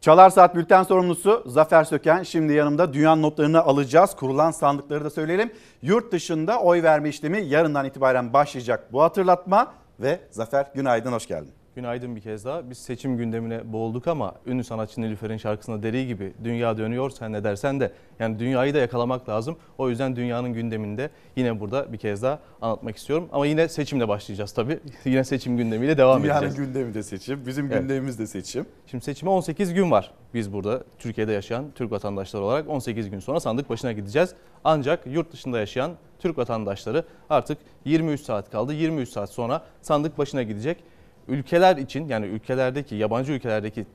Çalar Saat Bülten sorumlusu Zafer Söken şimdi yanımda dünya notlarını alacağız. Kurulan sandıkları da söyleyelim. Yurt dışında oy verme işlemi yarından itibaren başlayacak. Bu hatırlatma ve Zafer günaydın hoş geldin. Günaydın bir kez daha. Biz seçim gündemine boğulduk ama ünlü sanatçı Nilüfer'in şarkısında dediği gibi dünya dönüyor sen ne dersen de yani dünyayı da yakalamak lazım. O yüzden dünyanın gündeminde yine burada bir kez daha anlatmak istiyorum. Ama yine seçimle başlayacağız tabii. yine seçim gündemiyle devam Dünyanın edeceğiz. gündemi de seçim, bizim Evet. gündemimiz de seçim. Şimdi seçime 18 gün var. Biz burada Türkiye'de yaşayan Türk vatandaşları olarak 18 gün sonra sandık başına gideceğiz. Ancak yurt dışında yaşayan Türk vatandaşları artık 23 saat kaldı. 23 saat sonra sandık başına gidecek. Ülkeler için yani ülkelerdeki yabancı ülkelerdeki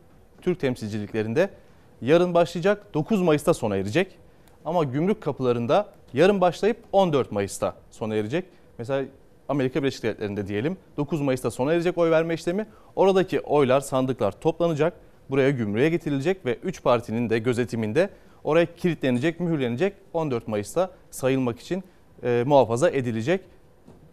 Türk temsilciliklerinde yarın başlayacak 9 Mayıs'ta sona erecek. Ama gümrük kapılarında yarın başlayıp 14 Mayıs'ta sona erecek. Mesela Amerika Birleşik Devletleri'nde diyelim 9 Mayıs'ta sona erecek oy verme işlemi. Oradaki oylar, sandıklar toplanacak. Buraya gümrüğe getirilecek ve 3 partinin de gözetiminde oraya kilitlenecek, mühürlenecek. 14 Mayıs'ta sayılmak için e, muhafaza edilecek.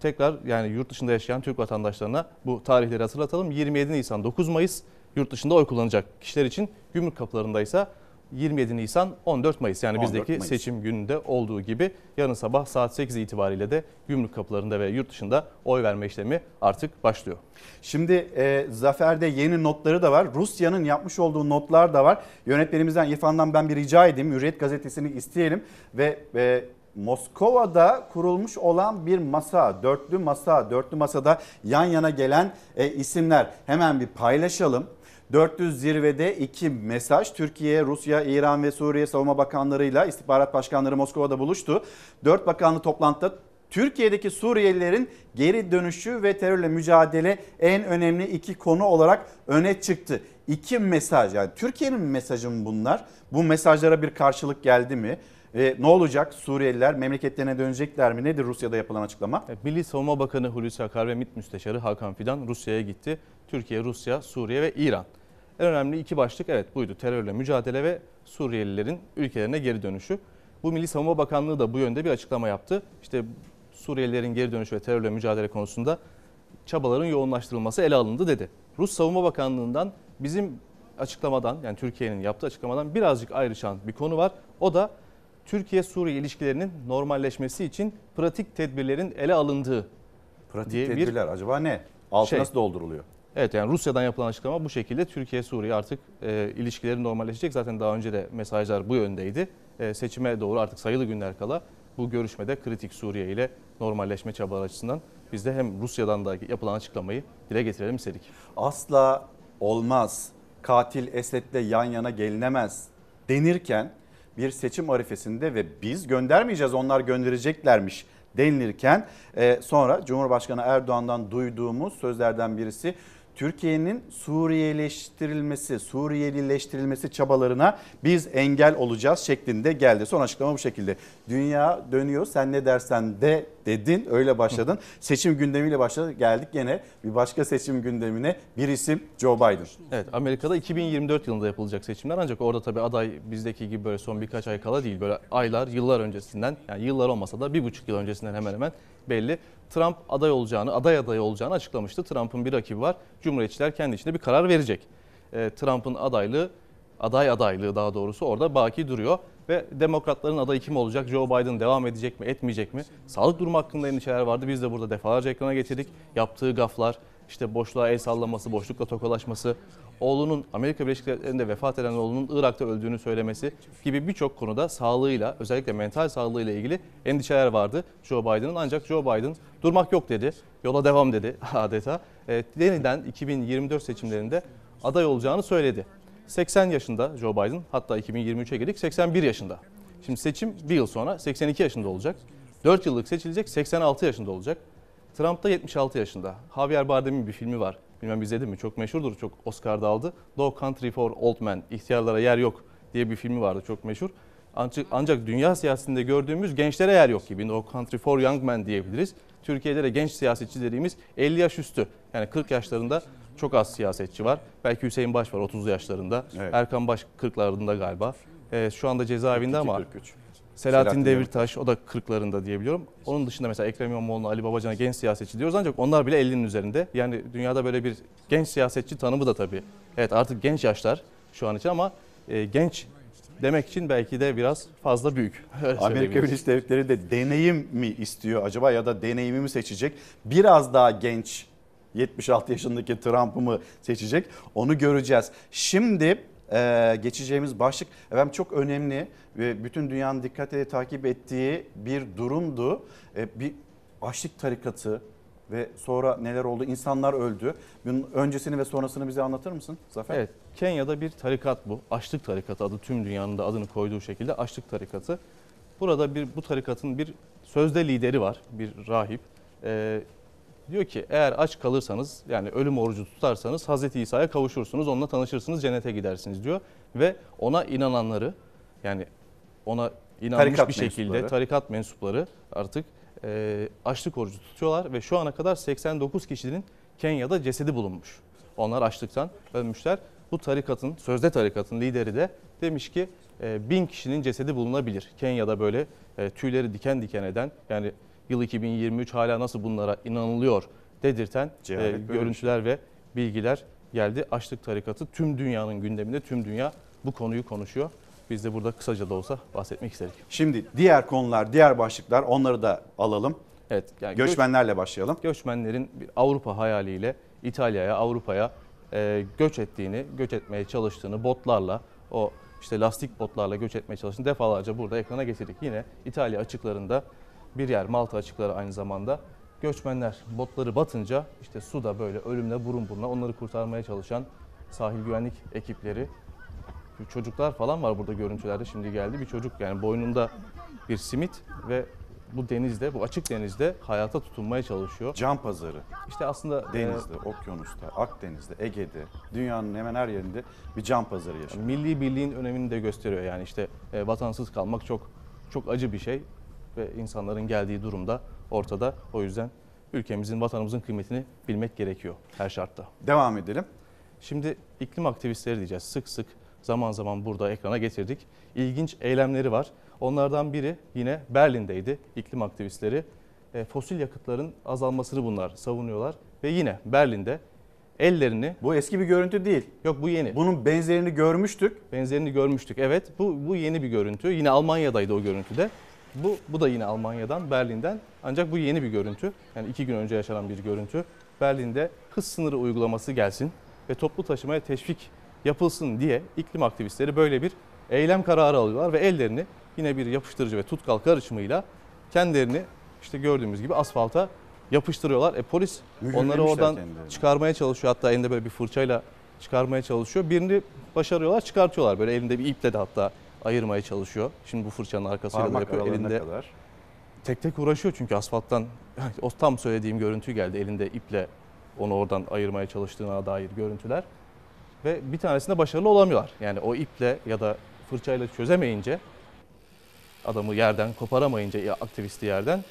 Tekrar yani yurt dışında yaşayan Türk vatandaşlarına bu tarihleri hatırlatalım. 27 Nisan 9 Mayıs yurt dışında oy kullanacak kişiler için gümrük kapılarındaysa 27 Nisan 14 Mayıs yani 14 bizdeki Mayıs. seçim gününde olduğu gibi yarın sabah saat 8 itibariyle de gümrük kapılarında ve yurt dışında oy verme işlemi artık başlıyor. Şimdi e, Zafer'de yeni notları da var. Rusya'nın yapmış olduğu notlar da var. Yönetmenimizden İrfan'dan ben bir rica edeyim. Hürriyet gazetesini isteyelim ve e, Moskova'da kurulmuş olan bir masa, dörtlü masa, dörtlü masada yan yana gelen e, isimler hemen bir paylaşalım. 400 zirvede iki mesaj Türkiye, Rusya, İran ve Suriye Savunma Bakanlarıyla istihbarat başkanları Moskova'da buluştu. Dört bakanlı toplantıda Türkiye'deki Suriyelilerin geri dönüşü ve terörle mücadele en önemli iki konu olarak öne çıktı. İki mesaj yani Türkiye'nin mesajı mı bunlar? Bu mesajlara bir karşılık geldi mi? E, ne olacak? Suriyeliler memleketlerine dönecekler mi? Nedir Rusya'da yapılan açıklama? Evet, Milli Savunma Bakanı Hulusi Akar ve MİT Müsteşarı Hakan Fidan Rusya'ya gitti. Türkiye, Rusya, Suriye ve İran. En önemli iki başlık evet buydu. Terörle mücadele ve Suriyelilerin ülkelerine geri dönüşü. Bu Milli Savunma Bakanlığı da bu yönde bir açıklama yaptı. İşte Suriyelilerin geri dönüşü ve terörle mücadele konusunda çabaların yoğunlaştırılması ele alındı dedi. Rus Savunma Bakanlığı'ndan bizim açıklamadan yani Türkiye'nin yaptığı açıklamadan birazcık ayrışan bir konu var. O da Türkiye-Suriye ilişkilerinin normalleşmesi için pratik tedbirlerin ele alındığı Pratik diye bir tedbirler acaba ne? Altı şey. nasıl dolduruluyor? Evet yani Rusya'dan yapılan açıklama bu şekilde Türkiye-Suriye artık e, ilişkileri normalleşecek. Zaten daha önce de mesajlar bu yöndeydi. E, seçime doğru artık sayılı günler kala bu görüşmede kritik Suriye ile normalleşme çabaları açısından biz de hem Rusya'dan da yapılan açıklamayı dile getirelim istedik. asla olmaz. Katil Esed'le yan yana gelinemez denirken bir seçim arifesinde ve biz göndermeyeceğiz onlar göndereceklermiş denilirken e, sonra Cumhurbaşkanı Erdoğan'dan duyduğumuz sözlerden birisi Türkiye'nin Suriyeleştirilmesi, Suriyelileştirilmesi çabalarına biz engel olacağız şeklinde geldi. Son açıklama bu şekilde. Dünya dönüyor sen ne dersen de dedin öyle başladın. Seçim gündemiyle başladık geldik gene bir başka seçim gündemine bir isim Joe Biden. Evet Amerika'da 2024 yılında yapılacak seçimler ancak orada tabii aday bizdeki gibi böyle son birkaç ay kala değil. Böyle aylar, yıllar öncesinden yani yıllar olmasa da bir buçuk yıl öncesinden hemen hemen belli. Trump aday olacağını, aday adayı olacağını açıklamıştı. Trump'ın bir rakibi var. Cumhuriyetçiler kendi içinde bir karar verecek. Ee, Trump'ın adaylığı, aday adaylığı daha doğrusu orada baki duruyor. Ve demokratların adayı kim olacak? Joe Biden devam edecek mi, etmeyecek mi? Sağlık durumu hakkında endişeler vardı. Biz de burada defalarca ekrana getirdik. Yaptığı gaflar, işte boşluğa el sallaması, boşlukla tokalaşması, oğlunun Amerika Birleşik Devletleri'nde vefat eden oğlunun Irak'ta öldüğünü söylemesi gibi birçok konuda sağlığıyla özellikle mental sağlığıyla ilgili endişeler vardı Joe Biden'ın. Ancak Joe Biden durmak yok dedi, yola devam dedi adeta. E, yeniden 2024 seçimlerinde aday olacağını söyledi. 80 yaşında Joe Biden hatta 2023'e girdik 81 yaşında. Şimdi seçim bir yıl sonra 82 yaşında olacak. 4 yıllık seçilecek 86 yaşında olacak. Trump da 76 yaşında. Javier Bardem'in bir filmi var. Bilmem izledin mi? Çok meşhurdur. Çok Oscar'da aldı. No Country for Old Men. İhtiyarlara yer yok diye bir filmi vardı. Çok meşhur. Ancak, ancak dünya siyasetinde gördüğümüz gençlere yer yok gibi. No Country for Young Men diyebiliriz. Türkiye'de de genç siyasetçi dediğimiz 50 yaş üstü. Yani 40 yaşlarında çok az siyasetçi var. Belki Hüseyin Baş var 30 yaşlarında. Evet. Erkan Baş 40'larında galiba. e, şu anda cezaevinde ama 42-43. Selahattin Selahattin Demirtaş o da 40'larında diyebiliyorum. Onun dışında mesela Ekrem İmamoğlu, Ali Babacan'a genç siyasetçi diyoruz ancak onlar bile 50'nin üzerinde. Yani dünyada böyle bir genç siyasetçi tanımı da tabii. Evet artık genç yaşlar şu an için ama e, genç demek için belki de biraz fazla büyük. Amerika. Birleşik Devletleri de deneyim mi istiyor acaba ya da deneyimi mi seçecek? Biraz daha genç 76 yaşındaki Trump'ı mı seçecek? Onu göreceğiz. Şimdi e, geçeceğimiz başlık efendim çok önemli ve bütün dünyanın dikkatle takip ettiği bir durumdu. E, bir açlık tarikatı ve sonra neler oldu? İnsanlar öldü. Bunun öncesini ve sonrasını bize anlatır mısın Zafer? Evet, Kenya'da bir tarikat bu. Açlık tarikatı adı tüm dünyanın da adını koyduğu şekilde açlık tarikatı. Burada bir bu tarikatın bir sözde lideri var, bir rahip. Ee, diyor ki eğer aç kalırsanız yani ölüm orucu tutarsanız Hazreti İsa'ya kavuşursunuz, onunla tanışırsınız, cennete gidersiniz diyor. Ve ona inananları yani ona inanmış Tarikat bir şekilde mensupları. tarikat mensupları artık e, açlık orucu tutuyorlar ve şu ana kadar 89 kişinin Kenya'da cesedi bulunmuş. Onlar açlıktan ölmüşler. Bu tarikatın, sözde tarikatın lideri de demiş ki e, bin kişinin cesedi bulunabilir. Kenya'da böyle e, tüyleri diken diken eden yani yıl 2023 hala nasıl bunlara inanılıyor dedirten e, bir görüntüler ve bilgiler geldi. Açlık tarikatı tüm dünyanın gündeminde, tüm dünya bu konuyu konuşuyor. Biz de burada kısaca da olsa bahsetmek istedik. Şimdi diğer konular, diğer başlıklar onları da alalım. Evet. Yani göç- Göçmenlerle başlayalım. göçmenlerin Avrupa hayaliyle İtalya'ya, Avrupa'ya e, göç ettiğini, göç etmeye çalıştığını botlarla, o işte lastik botlarla göç etmeye çalıştığını defalarca burada ekrana getirdik. Yine İtalya açıklarında bir yer, Malta açıkları aynı zamanda göçmenler botları batınca işte suda böyle ölümle burun buruna onları kurtarmaya çalışan sahil güvenlik ekipleri çocuklar falan var burada görüntülerde şimdi geldi. Bir çocuk yani boynunda bir simit ve bu denizde, bu açık denizde hayata tutunmaya çalışıyor. Can pazarı. İşte aslında e, Denizde, okyanusta, Akdeniz'de, Ege'de, dünyanın hemen her yerinde bir can pazarı yaşanıyor. milli birliğin önemini de gösteriyor. Yani işte e, vatansız kalmak çok çok acı bir şey ve insanların geldiği durumda ortada. O yüzden ülkemizin, vatanımızın kıymetini bilmek gerekiyor her şartta. Devam edelim. Şimdi iklim aktivistleri diyeceğiz. Sık sık zaman zaman burada ekrana getirdik. İlginç eylemleri var. Onlardan biri yine Berlin'deydi iklim aktivistleri. E, fosil yakıtların azalmasını bunlar savunuyorlar. Ve yine Berlin'de ellerini... Bu eski bir görüntü değil. Yok bu yeni. Bunun benzerini görmüştük. Benzerini görmüştük evet. Bu, bu yeni bir görüntü. Yine Almanya'daydı o görüntüde. Bu, bu da yine Almanya'dan, Berlin'den. Ancak bu yeni bir görüntü. Yani iki gün önce yaşanan bir görüntü. Berlin'de hız sınırı uygulaması gelsin ve toplu taşımaya teşvik yapılsın diye iklim aktivistleri böyle bir eylem kararı alıyorlar ve ellerini yine bir yapıştırıcı ve tutkal karışımıyla kendilerini işte gördüğümüz gibi asfalta yapıştırıyorlar. E polis onları oradan kendilerini. çıkarmaya çalışıyor. Hatta elinde böyle bir fırçayla çıkarmaya çalışıyor. Birini başarıyorlar, çıkartıyorlar. Böyle elinde bir iple de hatta ayırmaya çalışıyor. Şimdi bu fırçanın arkasıyla da Parmak yapıyor. aralarına Elinde kadar. tek tek uğraşıyor çünkü asfalttan o tam söylediğim görüntü geldi. Elinde iple onu oradan ayırmaya çalıştığına dair görüntüler. Ve bir tanesinde başarılı olamıyorlar. Yani o iple ya da fırçayla çözemeyince adamı yerden koparamayınca aktivisti yerden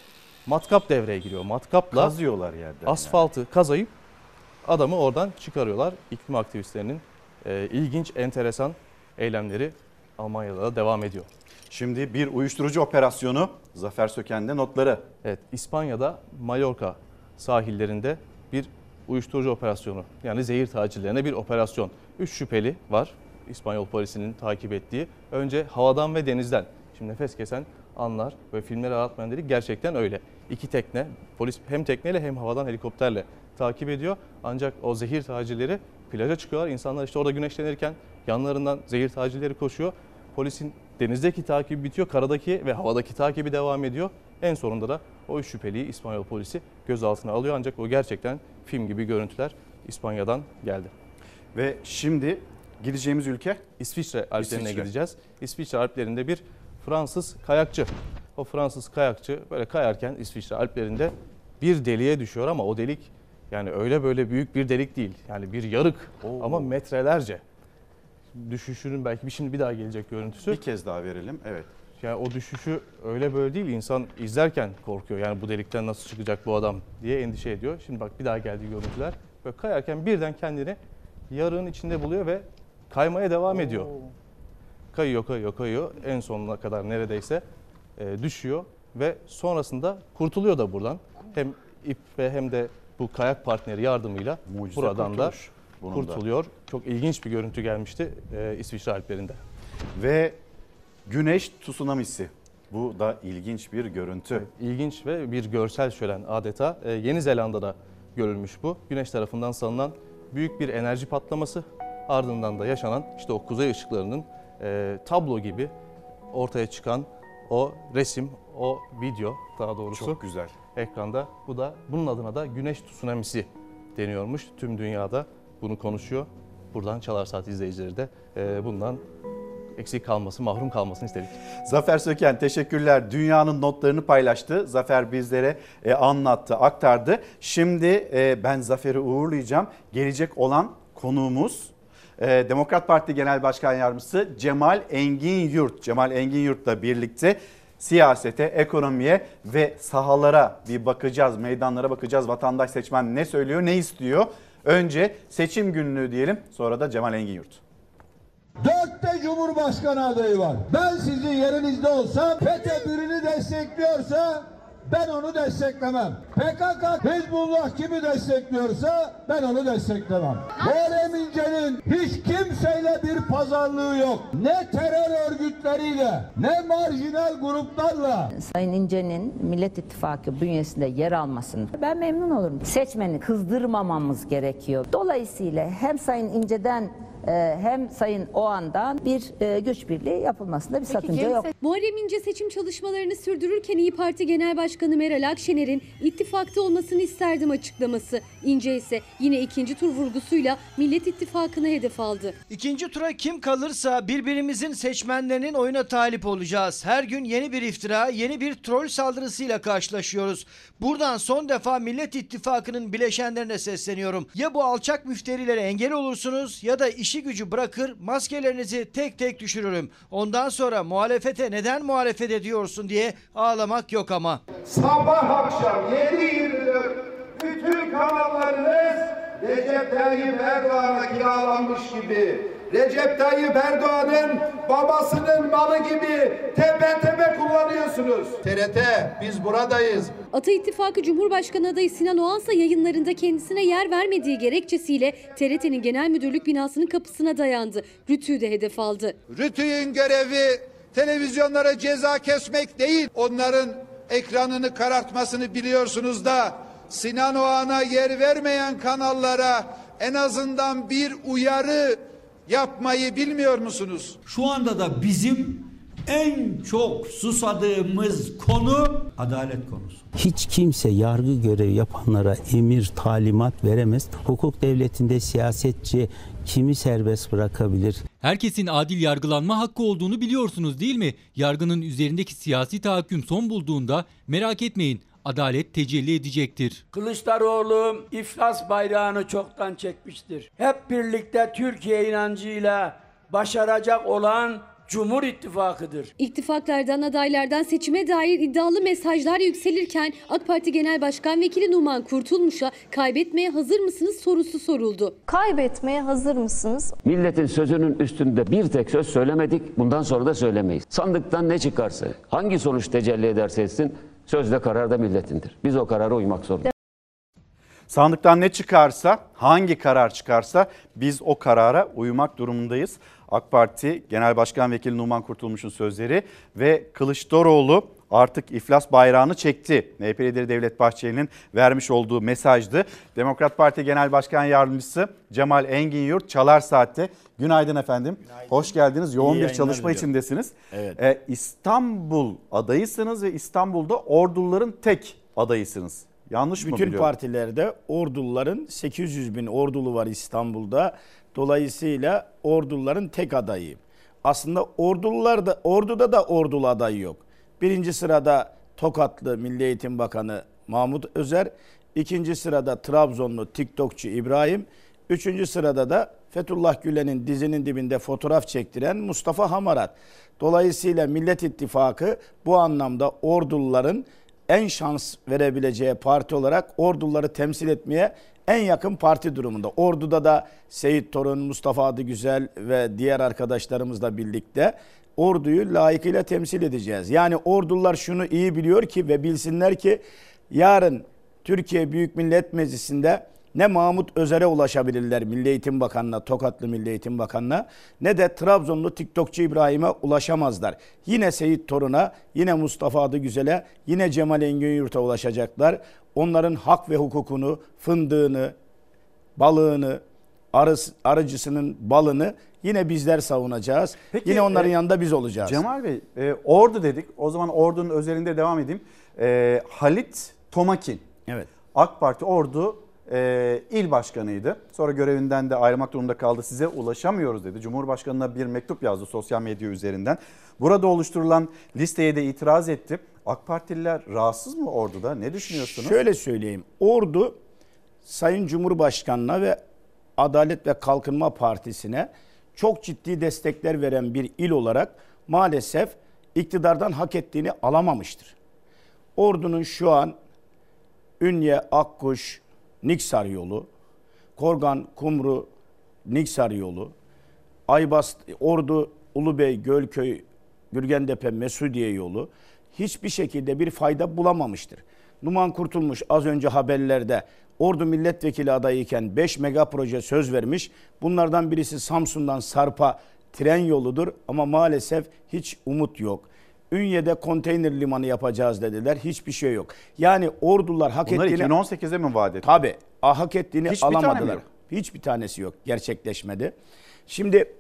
matkap devreye giriyor. Matkapla Kazıyorlar yerden. asfaltı kazayıp adamı oradan çıkarıyorlar. İklim aktivistlerinin e, ilginç, enteresan eylemleri Almanya'da da devam ediyor. Şimdi bir uyuşturucu operasyonu Zafer Söken'de notları. Evet, İspanya'da Mallorca sahillerinde bir uyuşturucu operasyonu yani zehir tacirlerine bir operasyon. Üç şüpheli var İspanyol polisinin takip ettiği. Önce havadan ve denizden. Şimdi nefes kesen anlar ve filmleri aratmayan dedik gerçekten öyle. İki tekne polis hem tekneyle hem havadan helikopterle takip ediyor. Ancak o zehir tacirleri plaja çıkıyorlar. İnsanlar işte orada güneşlenirken yanlarından zehir tacirleri koşuyor. Polisin denizdeki takibi bitiyor, karadaki ve havadaki takibi devam ediyor. En sonunda da o üç şüpheliyi İspanyol polisi gözaltına alıyor. Ancak o gerçekten film gibi görüntüler İspanya'dan geldi. Ve şimdi gideceğimiz ülke İsviçre Alplerine İsviçre. gideceğiz. İsviçre Alplerinde bir Fransız kayakçı. O Fransız kayakçı böyle kayarken İsviçre Alplerinde bir deliğe düşüyor ama o delik yani öyle böyle büyük bir delik değil. Yani bir yarık ama metrelerce. Düşüşünün belki bir şimdi bir daha gelecek görüntüsü. bir kez daha verelim. Evet. Yani o düşüşü öyle böyle değil. İnsan izlerken korkuyor. Yani bu delikten nasıl çıkacak bu adam diye endişe ediyor. Şimdi bak bir daha geldi görüntüler. Böyle kayarken birden kendini yarığın içinde buluyor ve kaymaya devam ediyor. kayıyor kayıyor kayıyor en sonuna kadar neredeyse e, düşüyor ve sonrasında kurtuluyor da buradan. Hem ip ve hem de bu kayak partneri yardımıyla Mucize buradan da bunun da. kurtuluyor. Çok ilginç bir görüntü gelmişti e, İsviçre Alplerinde. Ve güneş tsunamisi. Bu da ilginç bir görüntü. İlginç ve bir görsel şölen adeta. E, Yeni Zelanda'da görülmüş bu. Güneş tarafından salınan büyük bir enerji patlaması ardından da yaşanan işte o kuzey ışıklarının e, tablo gibi ortaya çıkan o resim, o video daha doğrusu. Çok güzel. Ekranda. Bu da bunun adına da güneş tsunamisi deniyormuş. Tüm dünyada bunu konuşuyor. Buradan Çalar Saat izleyicileri de e, bundan eksik kalması, mahrum kalmasını istedik. Zafer Söken teşekkürler. Dünyanın notlarını paylaştı. Zafer bizlere e, anlattı, aktardı. Şimdi e, ben Zafer'i uğurlayacağım. Gelecek olan konuğumuz e, Demokrat Parti Genel Başkan Yardımcısı Cemal Engin Yurt. Cemal Engin Yurt'la birlikte siyasete, ekonomiye ve sahalara bir bakacağız, meydanlara bakacağız. Vatandaş seçmen ne söylüyor, ne istiyor? Önce seçim günlüğü diyelim, sonra da Cemal Engin Yurt. Dörtte Cumhurbaşkanı adayı var. Ben sizin yerinizde olsam FETÖ birini destekliyorsa ben onu desteklemem. PKK, Hizbullah kimi destekliyorsa ben onu desteklemem. Muharrem İnce'nin hiç kimseyle bir pazarlığı yok. Ne terör örgütleriyle ne marjinal gruplarla. Sayın İnce'nin Millet İttifakı bünyesinde yer almasını ben memnun olurum. Seçmeni kızdırmamamız gerekiyor. Dolayısıyla hem Sayın İnce'den hem Sayın Oğan'dan bir e, güç birliği yapılmasında bir sakınca yok. Muharrem İnce seçim çalışmalarını sürdürürken İyi Parti Genel Başkanı Meral Akşener'in ittifakta olmasını isterdim açıklaması. İnce ise yine ikinci tur vurgusuyla Millet İttifakı'na hedef aldı. İkinci tura kim kalırsa birbirimizin seçmenlerinin oyuna talip olacağız. Her gün yeni bir iftira, yeni bir troll saldırısıyla karşılaşıyoruz. Buradan son defa Millet İttifakı'nın bileşenlerine sesleniyorum. Ya bu alçak müfterilere engel olursunuz ya da işi gücü bırakır maskelerinizi tek tek düşürürüm. Ondan sonra muhalefete neden muhalefet ediyorsun diye ağlamak yok ama. Sabah akşam 7-24 bütün kanallarınız Recep Tayyip Erdoğan'a kiralanmış gibi. Recep Tayyip Erdoğan'ın babasının malı gibi tepe tepe kullanıyorsunuz. TRT biz buradayız. Ata İttifakı Cumhurbaşkanı adayı Sinan Oğansa yayınlarında kendisine yer vermediği gerekçesiyle TRT'nin genel müdürlük binasının kapısına dayandı. Rütü'yü de hedef aldı. RTÜK'ün görevi televizyonlara ceza kesmek değil. Onların ekranını karartmasını biliyorsunuz da Sinan Oğan'a yer vermeyen kanallara en azından bir uyarı yapmayı bilmiyor musunuz? Şu anda da bizim en çok susadığımız konu adalet konusu. Hiç kimse yargı görevi yapanlara emir, talimat veremez. Hukuk devletinde siyasetçi kimi serbest bırakabilir? Herkesin adil yargılanma hakkı olduğunu biliyorsunuz değil mi? Yargının üzerindeki siyasi tahakküm son bulduğunda merak etmeyin adalet tecelli edecektir. Kılıçdaroğlu iflas bayrağını çoktan çekmiştir. Hep birlikte Türkiye inancıyla başaracak olan Cumhur İttifakı'dır. İttifaklardan adaylardan seçime dair iddialı mesajlar yükselirken AK Parti Genel Başkan Vekili Numan Kurtulmuş'a kaybetmeye hazır mısınız sorusu soruldu. Kaybetmeye hazır mısınız? Milletin sözünün üstünde bir tek söz söylemedik. Bundan sonra da söylemeyiz. Sandıktan ne çıkarsa, hangi sonuç tecelli ederse etsin sözde karar da milletindir. Biz o karara uymak zorundayız. Sandıktan ne çıkarsa, hangi karar çıkarsa biz o karara uymak durumundayız. AK Parti Genel Başkan Vekili Numan Kurtulmuş'un sözleri ve Kılıçdaroğlu artık iflas bayrağını çekti. MHP lideri Devlet Bahçeli'nin vermiş olduğu mesajdı. Demokrat Parti Genel Başkan Yardımcısı Cemal Engin Yurt Çalar Saat'te. Günaydın efendim. Hoş geldiniz. Yoğun İyi bir çalışma diliyorum. içindesiniz. Evet. Ee, İstanbul adayısınız ve İstanbul'da orduların tek adayısınız. Yanlış mı Bütün biliyorum? partilerde orduların 800 bin ordulu var İstanbul'da. Dolayısıyla orduların tek adayı. Aslında ordular da orduda da ordulu adayı yok. Birinci sırada Tokatlı Milli Eğitim Bakanı Mahmut Özer. ikinci sırada Trabzonlu TikTokçu İbrahim. Üçüncü sırada da Fethullah Gülen'in dizinin dibinde fotoğraf çektiren Mustafa Hamarat. Dolayısıyla Millet İttifakı bu anlamda orduların en şans verebileceği parti olarak orduları temsil etmeye en yakın parti durumunda. Ordu'da da Seyit Torun, Mustafa Adıgüzel ve diğer arkadaşlarımızla birlikte orduyu layıkıyla temsil edeceğiz. Yani ordular şunu iyi biliyor ki ve bilsinler ki yarın Türkiye Büyük Millet Meclisi'nde ne Mahmut Özer'e ulaşabilirler Milli Eğitim Bakanı'na, Tokatlı Milli Eğitim Bakanı'na ne de Trabzonlu TikTokçu İbrahim'e ulaşamazlar. Yine Seyit Torun'a, yine Mustafa Adıgüzel'e, yine Cemal Engin Yurt'a ulaşacaklar. Onların hak ve hukukunu, fındığını, balığını, arıs, arıcısının balını yine bizler savunacağız. Peki, yine onların e, yanında biz olacağız. Cemal Bey, e, Ordu dedik. O zaman Ordu'nun özelinde devam edeyim. E, Halit Tomakin. Evet. AK Parti Ordu e, il başkanıydı. Sonra görevinden de ayrılmak durumunda kaldı. Size ulaşamıyoruz dedi. Cumhurbaşkanına bir mektup yazdı sosyal medya üzerinden. Burada oluşturulan listeye de itiraz etti. AK Partililer rahatsız mı Ordu'da? Ne düşünüyorsunuz? Şöyle söyleyeyim. Ordu Sayın Cumhurbaşkanı'na ve Adalet ve Kalkınma Partisi'ne çok ciddi destekler veren bir il olarak maalesef iktidardan hak ettiğini alamamıştır. Ordu'nun şu an Ünye, Akkuş, Niksar yolu, Korgan, Kumru, Niksar yolu, Aybas, Ordu, Ulubey, Gölköy, Gürgentepe, Mesudiye yolu hiçbir şekilde bir fayda bulamamıştır. Numan Kurtulmuş az önce haberlerde Ordu milletvekili adayıyken 5 mega proje söz vermiş. Bunlardan birisi Samsun'dan Sarp'a tren yoludur ama maalesef hiç umut yok. Ünye'de konteyner limanı yapacağız dediler. Hiçbir şey yok. Yani ordular hak Bunlar ettiğini... 2018'de mi vaat etti? Tabii. Hak ettiğini Hiçbir alamadılar. Hiçbir tanesi yok. Gerçekleşmedi. Şimdi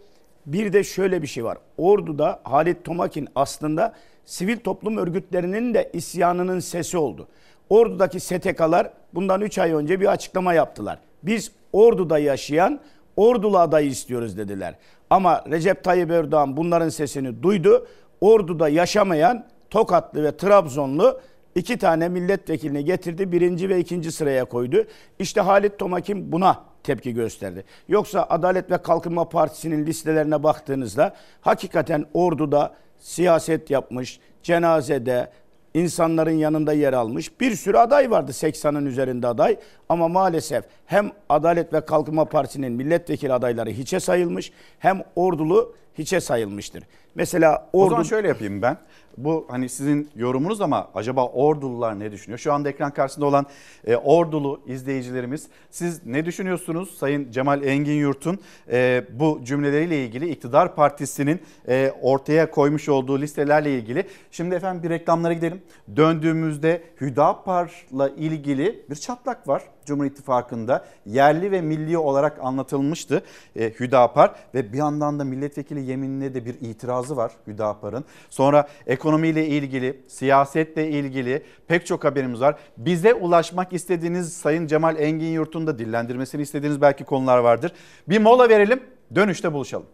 bir de şöyle bir şey var. Ordu'da Halit Tomakin aslında sivil toplum örgütlerinin de isyanının sesi oldu. Ordu'daki STK'lar bundan 3 ay önce bir açıklama yaptılar. Biz Ordu'da yaşayan Ordulu adayı istiyoruz dediler. Ama Recep Tayyip Erdoğan bunların sesini duydu. Ordu'da yaşamayan Tokatlı ve Trabzonlu iki tane milletvekilini getirdi. Birinci ve ikinci sıraya koydu. İşte Halit Tomakin buna tepki gösterdi. Yoksa Adalet ve Kalkınma Partisi'nin listelerine baktığınızda hakikaten orduda siyaset yapmış, cenazede, insanların yanında yer almış bir sürü aday vardı 80'in üzerinde aday ama maalesef hem Adalet ve Kalkınma Partisi'nin milletvekili adayları hiçe sayılmış hem ordulu hiçe sayılmıştır. Mesela O ordu zaman şöyle yapayım ben. Bu hani sizin yorumunuz ama acaba Ordulular ne düşünüyor? Şu anda ekran karşısında olan e, Ordulu izleyicilerimiz siz ne düşünüyorsunuz? Sayın Cemal Engin Yurt'un e, bu cümleleriyle ilgili iktidar partisinin e, ortaya koymuş olduğu listelerle ilgili. Şimdi efendim bir reklamlara gidelim. Döndüğümüzde Hüdapar'la ilgili bir çatlak var. Cumhur İttifakı'nda yerli ve milli olarak anlatılmıştı e, Hüdapar ve bir yandan da milletvekili yeminine de bir itirazı var Hüdapar'ın. Sonra ekonomiyle ilgili, siyasetle ilgili pek çok haberimiz var. Bize ulaşmak istediğiniz Sayın Cemal Engin Yurt'un da dillendirmesini istediğiniz belki konular vardır. Bir mola verelim, dönüşte buluşalım.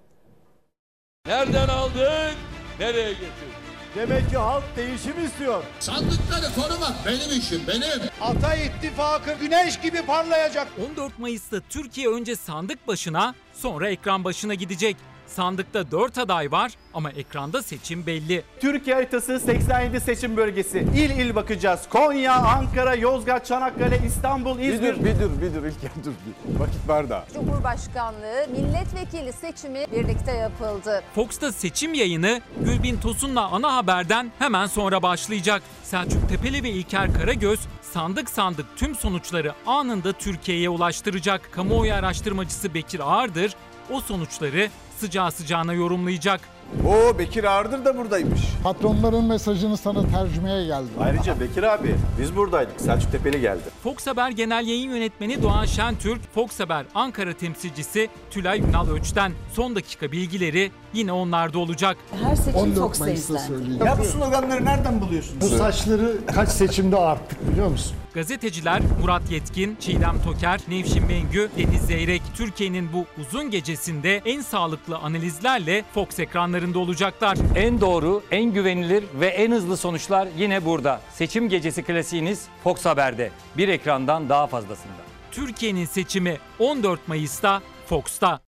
Nereden aldık? Nereye getirdik? Demek ki halk değişim istiyor. Sandıkları korumak benim işim benim. Ata ittifakı güneş gibi parlayacak. 14 Mayıs'ta Türkiye önce sandık başına sonra ekran başına gidecek. Sandıkta 4 aday var ama ekranda seçim belli. Türkiye haritası 87 seçim bölgesi. İl il bakacağız. Konya, Ankara, Yozgat, Çanakkale, İstanbul, İzmir. Bir dur, bir dur, bir dur İlker dur. Bir. Vakit var da. Cumhurbaşkanlığı milletvekili seçimi birlikte yapıldı. Fox'ta seçim yayını Gülbin Tosun'la ana haberden hemen sonra başlayacak. Selçuk Tepeli ve İlker Karagöz sandık sandık tüm sonuçları anında Türkiye'ye ulaştıracak. Kamuoyu araştırmacısı Bekir Ağırdır o sonuçları sıcağı sıcağına yorumlayacak. Oo Bekir Ağırdır da buradaymış. Patronların mesajını sana tercümeye geldi. Ayrıca Bekir abi biz buradaydık. Selçuk Tepeli geldi. Fox Haber Genel Yayın Yönetmeni Doğan Şentürk, Fox Haber Ankara temsilcisi Tülay Ünal Öç'ten son dakika bilgileri yine onlarda olacak. Her seçim Fox'ta izlendi. Ya bu sloganları nereden buluyorsun? Bu saçları kaç seçimde arttık biliyor musun? Gazeteciler Murat Yetkin, Çiğdem Toker, Nevşin Mengü, Deniz Zeyrek Türkiye'nin bu uzun gecesinde en sağlıklı analizlerle Fox ekranlarında olacaklar. En doğru, en güvenilir ve en hızlı sonuçlar yine burada. Seçim gecesi klasiğiniz Fox Haber'de. Bir ekrandan daha fazlasında. Türkiye'nin seçimi 14 Mayıs'ta Fox'ta.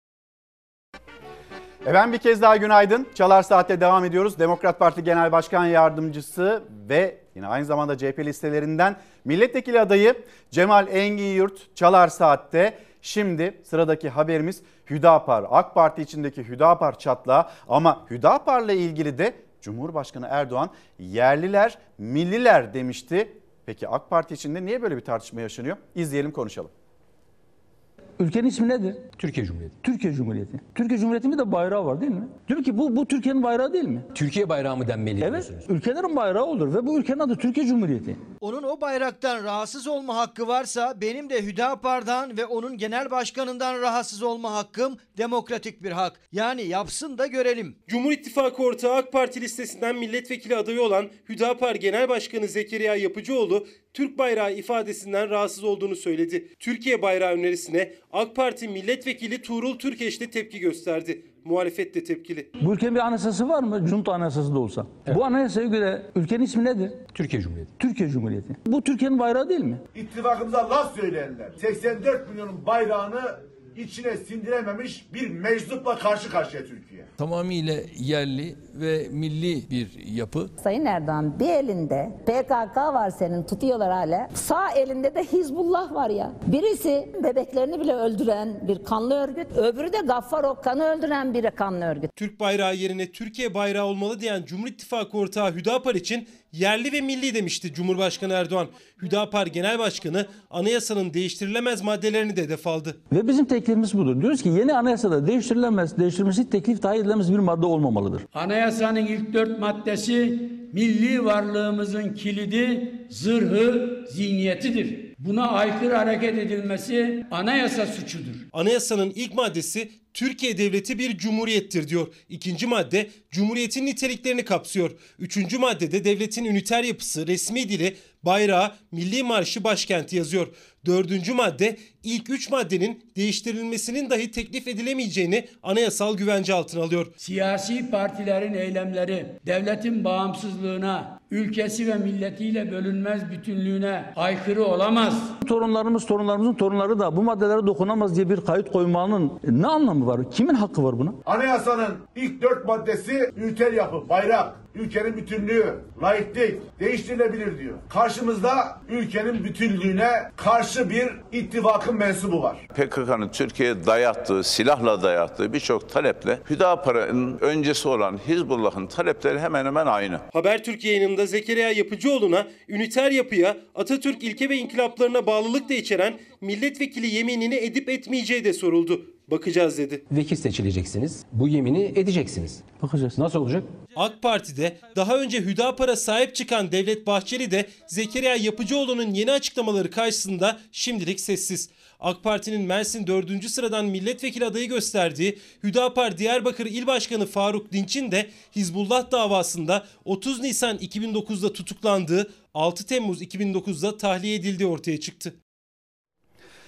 Efendim bir kez daha günaydın. Çalar Saat'te devam ediyoruz. Demokrat Parti Genel Başkan Yardımcısı ve yine aynı zamanda CHP listelerinden milletvekili adayı Cemal Engin Yurt Çalar Saat'te. Şimdi sıradaki haberimiz Hüdapar. AK Parti içindeki Hüdapar çatlağı ama Hüdapar'la ilgili de Cumhurbaşkanı Erdoğan yerliler, milliler demişti. Peki AK Parti içinde niye böyle bir tartışma yaşanıyor? İzleyelim konuşalım. Ülkenin ismi nedir? Türkiye Cumhuriyeti. Türkiye Cumhuriyeti. Türkiye Cumhuriyeti'nin de bayrağı var değil mi? Diyor ki bu bu Türkiye'nin bayrağı değil mi? Türkiye bayrağı mı denmeli Evet. diyorsunuz? Ülkelerin bayrağı olur ve bu ülkenin adı Türkiye Cumhuriyeti. Onun o bayraktan rahatsız olma hakkı varsa benim de Hüdapar'dan ve onun genel başkanından rahatsız olma hakkım demokratik bir hak. Yani yapsın da görelim. Cumhur İttifakı ortağı AK Parti listesinden milletvekili adayı olan Hüdapar Genel Başkanı Zekeriya Yapıcıoğlu Türk bayrağı ifadesinden rahatsız olduğunu söyledi. Türkiye bayrağı önerisine AK Parti milletvekili Tuğrul Türkeş de tepki gösterdi. Muhalefet de tepkili. Bu ülkenin bir anayasası var mı? Junta anayasası da olsa. Bu anayasaya göre ülkenin ismi nedir? Türkiye Cumhuriyeti. Türkiye Cumhuriyeti. Bu Türkiye'nin bayrağı değil mi? İttifakımıza laf söyleyenler 84 milyonun bayrağını içine sindirememiş bir meczupla karşı karşıya Türkiye. Tamamıyla yerli ve milli bir yapı. Sayın Erdoğan bir elinde PKK var senin tutuyorlar hala. Sağ elinde de Hizbullah var ya. Birisi bebeklerini bile öldüren bir kanlı örgüt. Öbürü de Gaffar Okkan'ı öldüren bir kanlı örgüt. Türk bayrağı yerine Türkiye bayrağı olmalı diyen Cumhur İttifakı ortağı Hüdapar için yerli ve milli demişti Cumhurbaşkanı Erdoğan. Hüdapar Genel Başkanı anayasanın değiştirilemez maddelerini de hedef aldı. Ve bizim teklifimiz budur. Diyoruz ki yeni anayasada değiştirilemez, değiştirilmesi teklif dahi edilemez bir madde olmamalıdır. Anayasanın ilk dört maddesi milli varlığımızın kilidi, zırhı, zihniyetidir. Buna aykırı hareket edilmesi anayasa suçudur. Anayasanın ilk maddesi Türkiye devleti bir cumhuriyettir diyor. İkinci madde cumhuriyetin niteliklerini kapsıyor. Üçüncü maddede devletin üniter yapısı, resmi dili, bayrağı, milli marşı, başkenti yazıyor. Dördüncü madde ilk üç maddenin değiştirilmesinin dahi teklif edilemeyeceğini anayasal güvence altına alıyor. Siyasi partilerin eylemleri devletin bağımsızlığına, ülkesi ve milletiyle bölünmez bütünlüğüne aykırı olamaz. Torunlarımız, torunlarımızın torunları da bu maddelere dokunamaz diye bir kayıt koymanın ne anlamı var? Kimin hakkı var buna? Anayasanın ilk dört maddesi ülkel yapı, bayrak, ülkenin bütünlüğü, laiklik değiştirilebilir diyor. Karşımızda ülkenin bütünlüğüne karşı bir ittifakın mensubu var. PKK'nın Türkiye'ye dayattığı, silahla dayattığı birçok taleple Hüdapar'ın öncesi olan Hizbullah'ın talepleri hemen hemen aynı. Habertürk yayınında Zekeriya Yapıcıoğlu'na üniter yapıya, Atatürk ilke ve inkılaplarına bağlılık da içeren milletvekili yeminini edip etmeyeceği de soruldu. Bakacağız dedi. Vekil seçileceksiniz. Bu yemini edeceksiniz. Bakacağız. Nasıl olacak? AK Parti'de daha önce Hüdapar'a sahip çıkan Devlet Bahçeli de Zekeriya Yapıcıoğlu'nun yeni açıklamaları karşısında şimdilik sessiz. AK Parti'nin Mersin 4. sıradan milletvekili adayı gösterdiği Hüdapar Diyarbakır İl Başkanı Faruk Dinç'in de Hizbullah davasında 30 Nisan 2009'da tutuklandığı 6 Temmuz 2009'da tahliye edildiği ortaya çıktı.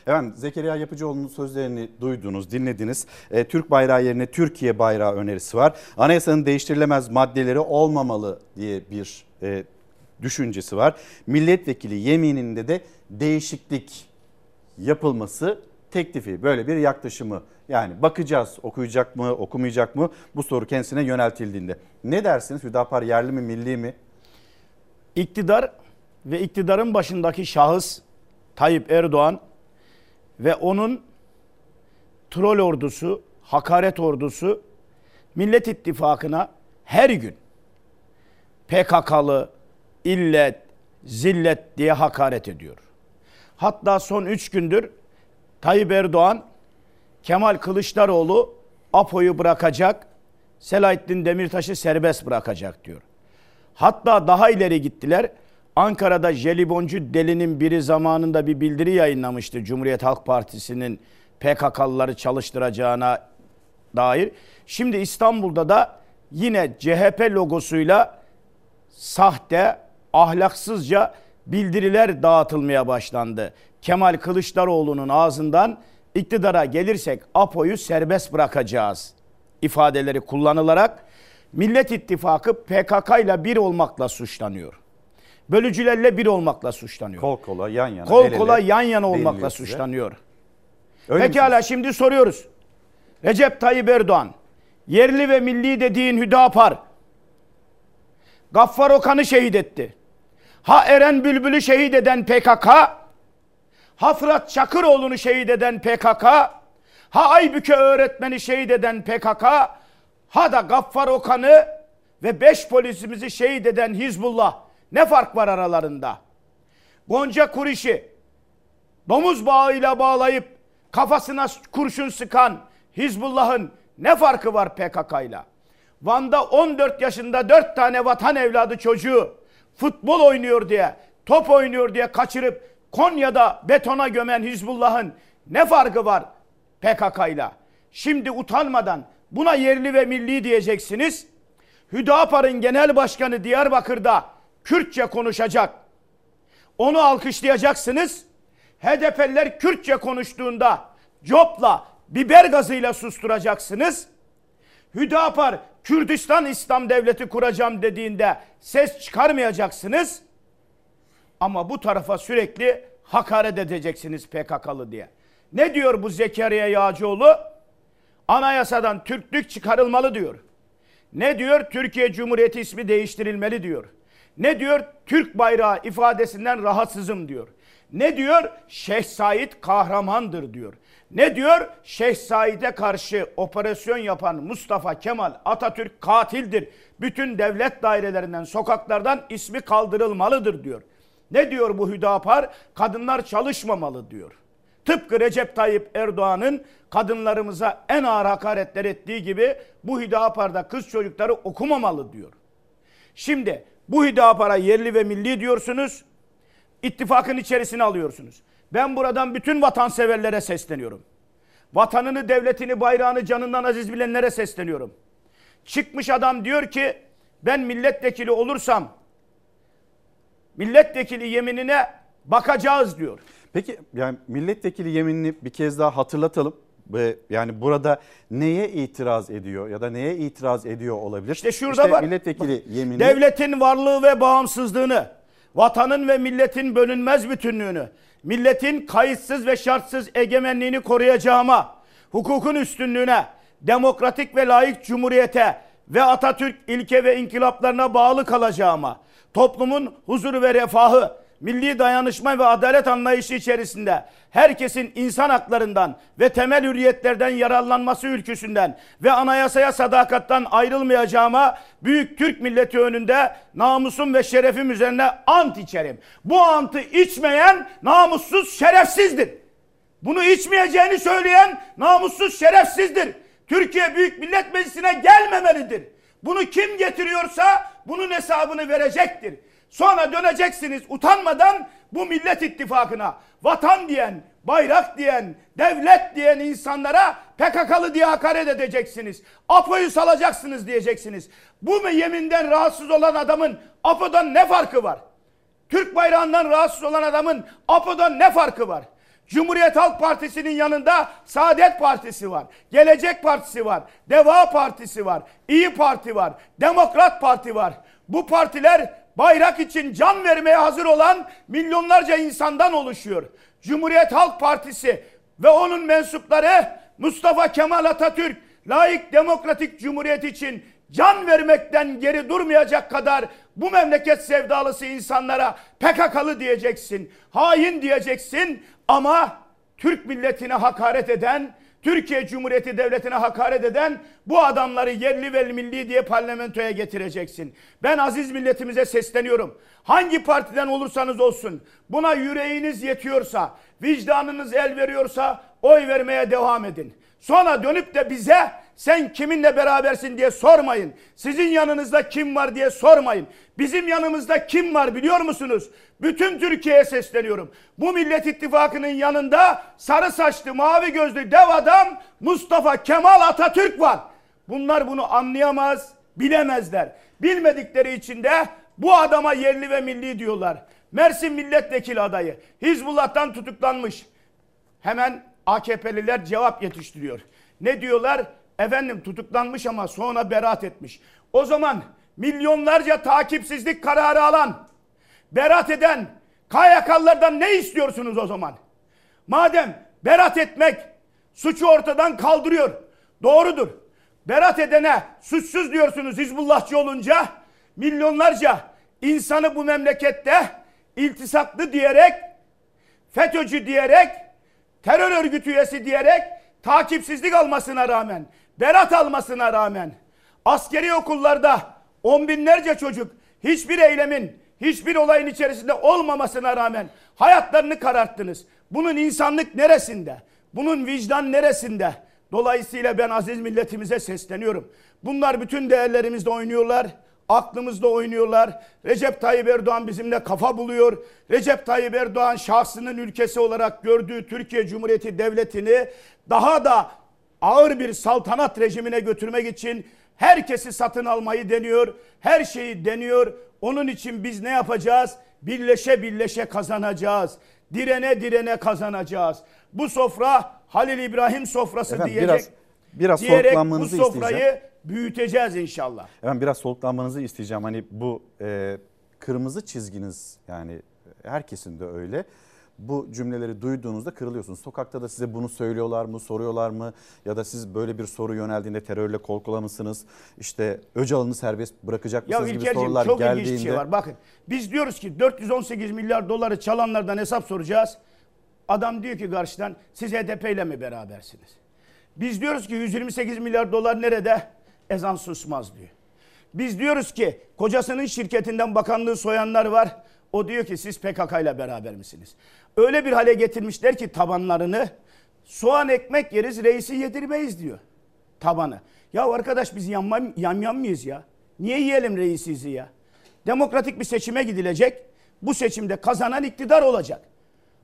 Efendim Zekeriya Yapıcıoğlu'nun sözlerini duydunuz, dinlediniz. E, Türk bayrağı yerine Türkiye bayrağı önerisi var. Anayasanın değiştirilemez maddeleri olmamalı diye bir e, düşüncesi var. Milletvekili yemininde de değişiklik yapılması teklifi, böyle bir yaklaşımı. Yani bakacağız okuyacak mı, okumayacak mı bu soru kendisine yöneltildiğinde. Ne dersiniz Hüdapar yerli mi, milli mi? İktidar ve iktidarın başındaki şahıs Tayyip Erdoğan ve onun troll ordusu, hakaret ordusu Millet İttifakı'na her gün PKK'lı, illet, zillet diye hakaret ediyor. Hatta son üç gündür Tayyip Erdoğan, Kemal Kılıçdaroğlu APO'yu bırakacak, Selahattin Demirtaş'ı serbest bırakacak diyor. Hatta daha ileri gittiler. Ankara'da jeliboncu delinin biri zamanında bir bildiri yayınlamıştı Cumhuriyet Halk Partisi'nin PKK'lıları çalıştıracağına dair. Şimdi İstanbul'da da yine CHP logosuyla sahte, ahlaksızca bildiriler dağıtılmaya başlandı. Kemal Kılıçdaroğlu'nun ağzından iktidara gelirsek APO'yu serbest bırakacağız ifadeleri kullanılarak Millet İttifakı PKK ile bir olmakla suçlanıyor. Bölücülerle bir olmakla suçlanıyor. Kol kola yan yana. Kol el kola ele yan yana olmakla size. suçlanıyor. Öyle Pekala şimdi soruyoruz. Recep Tayyip Erdoğan Yerli ve milli dediğin Hüdapar. Gaffar Okan'ı şehit etti. Ha Eren Bülbül'ü şehit eden PKK, ha Fırat Çakıroğlu'nu şehit eden PKK, ha Aybüke öğretmeni şehit eden PKK, ha da Gaffar Okan'ı ve beş polisimizi şehit eden Hizbullah. Ne fark var aralarında? Gonca Kuriş'i domuz bağıyla bağlayıp kafasına kurşun sıkan Hizbullah'ın ne farkı var PKK'yla? Van'da 14 yaşında 4 tane vatan evladı çocuğu futbol oynuyor diye, top oynuyor diye kaçırıp Konya'da betona gömen Hizbullah'ın ne farkı var PKK'yla? Şimdi utanmadan buna yerli ve milli diyeceksiniz. Hüdapar'ın genel başkanı Diyarbakır'da Kürtçe konuşacak. Onu alkışlayacaksınız. HDP'liler Kürtçe konuştuğunda copla, biber gazıyla susturacaksınız. Hüdapar Kürdistan İslam Devleti kuracağım dediğinde ses çıkarmayacaksınız. Ama bu tarafa sürekli hakaret edeceksiniz PKK'lı diye. Ne diyor bu Zekeriya Yağcıoğlu? Anayasadan Türklük çıkarılmalı diyor. Ne diyor? Türkiye Cumhuriyeti ismi değiştirilmeli diyor. Ne diyor? Türk bayrağı ifadesinden rahatsızım diyor. Ne diyor? Şeyh Said kahramandır diyor. Ne diyor? Şeyh Said'e karşı operasyon yapan Mustafa Kemal Atatürk katildir. Bütün devlet dairelerinden, sokaklardan ismi kaldırılmalıdır diyor. Ne diyor bu Hüdapar? Kadınlar çalışmamalı diyor. Tıpkı Recep Tayyip Erdoğan'ın kadınlarımıza en ağır hakaretler ettiği gibi bu Hüdapar'da kız çocukları okumamalı diyor. Şimdi bu Hüdapar'a yerli ve milli diyorsunuz. ittifakın içerisine alıyorsunuz. Ben buradan bütün vatanseverlere sesleniyorum. Vatanını, devletini, bayrağını canından aziz bilenlere sesleniyorum. Çıkmış adam diyor ki ben milletvekili olursam milletvekili yeminine bakacağız diyor. Peki yani milletvekili yeminini bir kez daha hatırlatalım. Ve yani burada neye itiraz ediyor ya da neye itiraz ediyor olabilir? İşte şurada var. Milletvekili yemini. Devletin varlığı ve bağımsızlığını, vatanın ve milletin bölünmez bütünlüğünü, milletin kayıtsız ve şartsız egemenliğini koruyacağıma, hukukun üstünlüğüne, demokratik ve layık cumhuriyete ve Atatürk ilke ve inkılaplarına bağlı kalacağıma, toplumun huzuru ve refahı, milli dayanışma ve adalet anlayışı içerisinde herkesin insan haklarından ve temel hürriyetlerden yararlanması ülküsünden ve anayasaya sadakattan ayrılmayacağıma büyük Türk milleti önünde namusum ve şerefim üzerine ant içerim. Bu antı içmeyen namussuz şerefsizdir. Bunu içmeyeceğini söyleyen namussuz şerefsizdir. Türkiye Büyük Millet Meclisi'ne gelmemelidir. Bunu kim getiriyorsa bunun hesabını verecektir. Sonra döneceksiniz utanmadan bu millet ittifakına vatan diyen, bayrak diyen, devlet diyen insanlara PKK'lı diye hakaret edeceksiniz. APO'yu salacaksınız diyeceksiniz. Bu mu yeminden rahatsız olan adamın APO'dan ne farkı var? Türk bayrağından rahatsız olan adamın APO'dan ne farkı var? Cumhuriyet Halk Partisi'nin yanında Saadet Partisi var. Gelecek Partisi var. Deva Partisi var. İyi Parti var. Demokrat Parti var. Bu partiler bayrak için can vermeye hazır olan milyonlarca insandan oluşuyor. Cumhuriyet Halk Partisi ve onun mensupları Mustafa Kemal Atatürk layık demokratik cumhuriyet için can vermekten geri durmayacak kadar bu memleket sevdalısı insanlara PKK'lı diyeceksin, hain diyeceksin ama Türk milletine hakaret eden, Türkiye Cumhuriyeti Devleti'ne hakaret eden bu adamları yerli ve milli diye parlamentoya getireceksin. Ben aziz milletimize sesleniyorum. Hangi partiden olursanız olsun buna yüreğiniz yetiyorsa, vicdanınız el veriyorsa oy vermeye devam edin. Sonra dönüp de bize sen kiminle berabersin diye sormayın. Sizin yanınızda kim var diye sormayın. Bizim yanımızda kim var biliyor musunuz? Bütün Türkiye'ye sesleniyorum. Bu Millet İttifakı'nın yanında sarı saçlı mavi gözlü dev adam Mustafa Kemal Atatürk var. Bunlar bunu anlayamaz, bilemezler. Bilmedikleri için de bu adama yerli ve milli diyorlar. Mersin milletvekili adayı Hizbullah'tan tutuklanmış. Hemen AKP'liler cevap yetiştiriyor. Ne diyorlar? Efendim tutuklanmış ama sonra beraat etmiş. O zaman milyonlarca takipsizlik kararı alan, beraat eden KYK'lılardan ne istiyorsunuz o zaman? Madem beraat etmek suçu ortadan kaldırıyor. Doğrudur. Berat edene suçsuz diyorsunuz Hizbullahçı olunca milyonlarca insanı bu memlekette iltisaklı diyerek FETÖ'cü diyerek terör örgütü üyesi diyerek takipsizlik almasına rağmen berat almasına rağmen askeri okullarda on binlerce çocuk hiçbir eylemin hiçbir olayın içerisinde olmamasına rağmen hayatlarını kararttınız. Bunun insanlık neresinde? Bunun vicdan neresinde? Dolayısıyla ben aziz milletimize sesleniyorum. Bunlar bütün değerlerimizde oynuyorlar. Aklımızda oynuyorlar. Recep Tayyip Erdoğan bizimle kafa buluyor. Recep Tayyip Erdoğan şahsının ülkesi olarak gördüğü Türkiye Cumhuriyeti Devleti'ni daha da ağır bir saltanat rejimine götürmek için herkesi satın almayı deniyor. Her şeyi deniyor. Onun için biz ne yapacağız? Birleşe birleşe kazanacağız. Direne direne kazanacağız. Bu sofra Halil İbrahim sofrası Efendim, diyecek. biraz- biraz diyerek bu sofrayı isteyeceğim. büyüteceğiz inşallah. Efendim biraz soluklanmanızı isteyeceğim. Hani bu e, kırmızı çizginiz yani herkesin de öyle. Bu cümleleri duyduğunuzda kırılıyorsunuz. Sokakta da size bunu söylüyorlar mı, soruyorlar mı? Ya da siz böyle bir soru yöneldiğinde terörle kol kola mısınız? İşte Öcalan'ı serbest bırakacak Ya mısınız gibi İlkerciğim sorular çok geldiğinde. ilginç bir şey var. Bakın biz diyoruz ki 418 milyar doları çalanlardan hesap soracağız. Adam diyor ki karşıdan siz HDP ile mi berabersiniz? Biz diyoruz ki 128 milyar dolar nerede? Ezan susmaz diyor. Biz diyoruz ki kocasının şirketinden bakanlığı soyanlar var. O diyor ki siz PKK ile beraber misiniz? Öyle bir hale getirmişler ki tabanlarını soğan ekmek yeriz reisi yedirmeyiz diyor tabanı. Ya arkadaş biz yamyam, yamyam mıyız ya? Niye yiyelim reisizi ya? Demokratik bir seçime gidilecek. Bu seçimde kazanan iktidar olacak.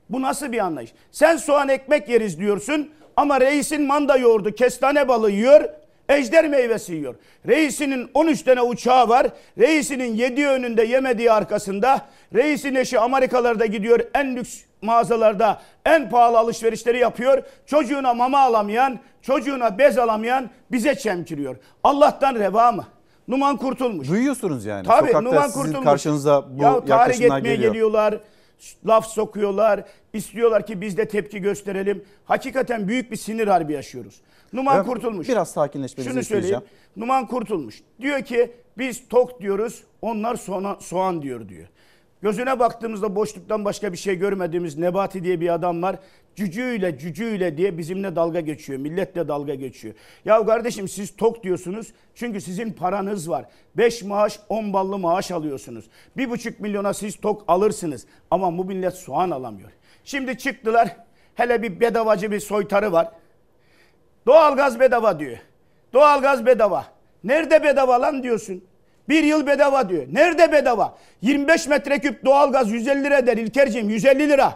Bu nasıl bir anlayış? Sen soğan ekmek yeriz diyorsun ama reisin manda yoğurdu, kestane balığı yiyor, ejder meyvesi yiyor. Reisinin 13 tane uçağı var. Reisinin yediği önünde yemediği arkasında. Reisin eşi Amerikalarda gidiyor en lüks mağazalarda en pahalı alışverişleri yapıyor. Çocuğuna mama alamayan, çocuğuna bez alamayan bize çemkiriyor. Allah'tan reva mı? Numan kurtulmuş. Duyuyorsunuz yani. Tabii Sokakta Numan sizin kurtulmuş. karşınıza bu ya, tahrik etmeye geliyor. geliyorlar. Laf sokuyorlar. istiyorlar ki biz de tepki gösterelim. Hakikaten büyük bir sinir harbi yaşıyoruz. Numan Ben kurtulmuş. Biraz sakinleşmenizi Şunu söyleyeyim. Numan kurtulmuş. Diyor ki biz tok diyoruz onlar soğan, soğan diyor diyor. Gözüne baktığımızda boşluktan başka bir şey görmediğimiz Nebati diye bir adam var. Cücüyle cücüyle diye bizimle dalga geçiyor. Milletle dalga geçiyor. Ya kardeşim siz tok diyorsunuz. Çünkü sizin paranız var. 5 maaş 10 ballı maaş alıyorsunuz. 1,5 milyona siz tok alırsınız. Ama bu millet soğan alamıyor. Şimdi çıktılar. Hele bir bedavacı bir soytarı var. Doğalgaz bedava diyor. Doğalgaz bedava. Nerede bedava lan diyorsun? Bir yıl bedava diyor. Nerede bedava? 25 metreküp doğalgaz 150 lira eder İlkerciğim 150 lira.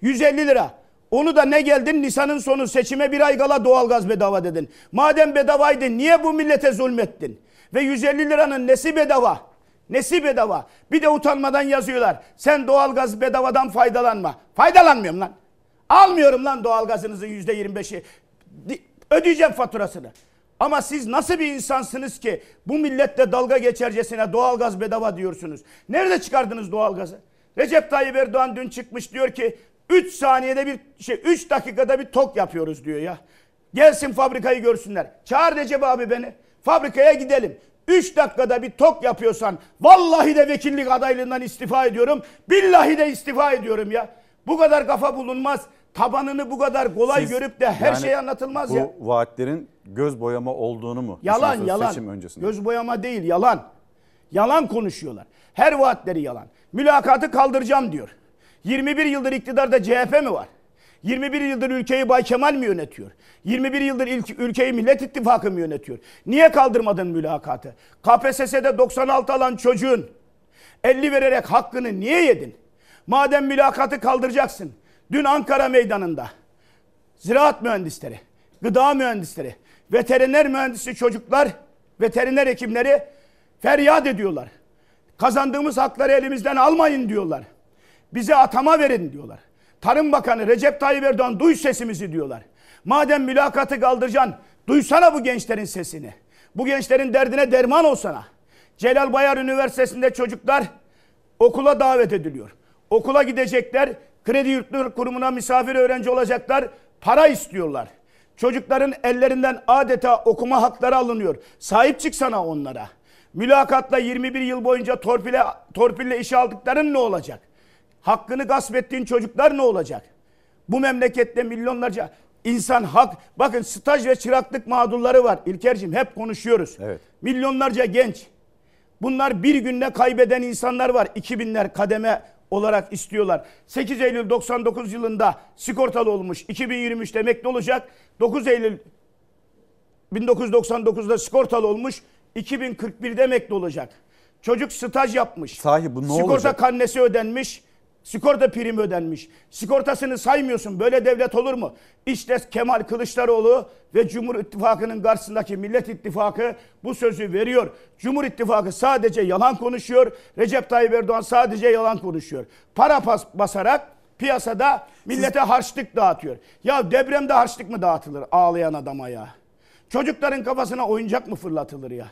150 lira. Onu da ne geldin Nisan'ın sonu seçime bir ay kala doğalgaz bedava dedin. Madem bedavaydı niye bu millete zulmettin? Ve 150 liranın nesi bedava? Nesi bedava? Bir de utanmadan yazıyorlar. Sen doğalgaz bedavadan faydalanma. Faydalanmıyorum lan. Almıyorum lan doğalgazınızın yüzde 25'i. Di- Ödeyeceğim faturasını. Ama siz nasıl bir insansınız ki bu milletle dalga geçercesine doğalgaz bedava diyorsunuz? Nerede çıkardınız doğalgazı? Recep Tayyip Erdoğan dün çıkmış diyor ki 3 saniyede bir şey 3 dakikada bir tok yapıyoruz diyor ya. Gelsin fabrikayı görsünler. Çağır Recep abi beni. Fabrikaya gidelim. 3 dakikada bir tok yapıyorsan vallahi de vekillik adaylığından istifa ediyorum. Billahi de istifa ediyorum ya. Bu kadar kafa bulunmaz. Tabanını bu kadar kolay Siz görüp de her yani şey anlatılmaz bu ya. vaatlerin göz boyama olduğunu mu Yalan yalan. seçim öncesinde? Göz boyama değil yalan. Yalan konuşuyorlar. Her vaatleri yalan. Mülakatı kaldıracağım diyor. 21 yıldır iktidarda CHP mi var? 21 yıldır ülkeyi Bay Kemal mi yönetiyor? 21 yıldır ilk, ülkeyi Millet İttifakı mı yönetiyor? Niye kaldırmadın mülakatı? KPSS'de 96 alan çocuğun 50 vererek hakkını niye yedin? Madem mülakatı kaldıracaksın. Dün Ankara meydanında ziraat mühendisleri, gıda mühendisleri, veteriner mühendisi çocuklar, veteriner hekimleri feryat ediyorlar. Kazandığımız hakları elimizden almayın diyorlar. Bize atama verin diyorlar. Tarım Bakanı Recep Tayyip Erdoğan duy sesimizi diyorlar. Madem mülakatı kaldıracaksın duysana bu gençlerin sesini. Bu gençlerin derdine derman olsana. Celal Bayar Üniversitesi'nde çocuklar okula davet ediliyor. Okula gidecekler. Kredi Yurtları Kurumu'na misafir öğrenci olacaklar. Para istiyorlar. Çocukların ellerinden adeta okuma hakları alınıyor. Sahip çıksana onlara. Mülakatla 21 yıl boyunca torpile, torpille işe aldıkların ne olacak? Hakkını gasp ettiğin çocuklar ne olacak? Bu memlekette milyonlarca insan hak... Bakın staj ve çıraklık mağdurları var. İlker'cim hep konuşuyoruz. Evet. Milyonlarca genç. Bunlar bir günde kaybeden insanlar var. 2000'ler kademe olarak istiyorlar. 8 Eylül 99 yılında sigortalı olmuş. 2023'te emekli olacak. 9 Eylül 1999'da sigortalı olmuş. 2041'de emekli olacak. Çocuk staj yapmış. Sahi bu ne Sigorta olacak? karnesi ödenmiş. Sigorta primi ödenmiş. Sigortasını saymıyorsun. Böyle devlet olur mu? İşte Kemal Kılıçdaroğlu ve Cumhur İttifakı'nın karşısındaki Millet İttifakı bu sözü veriyor. Cumhur İttifakı sadece yalan konuşuyor. Recep Tayyip Erdoğan sadece yalan konuşuyor. Para pas basarak piyasada millete harçlık dağıtıyor. Ya depremde harçlık mı dağıtılır ağlayan adama ya? Çocukların kafasına oyuncak mı fırlatılır ya?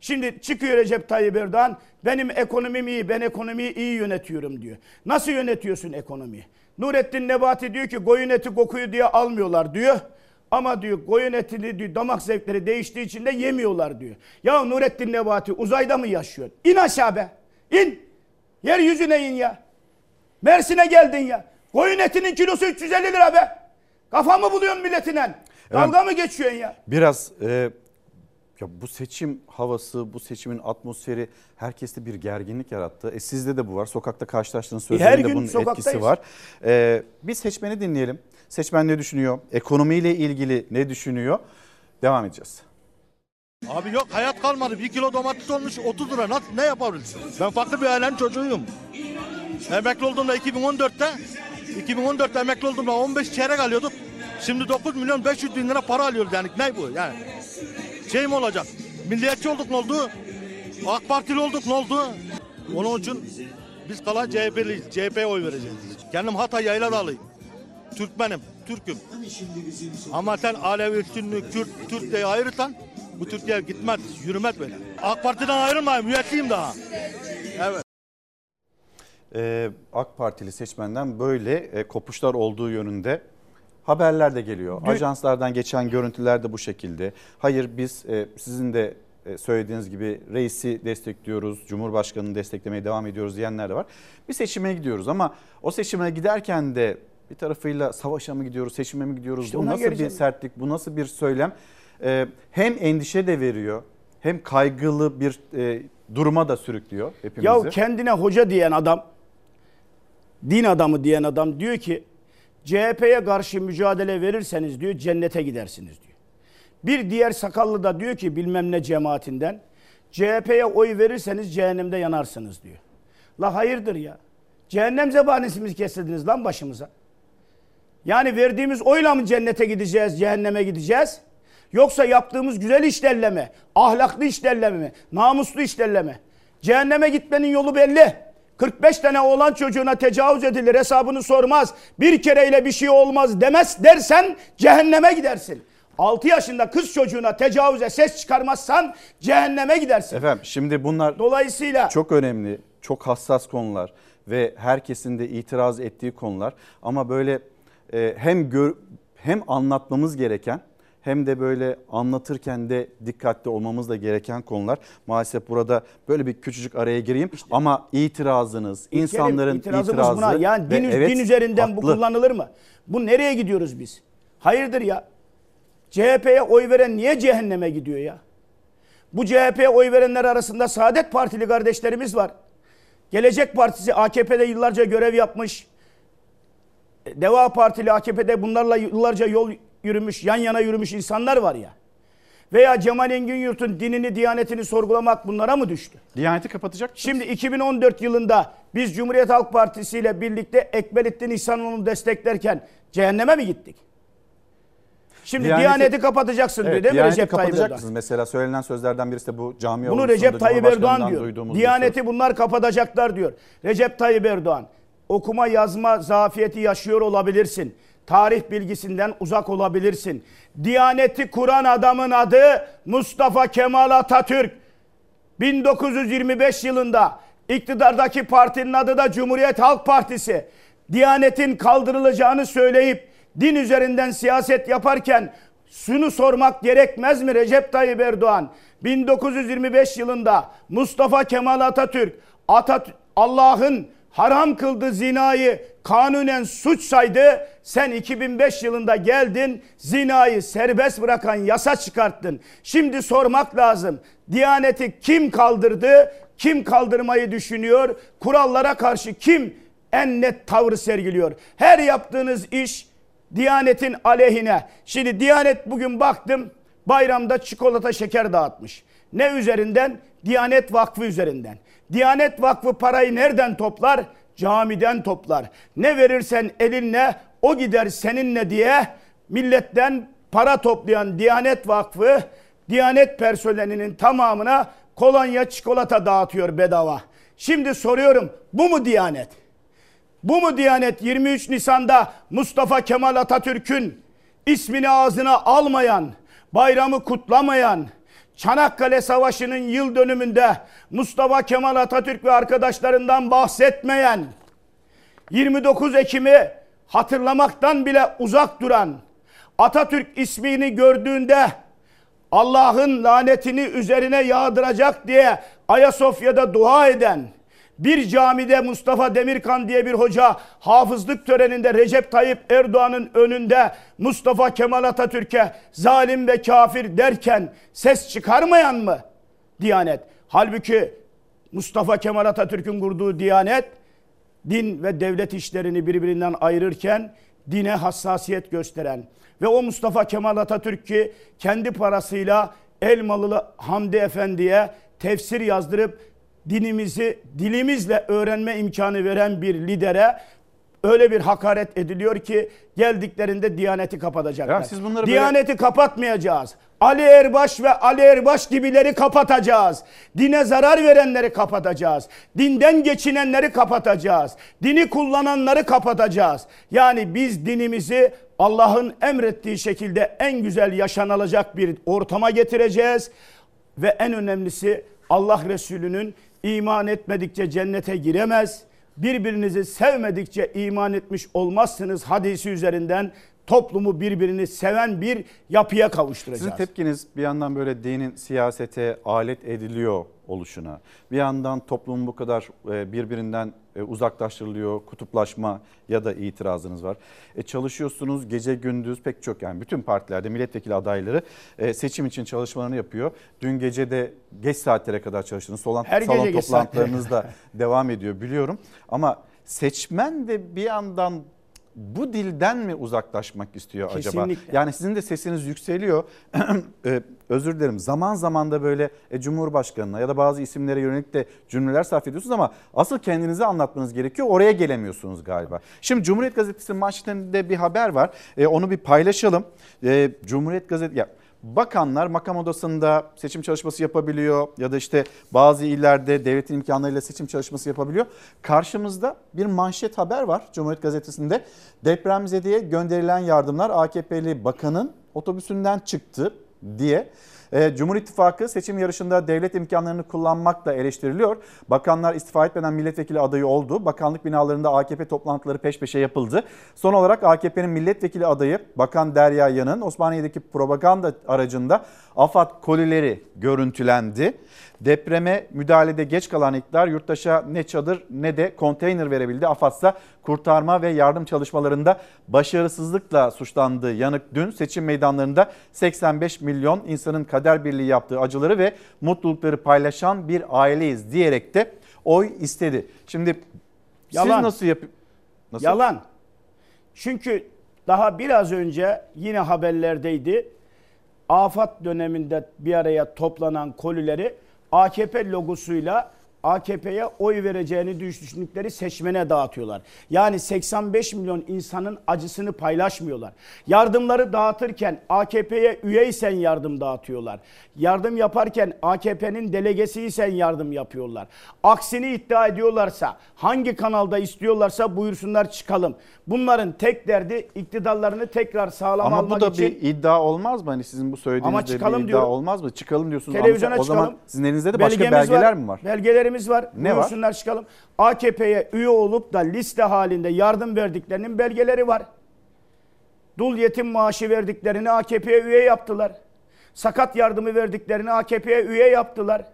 Şimdi çıkıyor Recep Tayyip Erdoğan benim ekonomim iyi ben ekonomiyi iyi yönetiyorum diyor. Nasıl yönetiyorsun ekonomiyi? Nurettin Nebati diyor ki koyun eti kokuyu diye almıyorlar diyor. Ama diyor koyun etini diyor damak zevkleri değiştiği için de yemiyorlar diyor. Ya Nurettin Nebati uzayda mı yaşıyor? İn aşağı be. İn. Yeryüzüne in ya. Mersin'e geldin ya. Koyun etinin kilosu 350 lira be. Kafa mı buluyorsun milletinen? Dalga mı geçiyorsun ya? Biraz e, ya bu seçim havası, bu seçimin atmosferi herkeste bir gerginlik yarattı. E sizde de bu var. Sokakta karşılaştığınız her sözlerinde bunun etkisi sokaktayız. var. E, bir seçmeni dinleyelim. Seçmen ne düşünüyor? Ekonomiyle ilgili ne düşünüyor? Devam edeceğiz. Abi yok hayat kalmadı. Bir kilo domates olmuş 30 lira. Nasıl, ne yapabilirsin? Ben fakir bir ailenin çocuğuyum. Emekli olduğumda 2014'te 2014'te emekli olduğumda 15 çeyrek alıyorduk. Şimdi 9 milyon 500 bin lira para alıyoruz yani. Ne bu yani? Şey mi olacak? Milliyetçi olduk ne oldu? AK Partili olduk ne oldu? Onun için biz kalan CHP'liyiz. CHP'ye oy vereceğiz. Kendim Hatay Yayladağlıyım. Türkmenim, Türk'üm. Ama sen Alevi, Sünni, Kürt, Türk diye ayırırsan bu Türkiye gitmez, yürümez böyle. AK Parti'den ayrılmayayım, üyetliyim daha. Evet. e, AK Partili seçmenden böyle e, kopuşlar olduğu yönünde haberler de geliyor. Ajanslardan geçen görüntüler de bu şekilde. Hayır biz e, sizin de e, söylediğiniz gibi reisi destekliyoruz, Cumhurbaşkanı'nı desteklemeye devam ediyoruz diyenler de var. Bir seçime gidiyoruz ama o seçime giderken de bir tarafıyla savaşa mı gidiyoruz, seçime mi gidiyoruz? İşte bu nasıl bir geleceğim. sertlik, bu nasıl bir söylem? E, hem endişe de veriyor, hem kaygılı bir e, duruma da sürüklüyor hepimizi. Ya kendine hoca diyen adam, din adamı diyen adam diyor ki CHP'ye karşı mücadele verirseniz diyor cennete gidersiniz diyor. Bir diğer sakallı da diyor ki bilmem ne cemaatinden CHP'ye oy verirseniz cehennemde yanarsınız diyor. La hayırdır ya? Cehennem zebanesi mi kestirdiniz lan başımıza? Yani verdiğimiz oyla mı cennete gideceğiz, cehenneme gideceğiz? Yoksa yaptığımız güzel işlerle mi? Ahlaklı işlerle mi? Namuslu işlerle mi? Cehenneme gitmenin yolu belli. 45 tane oğlan çocuğuna tecavüz edilir hesabını sormaz. Bir kereyle bir şey olmaz demez dersen cehenneme gidersin. 6 yaşında kız çocuğuna tecavüze ses çıkarmazsan cehenneme gidersin. Efendim şimdi bunlar Dolayısıyla çok önemli, çok hassas konular ve herkesin de itiraz ettiği konular. Ama böyle e, hem gör, hem anlatmamız gereken hem de böyle anlatırken de dikkatli olmamız da gereken konular. Maalesef burada böyle bir küçücük araya gireyim ama itirazınız, insanların itirazı buna. Yani din, evet, din üzerinden bu haklı. kullanılır mı? Bu nereye gidiyoruz biz? Hayırdır ya? CHP'ye oy veren niye cehenneme gidiyor ya? Bu CHP'ye oy verenler arasında Saadet Partili kardeşlerimiz var. Gelecek Partisi AKP'de yıllarca görev yapmış. Deva Partili AKP'de bunlarla yıllarca yol yürümüş, yan yana yürümüş insanlar var ya. Veya Cemal Engin Yurt'un dinini, diyanetini sorgulamak bunlara mı düştü? Diyaneti kapatacak Şimdi 2014 yılında biz Cumhuriyet Halk Partisi ile birlikte Ekmelettin İhsanoğlu'nu desteklerken cehenneme mi gittik? Şimdi Diyaneti, kapatacaksın diyor Evet, değil mi Diyaneti Recep Tayyip Erdoğan? Mesela söylenen sözlerden birisi de bu cami Bunu Recep Tayyip Erdoğan diyor. Diyaneti bunlar kapatacaklar diyor. Recep Tayyip Erdoğan okuma yazma zafiyeti yaşıyor olabilirsin. Tarih bilgisinden uzak olabilirsin. Diyaneti kuran adamın adı Mustafa Kemal Atatürk. 1925 yılında iktidardaki partinin adı da Cumhuriyet Halk Partisi. Diyanetin kaldırılacağını söyleyip din üzerinden siyaset yaparken Şunu sormak gerekmez mi Recep Tayyip Erdoğan? 1925 yılında Mustafa Kemal Atatürk Atat Allah'ın haram kıldığı zinayı kanunen suç saydı. Sen 2005 yılında geldin zinayı serbest bırakan yasa çıkarttın. Şimdi sormak lazım. Diyaneti kim kaldırdı? Kim kaldırmayı düşünüyor? Kurallara karşı kim en net tavrı sergiliyor? Her yaptığınız iş Diyanetin aleyhine. Şimdi Diyanet bugün baktım bayramda çikolata şeker dağıtmış. Ne üzerinden? Diyanet Vakfı üzerinden. Diyanet Vakfı parayı nereden toplar? Camiden toplar. Ne verirsen elinle o gider seninle diye milletten para toplayan Diyanet Vakfı Diyanet personelinin tamamına kolonya çikolata dağıtıyor bedava. Şimdi soruyorum bu mu Diyanet? Bu mu Diyanet 23 Nisan'da Mustafa Kemal Atatürk'ün ismini ağzına almayan, bayramı kutlamayan, Çanakkale Savaşı'nın yıl dönümünde Mustafa Kemal Atatürk ve arkadaşlarından bahsetmeyen, 29 Ekim'i hatırlamaktan bile uzak duran, Atatürk ismini gördüğünde Allah'ın lanetini üzerine yağdıracak diye Ayasofya'da dua eden, bir camide Mustafa Demirkan diye bir hoca hafızlık töreninde Recep Tayyip Erdoğan'ın önünde Mustafa Kemal Atatürk'e zalim ve kafir derken ses çıkarmayan mı Diyanet? Halbuki Mustafa Kemal Atatürk'ün kurduğu Diyanet din ve devlet işlerini birbirinden ayırırken dine hassasiyet gösteren ve o Mustafa Kemal Atatürk ki kendi parasıyla Elmalılı Hamdi Efendi'ye tefsir yazdırıp dinimizi dilimizle öğrenme imkanı veren bir lidere öyle bir hakaret ediliyor ki geldiklerinde Diyaneti kapatacaklar. Ya siz bunları böyle- Diyaneti kapatmayacağız. Ali Erbaş ve Ali Erbaş gibileri kapatacağız. Dine zarar verenleri kapatacağız. Dinden geçinenleri kapatacağız. Dini kullananları kapatacağız. Yani biz dinimizi Allah'ın emrettiği şekilde en güzel yaşanılacak bir ortama getireceğiz. Ve en önemlisi Allah Resulü'nün iman etmedikçe cennete giremez. Birbirinizi sevmedikçe iman etmiş olmazsınız hadisi üzerinden toplumu birbirini seven bir yapıya kavuşturacağız. Sizin tepkiniz bir yandan böyle dinin siyasete alet ediliyor oluşuna, bir yandan toplumun bu kadar e, birbirinden e, uzaklaştırılıyor, kutuplaşma ya da itirazınız var. E, çalışıyorsunuz gece gündüz pek çok yani bütün partilerde milletvekili adayları e, seçim için çalışmalarını yapıyor. Dün gece de geç saatlere kadar çalıştınız. Salon, Her gece salon geç toplantılarınız da devam ediyor biliyorum. Ama seçmen de bir yandan bu dilden mi uzaklaşmak istiyor acaba? Kesinlikle. Yani sizin de sesiniz yükseliyor. Ee, özür dilerim. Zaman zaman da böyle e, Cumhurbaşkanına ya da bazı isimlere yönelik de cümleler sarf ediyorsunuz ama asıl kendinizi anlatmanız gerekiyor. Oraya gelemiyorsunuz galiba. Şimdi Cumhuriyet Gazetesi'nin manşetinde bir haber var. E, onu bir paylaşalım. E, Cumhuriyet Gazetesi... Bakanlar makam odasında seçim çalışması yapabiliyor ya da işte bazı illerde devletin imkanlarıyla seçim çalışması yapabiliyor. Karşımızda bir manşet haber var Cumhuriyet Gazetesi'nde. Depremzedeye gönderilen yardımlar AKP'li bakanın otobüsünden çıktı diye. E, Cumhur İttifakı seçim yarışında devlet imkanlarını kullanmakla eleştiriliyor. Bakanlar istifa etmeden milletvekili adayı oldu. Bakanlık binalarında AKP toplantıları peş peşe yapıldı. Son olarak AKP'nin milletvekili adayı Bakan Derya Yan'ın Osmaniye'deki propaganda aracında AFAD kolileri görüntülendi. Depreme müdahalede geç kalan iktidar yurttaşa ne çadır ne de konteyner verebildi. AFAD ise kurtarma ve yardım çalışmalarında başarısızlıkla suçlandığı yanık dün seçim meydanlarında 85 milyon insanın kader birliği yaptığı acıları ve mutlulukları paylaşan bir aileyiz diyerek de oy istedi. Şimdi siz Yalan. nasıl yap nasıl? Yalan. Çünkü daha biraz önce yine haberlerdeydi. Afat döneminde bir araya toplanan kolileri AKP logosuyla AKP'ye oy vereceğini düşündükleri seçmene dağıtıyorlar. Yani 85 milyon insanın acısını paylaşmıyorlar. Yardımları dağıtırken AKP'ye üyeysen yardım dağıtıyorlar. Yardım yaparken AKP'nin delegesiysen yardım yapıyorlar. Aksini iddia ediyorlarsa hangi kanalda istiyorlarsa buyursunlar çıkalım. Bunların tek derdi iktidarlarını tekrar sağlam Ama almak bu da için bir iddia olmaz mı? Hani sizin bu söylediğinizde Ama çıkalım bir iddia diyorum. olmaz mı? Çıkalım diyorsunuz. Televizyona Ama o zaman çıkalım. sizin elinizde de başka Belgemiz belgeler mi var? Belgelerimiz var. Ne var? Buyursunlar çıkalım. AKP'ye üye olup da liste halinde yardım verdiklerinin belgeleri var. Dul yetim maaşı verdiklerini AKP'ye üye yaptılar. Sakat yardımı verdiklerini AKP'ye üye yaptılar.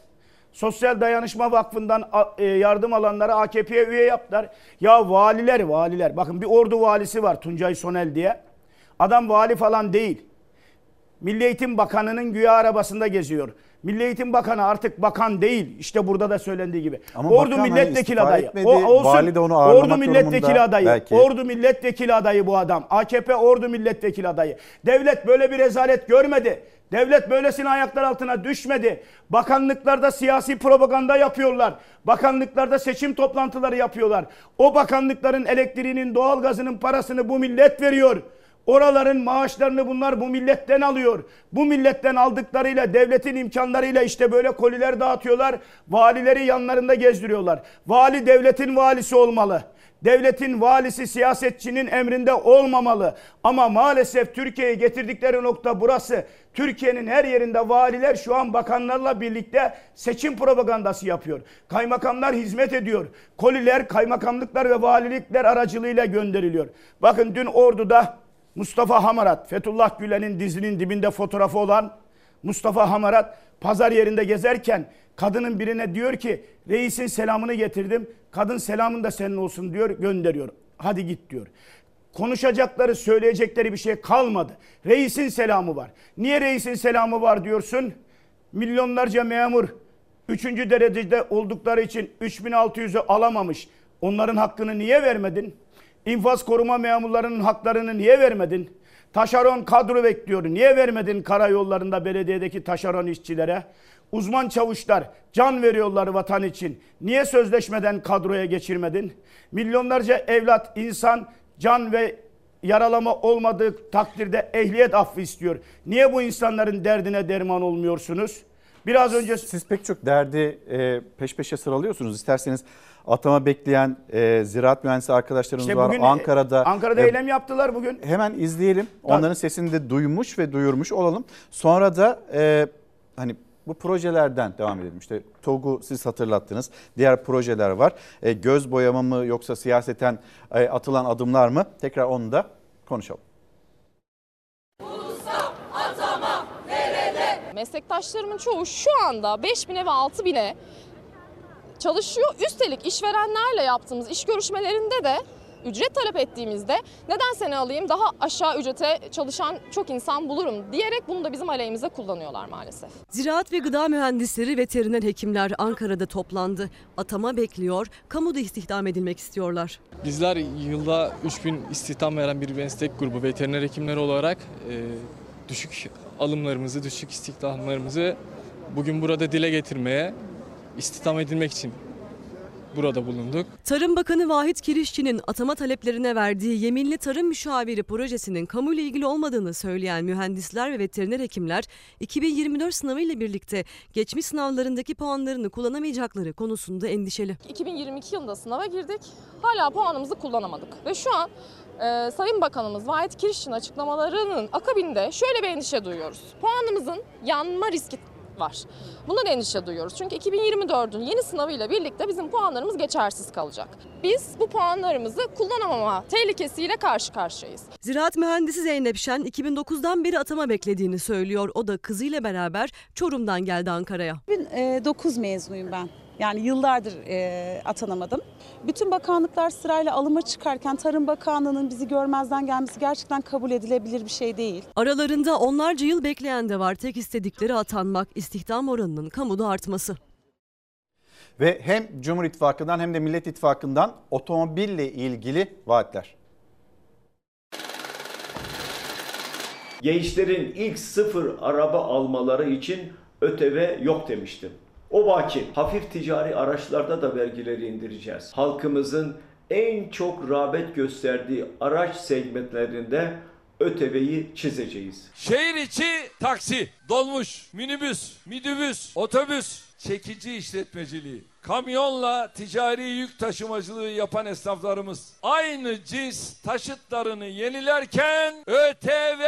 Sosyal Dayanışma Vakfı'ndan e, yardım alanları AKP'ye üye yaptılar. Ya valiler valiler bakın bir ordu valisi var Tuncay Sonel diye. Adam vali falan değil. Milli Eğitim Bakanı'nın güya arabasında geziyor. Milli Eğitim Bakanı artık bakan değil. İşte burada da söylendiği gibi. Ama Ordu bakan hani milletvekili adayı. etmedi, O olsun. vali de onu Ordu milletvekili adayı. belki. Ordu milletvekili adayı bu adam. AKP Ordu milletvekili adayı. Devlet böyle bir rezalet görmedi. Devlet böylesine ayaklar altına düşmedi. Bakanlıklarda siyasi propaganda yapıyorlar. Bakanlıklarda seçim toplantıları yapıyorlar. O bakanlıkların elektriğinin, doğalgazının parasını bu millet veriyor. Oraların maaşlarını bunlar bu milletten alıyor. Bu milletten aldıklarıyla devletin imkanlarıyla işte böyle koliler dağıtıyorlar. Valileri yanlarında gezdiriyorlar. Vali devletin valisi olmalı. Devletin valisi siyasetçinin emrinde olmamalı. Ama maalesef Türkiye'ye getirdikleri nokta burası. Türkiye'nin her yerinde valiler şu an bakanlarla birlikte seçim propagandası yapıyor. Kaymakamlar hizmet ediyor. Koliler kaymakamlıklar ve valilikler aracılığıyla gönderiliyor. Bakın dün Ordu'da Mustafa Hamarat, Fethullah Gülen'in dizinin dibinde fotoğrafı olan Mustafa Hamarat pazar yerinde gezerken kadının birine diyor ki reisin selamını getirdim. Kadın selamın da senin olsun diyor gönderiyor. Hadi git diyor. Konuşacakları söyleyecekleri bir şey kalmadı. Reisin selamı var. Niye reisin selamı var diyorsun? Milyonlarca memur 3. derecede oldukları için 3600'ü alamamış. Onların hakkını niye vermedin? İnfaz koruma memurlarının haklarını niye vermedin? Taşeron kadro bekliyor. Niye vermedin karayollarında belediyedeki taşeron işçilere? Uzman çavuşlar can veriyorlar vatan için. Niye sözleşmeden kadroya geçirmedin? Milyonlarca evlat, insan can ve yaralama olmadığı takdirde ehliyet affı istiyor. Niye bu insanların derdine derman olmuyorsunuz? Biraz önce Siz pek çok derdi e, peş peşe sıralıyorsunuz. İsterseniz atama bekleyen e, ziraat mühendisi arkadaşlarımız İşte var bugün, e, Ankara'da. Ankara'da E, eylem yaptılar bugün. Hemen izleyelim. Onların sesini de duymuş ve duyurmuş olalım. Sonra da e, hani bu projelerden devam edelim. İşte TOG'u siz hatırlattınız. Diğer projeler var. E, göz boyama mı yoksa siyaseten e, atılan adımlar mı? Tekrar onu da konuşalım. Meslektaşlarımın çoğu şu anda 5000'e ve 6000'e çalışıyor. Üstelik işverenlerle yaptığımız iş görüşmelerinde de ücret talep ettiğimizde neden seni alayım daha aşağı ücrete çalışan çok insan bulurum diyerek bunu da bizim aleyhimize kullanıyorlar maalesef. Ziraat ve gıda mühendisleri, veteriner hekimler Ankara'da toplandı. Atama bekliyor, kamuda istihdam edilmek istiyorlar. Bizler yılda 3000 istihdam veren bir meslek grubu veteriner hekimleri olarak e, düşük alımlarımızı, düşük istihdamlarımızı bugün burada dile getirmeye, istihdam edilmek için burada bulunduk. Tarım Bakanı Vahit Kirişçi'nin atama taleplerine verdiği yeminli tarım müşaviri projesinin kamuyla ilgili olmadığını söyleyen mühendisler ve veteriner hekimler 2024 sınavı ile birlikte geçmiş sınavlarındaki puanlarını kullanamayacakları konusunda endişeli. 2022 yılında sınava girdik. Hala puanımızı kullanamadık. Ve şu an e, Sayın Bakanımız Vahit Kirişçi'nin açıklamalarının akabinde şöyle bir endişe duyuyoruz. Puanımızın yanma riski var. Bundan endişe duyuyoruz. Çünkü 2024'ün yeni sınavıyla birlikte bizim puanlarımız geçersiz kalacak. Biz bu puanlarımızı kullanamama tehlikesiyle karşı karşıyayız. Ziraat mühendisi Zeynep Şen 2009'dan beri atama beklediğini söylüyor. O da kızıyla beraber Çorum'dan geldi Ankara'ya. 2009 mezunuyum ben. Yani yıllardır e, atanamadım. Bütün bakanlıklar sırayla alıma çıkarken Tarım Bakanlığı'nın bizi görmezden gelmesi gerçekten kabul edilebilir bir şey değil. Aralarında onlarca yıl bekleyen de var. Tek istedikleri atanmak, istihdam oranının kamuda artması. Ve hem Cumhur İttifakı'ndan hem de Millet İttifakı'ndan otomobille ilgili vaatler. Gençlerin ilk sıfır araba almaları için ÖTV yok demiştim. O vaki hafif ticari araçlarda da vergileri indireceğiz. Halkımızın en çok rağbet gösterdiği araç segmentlerinde ÖTV'yi çizeceğiz. Şehir içi taksi, dolmuş, minibüs, midibüs, otobüs, çekici işletmeciliği, kamyonla ticari yük taşımacılığı yapan esnaflarımız aynı cins taşıtlarını yenilerken ÖTV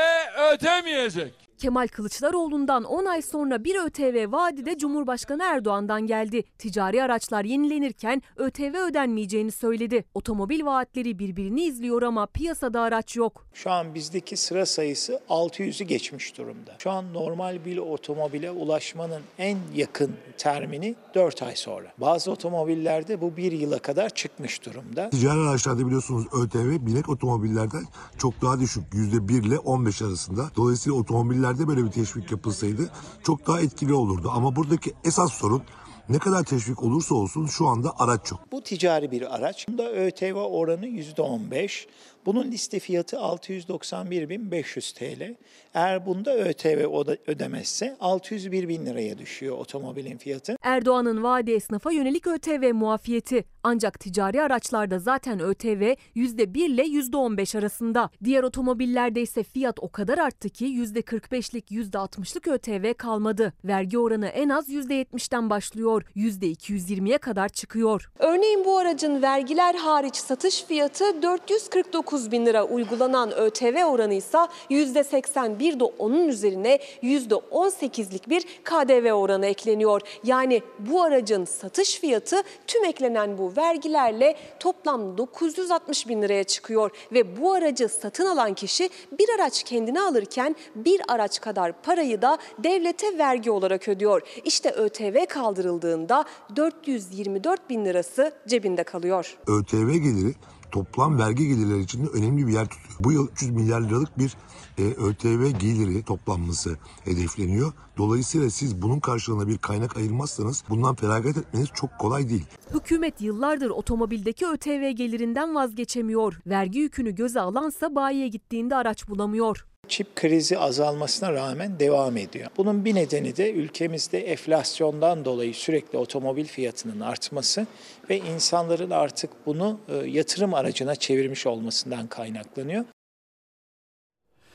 ödemeyecek. Kemal Kılıçdaroğlu'ndan 10 ay sonra bir ÖTV vaadi de Cumhurbaşkanı Erdoğan'dan geldi. Ticari araçlar yenilenirken ÖTV ödenmeyeceğini söyledi. Otomobil vaatleri birbirini izliyor ama piyasada araç yok. Şu an bizdeki sıra sayısı 600'ü geçmiş durumda. Şu an normal bir otomobile ulaşmanın en yakın termini 4 ay sonra. Bazı otomobillerde bu 1 yıla kadar çıkmış durumda. Ticari araçlarda biliyorsunuz ÖTV binek otomobillerden çok daha düşük. %1 ile 15 arasında. Dolayısıyla otomobillerde böyle bir teşvik yapılsaydı çok daha etkili olurdu. Ama buradaki esas sorun ne kadar teşvik olursa olsun şu anda araç yok. Bu ticari bir araç. Bunda ÖTV oranı %15. Bunun liste fiyatı 691.500 TL. Eğer bunda ÖTV ödemezse 601 bin liraya düşüyor otomobilin fiyatı. Erdoğan'ın vaadi esnafa yönelik ÖTV muafiyeti. Ancak ticari araçlarda zaten ÖTV %1 ile %15 arasında. Diğer otomobillerde ise fiyat o kadar arttı ki %45'lik %60'lık ÖTV kalmadı. Vergi oranı en az %70'ten başlıyor. %220'ye kadar çıkıyor. Örneğin bu aracın vergiler hariç satış fiyatı 449 bin lira uygulanan ÖTV oranı ise %81 de onun üzerine %18'lik bir KDV oranı ekleniyor. Yani bu aracın satış fiyatı tüm eklenen bu vergilerle toplam 960 bin liraya çıkıyor ve bu aracı satın alan kişi bir araç kendine alırken bir araç kadar parayı da devlete vergi olarak ödüyor. İşte ÖTV kaldırıldığında 424 bin lirası cebinde kalıyor. ÖTV geliri toplam vergi gelirleri içinde önemli bir yer tutuyor. Bu yıl 300 milyar liralık bir e, ÖTV geliri toplanması hedefleniyor. Dolayısıyla siz bunun karşılığında bir kaynak ayırmazsanız bundan feragat etmeniz çok kolay değil. Hükümet yıllardır otomobildeki ÖTV gelirinden vazgeçemiyor. Vergi yükünü göze alansa bayiye gittiğinde araç bulamıyor. Çip krizi azalmasına rağmen devam ediyor. Bunun bir nedeni de ülkemizde enflasyondan dolayı sürekli otomobil fiyatının artması ve insanların artık bunu e, yatırım aracına çevirmiş olmasından kaynaklanıyor.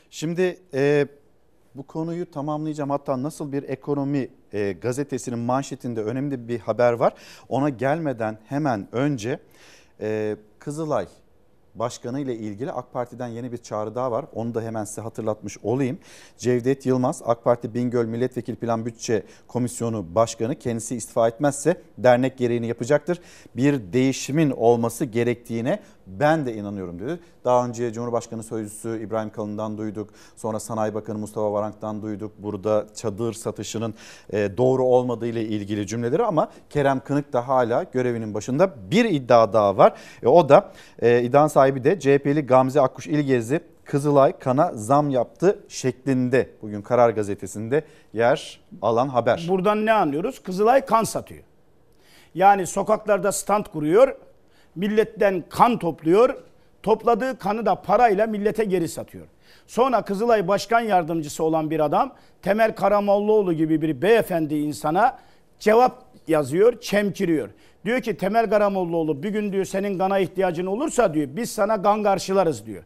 Şimdi e, bu konuyu tamamlayacağım. Hatta nasıl bir ekonomi e, gazetesinin manşetinde önemli bir haber var. Ona gelmeden hemen önce e, Kızılay Başkanı ile ilgili AK Parti'den yeni bir çağrı daha var. Onu da hemen size hatırlatmış olayım. Cevdet Yılmaz AK Parti Bingöl Milletvekili Plan Bütçe Komisyonu Başkanı kendisi istifa etmezse dernek gereğini yapacaktır. Bir değişimin olması gerektiğine ben de inanıyorum dedi. Daha önce Cumhurbaşkanı Sözcüsü İbrahim Kalın'dan duyduk. Sonra Sanayi Bakanı Mustafa Varank'tan duyduk. Burada çadır satışının e, doğru olmadığı ile ilgili cümleleri ama Kerem Kınık da hala görevinin başında. Bir iddia daha var. E, o da e, iddianın sahibi de CHP'li Gamze Akkuş İlgezi Kızılay kana zam yaptı şeklinde bugün Karar Gazetesi'nde yer alan haber. Buradan ne anlıyoruz? Kızılay kan satıyor. Yani sokaklarda stand kuruyor, milletten kan topluyor, topladığı kanı da parayla millete geri satıyor. Sonra Kızılay Başkan Yardımcısı olan bir adam Temel Karamollaoğlu gibi bir beyefendi insana cevap yazıyor, çemkiriyor. Diyor ki Temel Karamollaoğlu bir gün diyor senin kana ihtiyacın olursa diyor biz sana kan karşılarız diyor.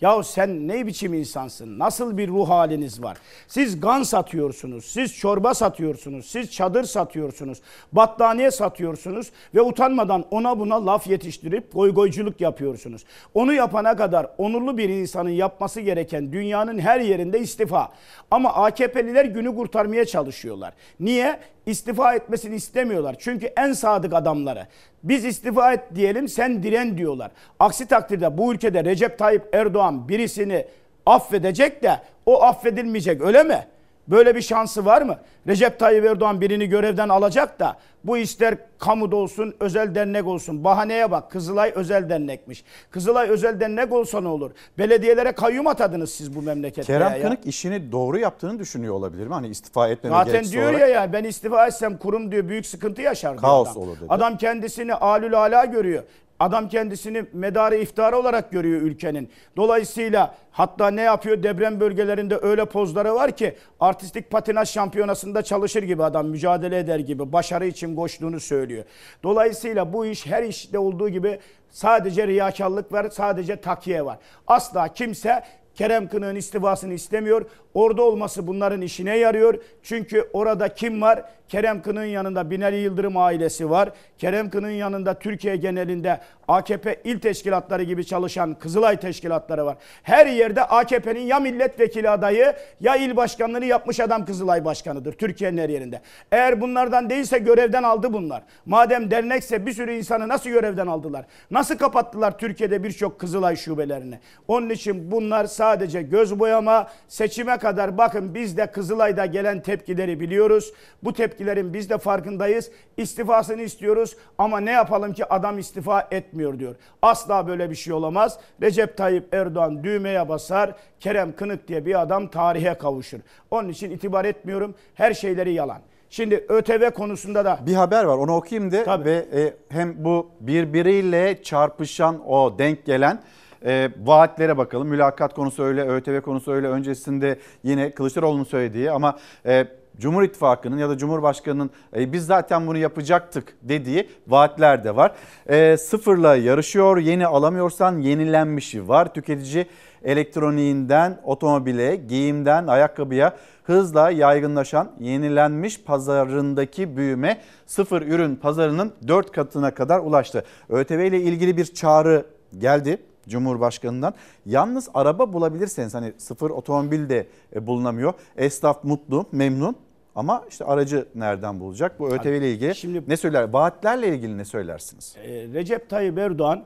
Yahu sen ne biçim insansın? Nasıl bir ruh haliniz var? Siz gan satıyorsunuz, siz çorba satıyorsunuz, siz çadır satıyorsunuz, battaniye satıyorsunuz ve utanmadan ona buna laf yetiştirip goygoyculuk yapıyorsunuz. Onu yapana kadar onurlu bir insanın yapması gereken dünyanın her yerinde istifa. Ama AKP'liler günü kurtarmaya çalışıyorlar. Niye? İstifa etmesini istemiyorlar. Çünkü en sadık adamları. Biz istifa et diyelim sen diren diyorlar. Aksi takdirde bu ülkede Recep Tayyip Erdoğan birisini affedecek de o affedilmeyecek öyle mi? Böyle bir şansı var mı? Recep Tayyip Erdoğan birini görevden alacak da bu ister kamuda olsun, özel dernek olsun. Bahaneye bak Kızılay özel dernekmiş. Kızılay özel dernek olsa ne olur? Belediyelere kayyum atadınız siz bu memlekette. Kerem. Kınık işini doğru yaptığını düşünüyor olabilir mi? Hani istifa etmeme Zaten diyor olarak. ya ya ben istifa etsem kurum diyor büyük sıkıntı yaşar Kaos adam. olur dedi. Adam kendisini alül ala görüyor. Adam kendisini medarı iftarı olarak görüyor ülkenin. Dolayısıyla hatta ne yapıyor? Deprem bölgelerinde öyle pozları var ki artistik patinaj şampiyonasında çalışır gibi adam mücadele eder gibi başarı için koştuğunu söylüyor. Dolayısıyla bu iş her işte olduğu gibi sadece riyakarlık var, sadece takiye var. Asla kimse Kerem Kınık'ın istifasını istemiyor. Orada olması bunların işine yarıyor. Çünkü orada kim var? Kerem Kınık'ın yanında Binali Yıldırım ailesi var. Kerem Kınık'ın yanında Türkiye genelinde AKP il teşkilatları gibi çalışan Kızılay teşkilatları var. Her yerde AKP'nin ya milletvekili adayı ya il başkanlığını yapmış adam Kızılay başkanıdır Türkiye'nin her yerinde. Eğer bunlardan değilse görevden aldı bunlar. Madem dernekse bir sürü insanı nasıl görevden aldılar? Nasıl kapattılar Türkiye'de birçok Kızılay şubelerini? Onun için bunlar sadece göz boyama seçime kadar bakın biz de Kızılay'da gelen tepkileri biliyoruz. Bu tepkilerin biz de farkındayız. İstifasını istiyoruz ama ne yapalım ki adam istifa etmiyor diyor. Asla böyle bir şey olamaz. Recep Tayyip Erdoğan düğmeye basar. Kerem Kınık diye bir adam tarihe kavuşur. Onun için itibar etmiyorum. Her şeyleri yalan. Şimdi ÖTV konusunda da Bir haber var onu okuyayım de ve e, hem bu birbiriyle çarpışan o denk gelen e, vaatlere bakalım. Mülakat konusu öyle, ÖTV konusu öyle. Öncesinde yine Kılıçdaroğlu'nun söylediği ama e, Cumhur İttifakı'nın ya da Cumhurbaşkanı'nın e, biz zaten bunu yapacaktık dediği vaatler de var. E, sıfırla yarışıyor. Yeni alamıyorsan yenilenmişi var. Tüketici elektroniğinden otomobile, giyimden ayakkabıya hızla yaygınlaşan yenilenmiş pazarındaki büyüme sıfır ürün pazarının 4 katına kadar ulaştı. ÖTV ile ilgili bir çağrı geldi Cumhurbaşkanı'ndan. Yalnız araba bulabilirseniz hani sıfır otomobil de e, bulunamıyor. Esnaf mutlu, memnun ama işte aracı nereden bulacak? Bu ÖTV ile ilgili Şimdi, ne söyler? Vaatlerle ilgili ne söylersiniz? E, Recep Tayyip Erdoğan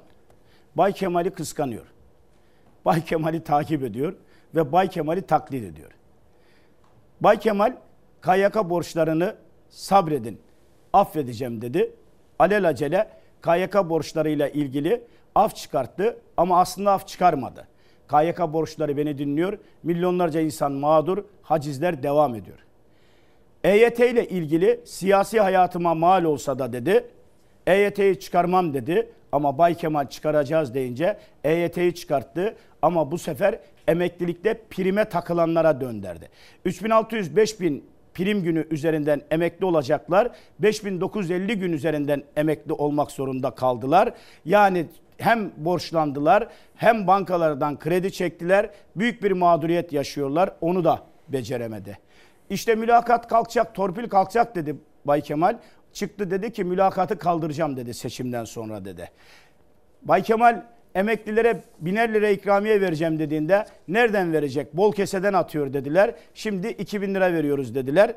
Bay Kemal'i kıskanıyor. Bay Kemal'i takip ediyor ve Bay Kemal'i taklit ediyor. Bay Kemal KYK borçlarını sabredin, affedeceğim dedi. Alelacele KYK borçlarıyla ilgili af çıkarttı ama aslında af çıkarmadı. KYK borçları beni dinliyor. Milyonlarca insan mağdur, hacizler devam ediyor. EYT ile ilgili siyasi hayatıma mal olsa da dedi. EYT'yi çıkarmam dedi ama Bay Kemal çıkaracağız deyince EYT'yi çıkarttı ama bu sefer emeklilikte prime takılanlara dönderdi. 3600-5000 prim günü üzerinden emekli olacaklar. 5950 gün üzerinden emekli olmak zorunda kaldılar. Yani hem borçlandılar hem bankalardan kredi çektiler. Büyük bir mağduriyet yaşıyorlar. Onu da beceremedi. İşte mülakat kalkacak, torpil kalkacak dedi Bay Kemal. Çıktı dedi ki mülakatı kaldıracağım dedi seçimden sonra dedi. Bay Kemal emeklilere biner lira ikramiye vereceğim dediğinde nereden verecek? Bol keseden atıyor dediler. Şimdi 2000 lira veriyoruz dediler.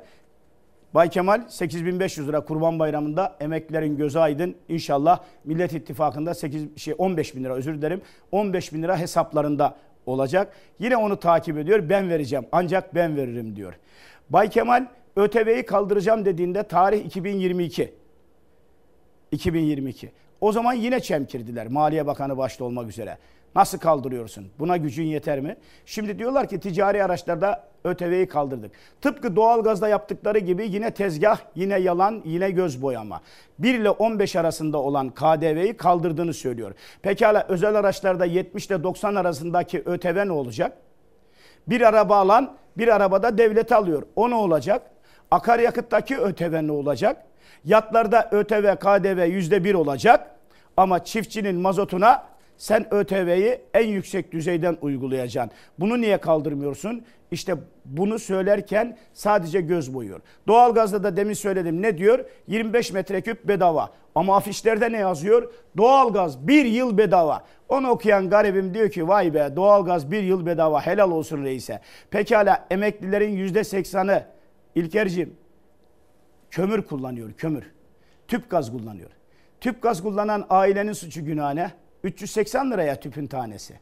Bay Kemal 8500 lira Kurban Bayramı'nda emeklilerin gözü aydın. İnşallah Millet İttifakı'nda 8 şey 15 bin lira özür dilerim. 15 bin lira hesaplarında olacak. Yine onu takip ediyor. Ben vereceğim ancak ben veririm diyor. Bay Kemal ÖTV'yi kaldıracağım dediğinde tarih 2022. 2022. O zaman yine çemkirdiler Maliye Bakanı başta olmak üzere. Nasıl kaldırıyorsun? Buna gücün yeter mi? Şimdi diyorlar ki ticari araçlarda ÖTV'yi kaldırdık. Tıpkı doğalgazda yaptıkları gibi yine tezgah, yine yalan, yine göz boyama. 1 ile 15 arasında olan KDV'yi kaldırdığını söylüyor. Pekala özel araçlarda 70 ile 90 arasındaki ÖTV ne olacak? Bir araba alan bir arabada devlet alıyor. O ne olacak? Akaryakıttaki ÖTV ne olacak? Yatlarda ÖTV, KDV yüzde bir olacak. Ama çiftçinin mazotuna sen ÖTV'yi en yüksek düzeyden uygulayacaksın. Bunu niye kaldırmıyorsun? İşte bunu söylerken sadece göz boyuyor. Doğalgazda da demin söyledim ne diyor? 25 metreküp bedava. Ama afişlerde ne yazıyor? Doğalgaz bir yıl bedava. Onu okuyan garibim diyor ki vay be doğalgaz bir yıl bedava helal olsun reise. Pekala emeklilerin yüzde seksanı İlkerciğim kömür kullanıyor kömür. Tüp gaz kullanıyor. Tüp gaz kullanan ailenin suçu günahı ne? 380 liraya tüpün tanesi.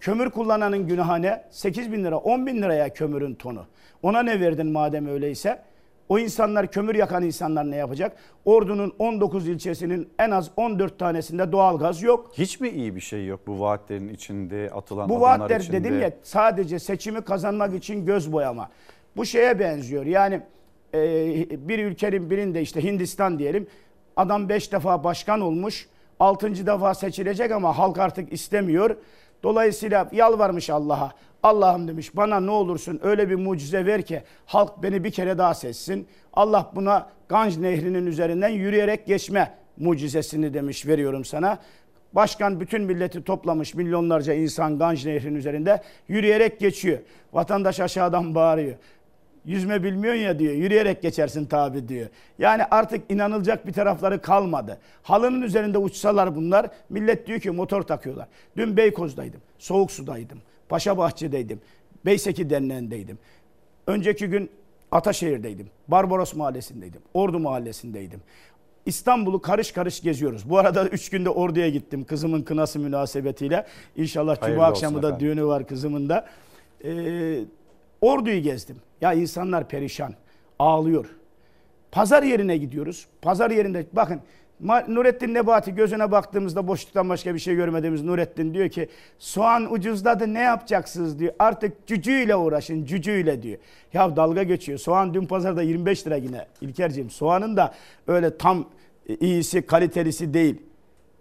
Kömür kullananın günahı ne? 8 bin lira 10 bin liraya kömürün tonu. Ona ne verdin madem öyleyse? O insanlar kömür yakan insanlar ne yapacak? Ordu'nun 19 ilçesinin en az 14 tanesinde doğalgaz yok. Hiç mi iyi bir şey yok bu vaatlerin içinde atılan Bu vaatler içinde? dedim ya sadece seçimi kazanmak için göz boyama. Bu şeye benziyor. Yani e, bir ülkenin birinde işte Hindistan diyelim. Adam 5 defa başkan olmuş. 6. defa seçilecek ama halk artık istemiyor. Dolayısıyla yalvarmış Allah'a. Allah'ım demiş bana ne olursun öyle bir mucize ver ki halk beni bir kere daha seçsin. Allah buna Ganj Nehri'nin üzerinden yürüyerek geçme mucizesini demiş veriyorum sana. Başkan bütün milleti toplamış milyonlarca insan Ganj Nehri'nin üzerinde yürüyerek geçiyor. Vatandaş aşağıdan bağırıyor. Yüzme bilmiyorsun ya diyor. Yürüyerek geçersin tabi diyor. Yani artık inanılacak bir tarafları kalmadı. Halının üzerinde uçsalar bunlar millet diyor ki motor takıyorlar. Dün Beykoz'daydım. Soğuk sudaydım. Paşabahçe'deydim. Beyseki Derneği'ndeydim. Önceki gün Ataşehir'deydim. Barbaros Mahallesi'ndeydim. Ordu Mahallesi'ndeydim. İstanbul'u karış karış geziyoruz. Bu arada 3 günde Ordu'ya gittim kızımın kınası münasebetiyle. İnşallah Hayırlı Cuma akşamı da efendim. düğünü var kızımın da. Ee, Ordu'yu gezdim. Ya insanlar perişan. Ağlıyor. Pazar yerine gidiyoruz. Pazar yerinde bakın Nurettin Nebati gözüne baktığımızda boşluktan başka bir şey görmediğimiz Nurettin diyor ki soğan ucuzladı ne yapacaksınız diyor. Artık cücüyle uğraşın cücüyle diyor. Ya dalga geçiyor. Soğan dün pazarda 25 lira yine İlkerciğim. Soğanın da öyle tam e, iyisi kalitelisi değil.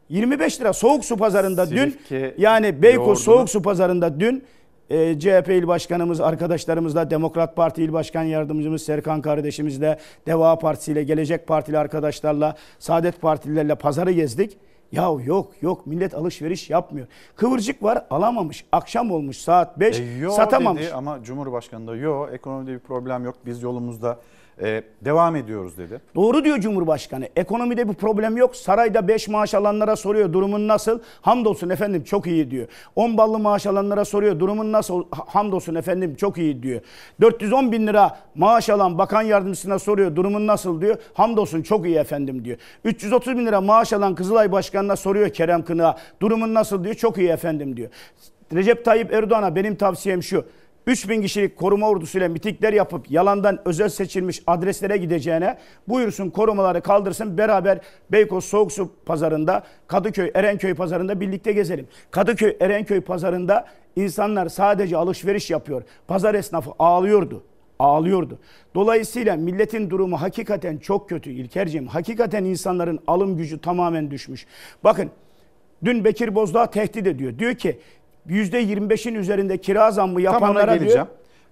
25 lira soğuk su pazarında dün Silifke yani Beykoz soğuk su pazarında dün e, CHP il başkanımız arkadaşlarımızla Demokrat Parti il başkan yardımcımız Serkan kardeşimizle Deva Partisi ile Gelecek Partili arkadaşlarla Saadet Partililerle pazarı gezdik. Ya yok yok millet alışveriş yapmıyor. Kıvırcık var alamamış. Akşam olmuş saat 5 E, yo satamamış. dedi ama Cumhurbaşkanı da yo ekonomide bir problem yok biz yolumuzda e, devam ediyoruz dedi. Doğru diyor Cumhurbaşkanı. Ekonomide bir problem yok. Sarayda 5 maaş alanlara soruyor durumun nasıl? Hamdolsun efendim çok iyi diyor. 10 ballı maaş alanlara soruyor durumun nasıl? Ha- Hamdolsun efendim çok iyi diyor. 410 bin lira maaş alan bakan yardımcısına soruyor durumun nasıl diyor. Hamdolsun çok iyi efendim diyor. 330 bin lira maaş alan Kızılay Başkanı'na soruyor Kerem Kınık'a durumun nasıl diyor. Çok iyi efendim diyor. Recep Tayyip Erdoğan'a benim tavsiyem şu. 3000 kişilik koruma ordusuyla mitikler yapıp yalandan özel seçilmiş adreslere gideceğine buyursun korumaları kaldırsın beraber Beykoz Soğuksu pazarında Kadıköy Erenköy pazarında birlikte gezelim. Kadıköy Erenköy pazarında insanlar sadece alışveriş yapıyor. Pazar esnafı ağlıyordu. Ağlıyordu. Dolayısıyla milletin durumu hakikaten çok kötü İlkerciğim. Hakikaten insanların alım gücü tamamen düşmüş. Bakın dün Bekir Bozdağ tehdit ediyor. Diyor ki %25'in üzerinde kira zammı Tam ona yapanlara geleceğim. diyor.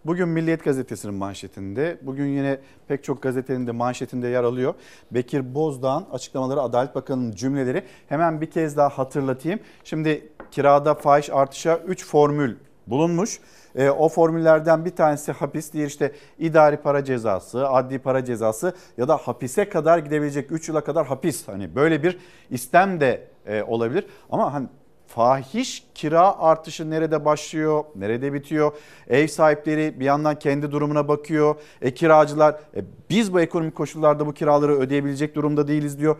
Bugün Milliyet Gazetesi'nin manşetinde, bugün yine pek çok gazetenin de manşetinde yer alıyor. Bekir Bozdağ'ın açıklamaları, Adalet Bakanı'nın cümleleri hemen bir kez daha hatırlatayım. Şimdi kirada fahiş artışa 3 formül bulunmuş. E, o formüllerden bir tanesi hapis, diğer işte idari para cezası, adli para cezası ya da hapise kadar gidebilecek 3 yıla kadar hapis. Hani böyle bir istem de e, olabilir. Ama hani fahiş kira artışı nerede başlıyor, nerede bitiyor? Ev sahipleri bir yandan kendi durumuna bakıyor. E kiracılar e, biz bu ekonomik koşullarda bu kiraları ödeyebilecek durumda değiliz diyor.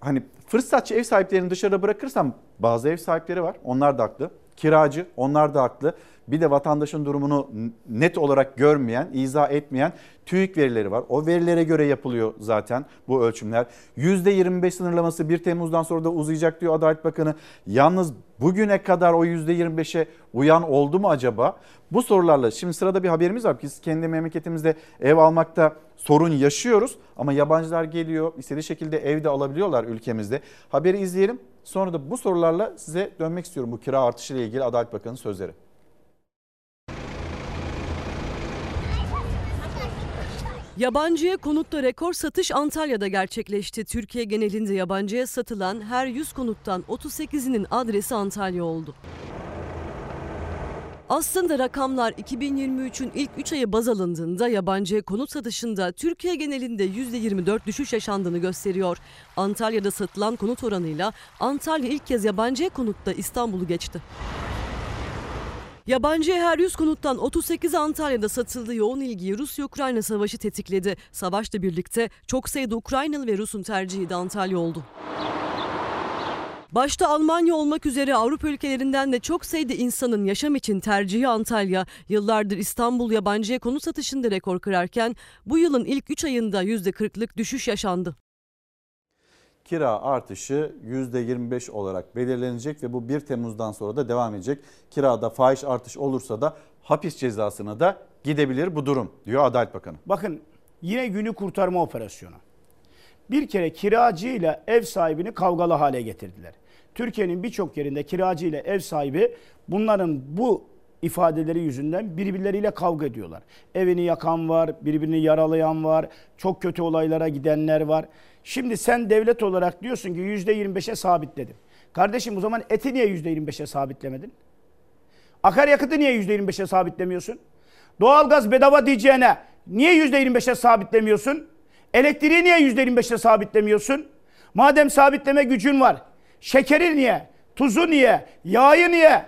Hani fırsatçı ev sahiplerini dışarıda bırakırsam bazı ev sahipleri var. Onlar da haklı. Kiracı onlar da haklı. Bir de vatandaşın durumunu net olarak görmeyen, izah etmeyen TÜİK verileri var. O verilere göre yapılıyor zaten bu ölçümler. %25 sınırlaması 1 Temmuz'dan sonra da uzayacak diyor Adalet Bakanı. Yalnız bugüne kadar o %25'e uyan oldu mu acaba? Bu sorularla şimdi sırada bir haberimiz var. Biz kendi memleketimizde ev almakta sorun yaşıyoruz ama yabancılar geliyor istediği şekilde evde alabiliyorlar ülkemizde. Haberi izleyelim. Sonra da bu sorularla size dönmek istiyorum bu kira artışı ile ilgili Adalet Bakanı'nın sözleri. Yabancıya konutta rekor satış Antalya'da gerçekleşti. Türkiye genelinde yabancıya satılan her 100 konuttan 38'inin adresi Antalya oldu. Aslında rakamlar 2023'ün ilk 3 ayı baz alındığında yabancı konut satışında Türkiye genelinde %24 düşüş yaşandığını gösteriyor. Antalya'da satılan konut oranıyla Antalya ilk kez yabancı konutta İstanbul'u geçti. Yabancı her 100 konuttan 38 Antalya'da satıldı. Yoğun ilgiyi Rusya-Ukrayna savaşı tetikledi. Savaşla birlikte çok sayıda Ukraynalı ve Rus'un tercihi de Antalya oldu. Başta Almanya olmak üzere Avrupa ülkelerinden de çok sayıda insanın yaşam için tercihi Antalya. Yıllardır İstanbul yabancıya konut satışında rekor kırarken bu yılın ilk 3 ayında %40'lık düşüş yaşandı. Kira artışı %25 olarak belirlenecek ve bu 1 Temmuz'dan sonra da devam edecek. Kirada fahiş artış olursa da hapis cezasına da gidebilir bu durum diyor Adalet Bakanı. Bakın yine günü kurtarma operasyonu. Bir kere kiracı ile ev sahibini kavgalı hale getirdiler. Türkiye'nin birçok yerinde kiracı ile ev sahibi bunların bu ifadeleri yüzünden birbirleriyle kavga ediyorlar. Evini yakan var, birbirini yaralayan var, çok kötü olaylara gidenler var. Şimdi sen devlet olarak diyorsun ki %25'e sabitledim. Kardeşim o zaman eti niye %25'e sabitlemedin? Akaryakıtı niye %25'e sabitlemiyorsun? Doğalgaz bedava diyeceğine niye %25'e sabitlemiyorsun? Elektriği niye %25'e sabitlemiyorsun? Madem sabitleme gücün var. Şekeri niye? Tuzu niye? Yağı niye?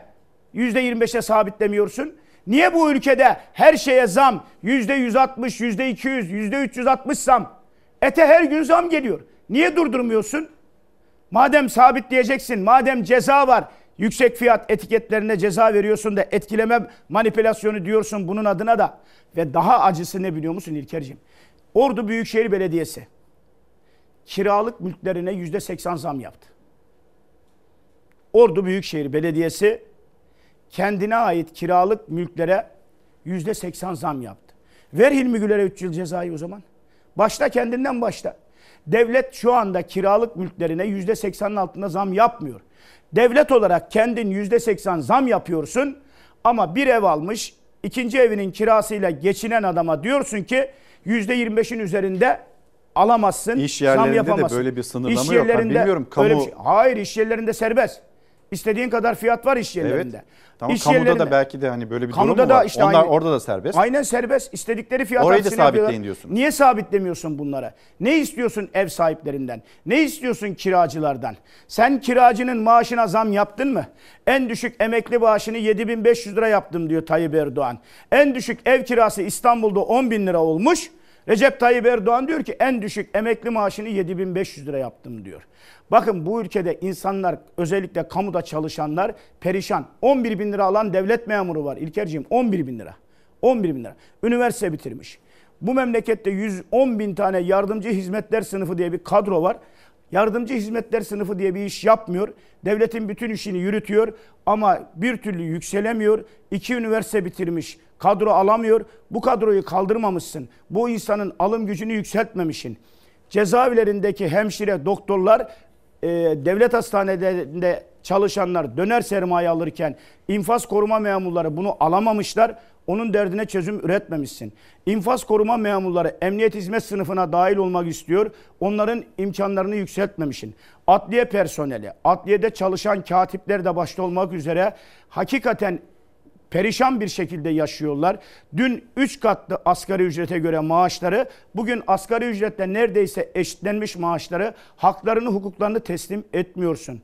%25'e sabitlemiyorsun. Niye bu ülkede her şeye zam %160, %200, %360 zam? Ete her gün zam geliyor. Niye durdurmuyorsun? Madem sabitleyeceksin, madem ceza var, yüksek fiyat etiketlerine ceza veriyorsun da etkileme manipülasyonu diyorsun bunun adına da. Ve daha acısı ne biliyor musun İlker'ciğim? Ordu Büyükşehir Belediyesi kiralık mülklerine yüzde seksen zam yaptı. Ordu Büyükşehir Belediyesi kendine ait kiralık mülklere yüzde seksen zam yaptı. Ver Hilmi Güler'e 3 yıl cezayı o zaman. Başta kendinden başla. Devlet şu anda kiralık mülklerine yüzde seksenin altında zam yapmıyor. Devlet olarak kendin yüzde seksen zam yapıyorsun ama bir ev almış ikinci evinin kirasıyla geçinen adama diyorsun ki yüzde yirmi beşin üzerinde alamazsın. İş zam yerlerinde de yapamazsın. böyle bir sınırlama İş yok. Ben bilmiyorum, kamu- şey- Hayır iş yerlerinde serbest. İstediğin kadar fiyat var iş yerlerinde. Evet. Tamam İş kamuda yerlerinde- da belki de hani böyle bir Kamuda durum da var? işte Onlar aynı- orada da serbest. Aynen serbest. İstedikleri fiyat Orayı da yapıyorlar. sabitleyin diyorsun. Niye sabitlemiyorsun bunlara? Ne istiyorsun ev sahiplerinden? Ne istiyorsun kiracılardan? Sen kiracının maaşına zam yaptın mı? En düşük emekli maaşını 7500 lira yaptım diyor Tayyip Erdoğan. En düşük ev kirası İstanbul'da 10 bin lira olmuş. Recep Tayyip Erdoğan diyor ki en düşük emekli maaşını 7500 lira yaptım diyor. Bakın bu ülkede insanlar özellikle kamuda çalışanlar perişan. 11 bin lira alan devlet memuru var İlkerciğim 11 bin lira. 11 bin lira. Üniversite bitirmiş. Bu memlekette 110 bin tane yardımcı hizmetler sınıfı diye bir kadro var. Yardımcı hizmetler sınıfı diye bir iş yapmıyor. Devletin bütün işini yürütüyor ama bir türlü yükselemiyor. İki üniversite bitirmiş. Kadro alamıyor. Bu kadroyu kaldırmamışsın. Bu insanın alım gücünü yükseltmemişsin. Cezaevlerindeki hemşire, doktorlar, e, devlet hastanelerinde çalışanlar döner sermaye alırken infaz koruma memurları bunu alamamışlar. Onun derdine çözüm üretmemişsin. İnfaz koruma memurları emniyet hizmet sınıfına dahil olmak istiyor. Onların imkanlarını yükseltmemişsin. Adliye personeli, adliyede çalışan katipler de başta olmak üzere hakikaten perişan bir şekilde yaşıyorlar. Dün 3 katlı asgari ücrete göre maaşları, bugün asgari ücretle neredeyse eşitlenmiş maaşları, haklarını, hukuklarını teslim etmiyorsun.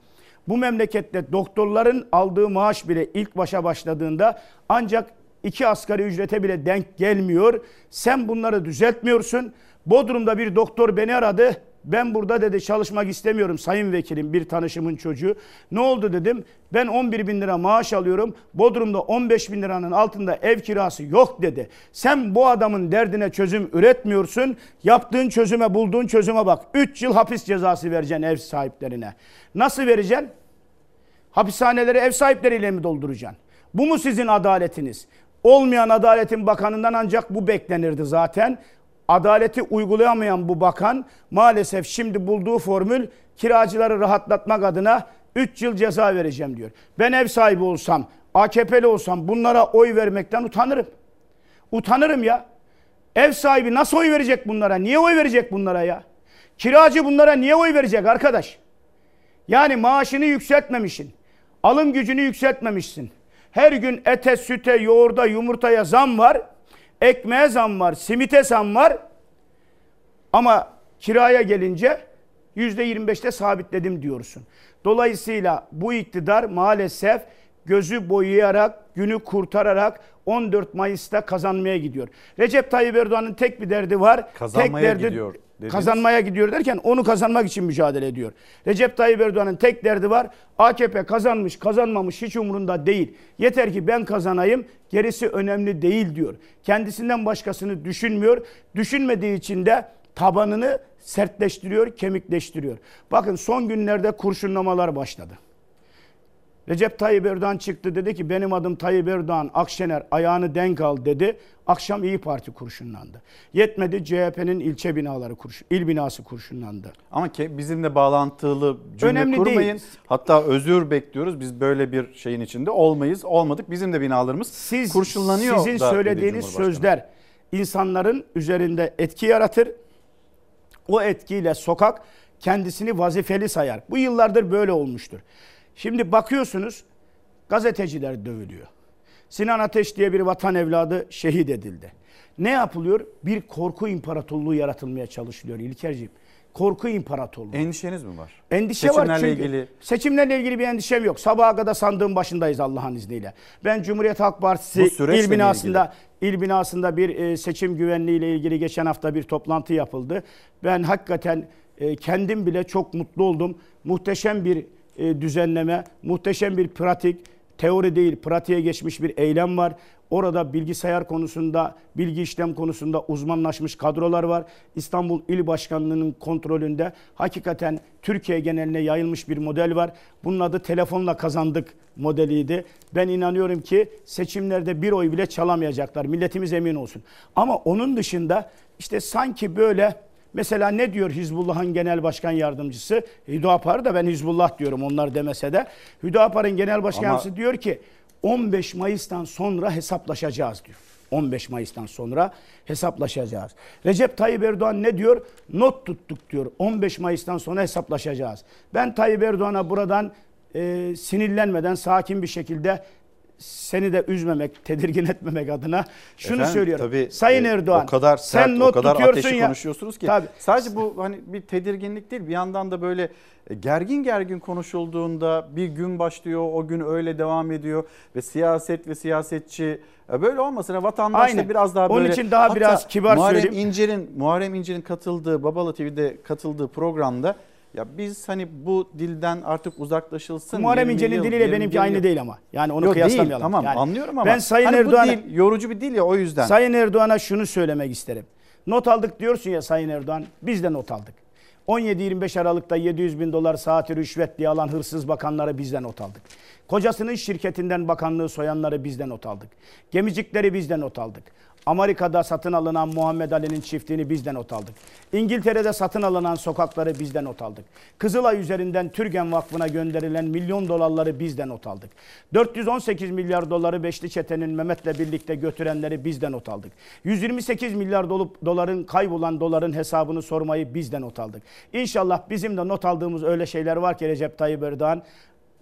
Bu memlekette doktorların aldığı maaş bile ilk başa başladığında ancak iki asgari ücrete bile denk gelmiyor. Sen bunları düzeltmiyorsun. Bodrum'da bir doktor beni aradı. Ben burada dedi çalışmak istemiyorum sayın vekilim bir tanışımın çocuğu. Ne oldu dedim. Ben 11 bin lira maaş alıyorum. Bodrum'da 15 bin liranın altında ev kirası yok dedi. Sen bu adamın derdine çözüm üretmiyorsun. Yaptığın çözüme bulduğun çözüme bak. 3 yıl hapis cezası vereceksin ev sahiplerine. Nasıl vereceksin? Hapishaneleri ev sahipleriyle mi dolduracaksın? Bu mu sizin adaletiniz? Olmayan adaletin bakanından ancak bu beklenirdi zaten. Adaleti uygulayamayan bu bakan maalesef şimdi bulduğu formül kiracıları rahatlatmak adına 3 yıl ceza vereceğim diyor. Ben ev sahibi olsam, AKP'li olsam bunlara oy vermekten utanırım. Utanırım ya. Ev sahibi nasıl oy verecek bunlara? Niye oy verecek bunlara ya? Kiracı bunlara niye oy verecek arkadaş? Yani maaşını yükseltmemişsin. Alım gücünü yükseltmemişsin. Her gün ete, süte, yoğurda, yumurtaya zam var. Ekmeğe zam var, simite zam var. Ama kiraya gelince %25'te sabitledim diyorsun. Dolayısıyla bu iktidar maalesef gözü boyayarak, günü kurtararak 14 Mayıs'ta kazanmaya gidiyor. Recep Tayyip Erdoğan'ın tek bir derdi var. Kazanmaya tek derdi, gidiyor dediniz. Kazanmaya gidiyor derken onu kazanmak için mücadele ediyor. Recep Tayyip Erdoğan'ın tek derdi var. AKP kazanmış, kazanmamış hiç umurunda değil. Yeter ki ben kazanayım, gerisi önemli değil diyor. Kendisinden başkasını düşünmüyor. Düşünmediği için de tabanını sertleştiriyor, kemikleştiriyor. Bakın son günlerde kurşunlamalar başladı. Recep Tayyip Erdoğan çıktı dedi ki benim adım Tayyip Erdoğan, Akşener ayağını denk al dedi. Akşam İyi Parti kurşunlandı. Yetmedi CHP'nin ilçe binaları kurşun, il binası kurşunlandı. Ama ki bizimle bağlantılı cümle Önemli kurmayın. değil. Hatta özür bekliyoruz. Biz böyle bir şeyin içinde olmayız. Olmadık. Bizim de binalarımız Siz, kurşunlanıyor. Sizin da söylediğiniz sözler insanların üzerinde etki yaratır. O etkiyle sokak kendisini vazifeli sayar. Bu yıllardır böyle olmuştur. Şimdi bakıyorsunuz gazeteciler dövülüyor. Sinan Ateş diye bir vatan evladı şehit edildi. Ne yapılıyor? Bir korku imparatorluğu yaratılmaya çalışılıyor İlkerciğim. Korku imparatorluğu. Endişeniz mi var? Endişe var Seçimlerle çünkü. ilgili Seçimlerle ilgili bir endişem yok. Sabaha kadar sandığın başındayız Allah'ın izniyle. Ben Cumhuriyet Halk Partisi il binasında il binasında bir e, seçim güvenliği ile ilgili geçen hafta bir toplantı yapıldı. Ben hakikaten e, kendim bile çok mutlu oldum. Muhteşem bir e, düzenleme, muhteşem bir pratik, teori değil pratiğe geçmiş bir eylem var. Orada bilgisayar konusunda, bilgi işlem konusunda uzmanlaşmış kadrolar var. İstanbul İl Başkanlığı'nın kontrolünde hakikaten Türkiye geneline yayılmış bir model var. Bunun adı telefonla kazandık modeliydi. Ben inanıyorum ki seçimlerde bir oy bile çalamayacaklar. Milletimiz emin olsun. Ama onun dışında işte sanki böyle Mesela ne diyor Hizbullah'ın genel başkan yardımcısı? Hüdapar da ben Hizbullah diyorum onlar demese de. Hüdapar'ın genel başkan Ama- yardımcısı diyor ki 15 Mayıs'tan sonra hesaplaşacağız diyor. 15 Mayıs'tan sonra hesaplaşacağız. Recep Tayyip Erdoğan ne diyor? Not tuttuk diyor. 15 Mayıs'tan sonra hesaplaşacağız. Ben Tayyip Erdoğan'a buradan e, sinirlenmeden sakin bir şekilde seni de üzmemek, tedirgin etmemek adına şunu Efendim, söylüyorum. tabii, Sayın e, Erdoğan o kadar sert, sen not o kadar tutuyorsun ateşi ya. konuşuyorsunuz ki. Tabii. Sadece bu hani bir tedirginlik değil bir yandan da böyle e, gergin gergin konuşulduğunda bir gün başlıyor o gün öyle devam ediyor ve siyaset ve siyasetçi e, böyle olmasın vatandaş da Aynen. biraz daha Onun böyle. için daha biraz kibar Muharrem söyleyeyim. İnce'nin Muharrem İnce'nin katıldığı Babala TV'de katıldığı programda ya biz hani bu dilden artık uzaklaşılsın. Muharrem 20 İnce'nin diliyle 21 benimki aynı değil ama. Yani onu Yok, değil, kıyaslamayalım. tamam Yani anlıyorum ama. Ben Sayın hani Erdoğan'a bu dil yorucu bir dil ya o yüzden. Sayın Erdoğan'a şunu söylemek isterim. Not aldık diyorsun ya Sayın Erdoğan. Biz de not aldık. 17-25 Aralık'ta 700 bin dolar saati rüşvet diye alan hırsız bakanları bizden not aldık. Kocasının şirketinden bakanlığı soyanları bizden not aldık. Gemicikleri bizden not aldık. Amerika'da satın alınan Muhammed Ali'nin çiftliğini bizden not aldık. İngiltere'de satın alınan sokakları bizden not aldık. Kızılay üzerinden Türgen Vakfı'na gönderilen milyon dolarları bizden not aldık. 418 milyar doları Beşli Çete'nin Mehmet'le birlikte götürenleri bizden not aldık. 128 milyar dolup doların kaybolan doların hesabını sormayı bizden not aldık. İnşallah bizim de not aldığımız öyle şeyler var ki Recep Tayyip Erdoğan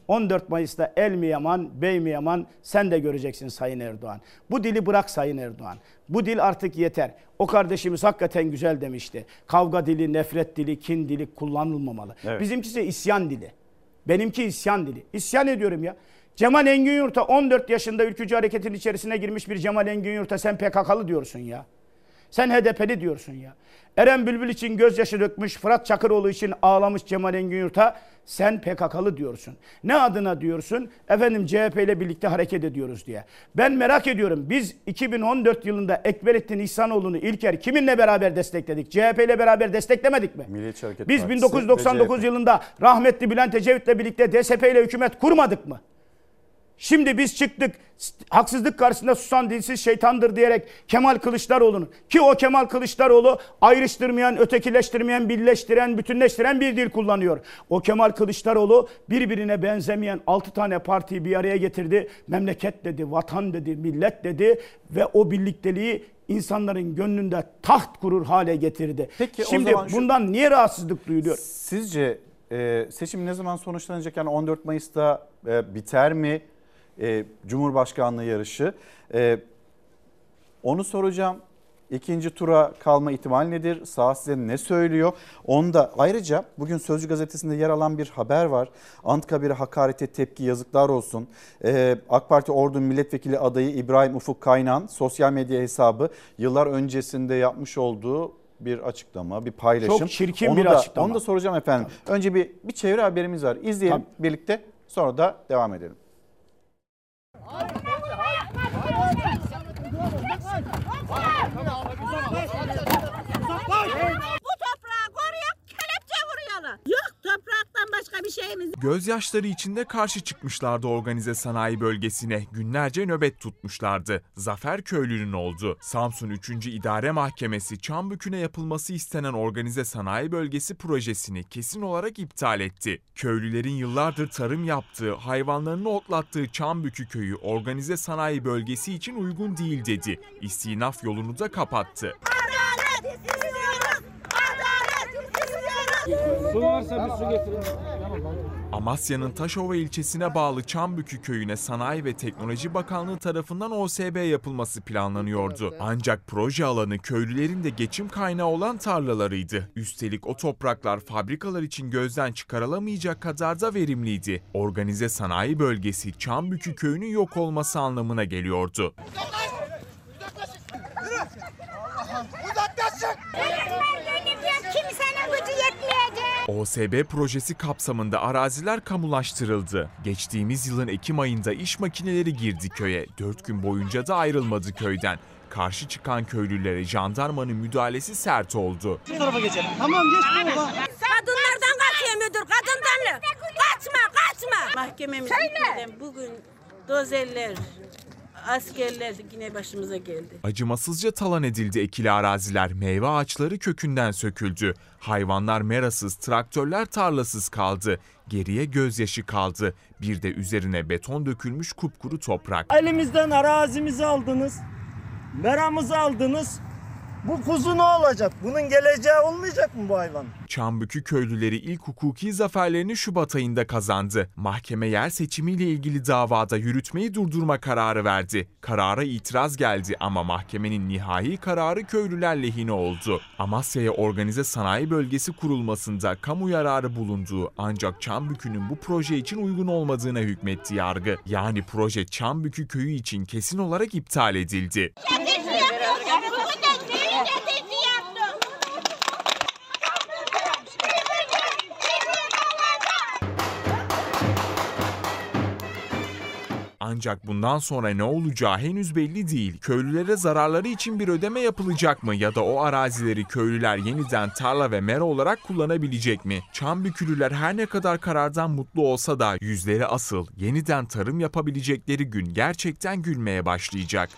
14 Mayıs'ta el mi yaman, bey mi yaman sen de göreceksin Sayın Erdoğan. Bu dili bırak Sayın Erdoğan. Bu dil artık yeter. O kardeşimiz hakikaten güzel demişti. Kavga dili, nefret dili, kin dili kullanılmamalı. Evet. Bizimkisi isyan dili. Benimki isyan dili. İsyan ediyorum ya. Cemal Engin Yurt'a 14 yaşında ülkücü hareketin içerisine girmiş bir Cemal Engin Yurt'a sen PKK'lı diyorsun ya. Sen HDP'li diyorsun ya. Eren Bülbül için gözyaşı dökmüş, Fırat Çakıroğlu için ağlamış Cemal Engin Yurt'a sen PKK'lı diyorsun. Ne adına diyorsun? Efendim CHP ile birlikte hareket ediyoruz diye. Ben merak ediyorum. Biz 2014 yılında Ekberettin İhsanoğlu'nu İlker kiminle beraber destekledik? CHP ile beraber desteklemedik mi? Milliyetçi Hareket Biz Partisi 1999 ve CHP. yılında rahmetli Bülent Ecevit'le birlikte DSP ile hükümet kurmadık mı? Şimdi biz çıktık haksızlık karşısında susan dilsiz şeytandır diyerek Kemal Kılıçdaroğlu'nu ki o Kemal Kılıçdaroğlu ayrıştırmayan, ötekileştirmeyen, birleştiren, bütünleştiren bir dil kullanıyor. O Kemal Kılıçdaroğlu birbirine benzemeyen 6 tane partiyi bir araya getirdi. Memleket dedi, vatan dedi, millet dedi ve o birlikteliği insanların gönlünde taht kurur hale getirdi. Peki, Şimdi zaman şu- bundan niye rahatsızlık duyuluyor? Sizce e, seçim ne zaman sonuçlanacak? Yani 14 Mayıs'ta e, biter mi e, Cumhurbaşkanlığı yarışı? E, onu soracağım. İkinci tura kalma ihtimal nedir? Sağ size ne söylüyor? Onda ayrıca bugün Sözcü gazetesinde yer alan bir haber var. Anıtkabir'e hakarete tepki yazıklar olsun. Ee, AK Parti Ordu Milletvekili adayı İbrahim Ufuk Kaynan sosyal medya hesabı yıllar öncesinde yapmış olduğu bir açıklama, bir paylaşım. Çok çirkin onu bir da, açıklama. Onu da soracağım efendim. Önce bir bir çevre haberimiz var. İzleyelim birlikte sonra da devam edelim. Başka bir şeyimiz. Gözyaşları içinde karşı çıkmışlardı organize sanayi bölgesine. Günlerce nöbet tutmuşlardı. Zafer Köylü'nün oldu. Samsun 3. İdare Mahkemesi Çambükü'ne yapılması istenen organize sanayi bölgesi projesini kesin olarak iptal etti. Köylülerin yıllardır tarım yaptığı, hayvanlarını otlattığı Çambükü köyü organize sanayi bölgesi için uygun değil dedi. İstinaf yolunu da kapattı. Adalet. Su varsa bir su getirin. Amasya'nın Taşova ilçesine bağlı Çambükü köyüne Sanayi ve Teknoloji Bakanlığı tarafından OSB yapılması planlanıyordu. Ancak proje alanı köylülerin de geçim kaynağı olan tarlalarıydı. Üstelik o topraklar fabrikalar için gözden çıkarılamayacak kadar da verimliydi. Organize sanayi bölgesi Çambükü köyünün yok olması anlamına geliyordu. Uzaklaşın. Gücü yetmeyecek. OSB projesi kapsamında araziler kamulaştırıldı. Geçtiğimiz yılın Ekim ayında iş makineleri girdi köye. Dört gün boyunca da ayrılmadı köyden. Karşı çıkan köylülere jandarmanın müdahalesi sert oldu. Bu tarafa geçelim. Tamam geç bu Kadınlardan kaçıyor müdür. Kadından mı? Kaçma kaçma. Mahkememiz Söyle. bugün dozerler, askerler yine başımıza geldi. Acımasızca talan edildi ekili araziler, meyve ağaçları kökünden söküldü. Hayvanlar merasız, traktörler tarlasız kaldı. Geriye gözyaşı kaldı. Bir de üzerine beton dökülmüş kupkuru toprak. Elimizden arazimizi aldınız. Meramızı aldınız. Bu kuzu ne olacak? Bunun geleceği olmayacak mı bu hayvan? Çambükü köylüleri ilk hukuki zaferlerini Şubat ayında kazandı. Mahkeme yer seçimiyle ilgili davada yürütmeyi durdurma kararı verdi. Karara itiraz geldi ama mahkemenin nihai kararı köylüler lehine oldu. Amasya'ya organize sanayi bölgesi kurulmasında kamu yararı bulunduğu ancak Çambükü'nün bu proje için uygun olmadığına hükmetti yargı. Yani proje Çambükü köyü için kesin olarak iptal edildi. Ancak bundan sonra ne olacağı henüz belli değil. Köylülere zararları için bir ödeme yapılacak mı ya da o arazileri köylüler yeniden tarla ve mera olarak kullanabilecek mi? Çambükülüler her ne kadar karardan mutlu olsa da yüzleri asıl yeniden tarım yapabilecekleri gün gerçekten gülmeye başlayacak.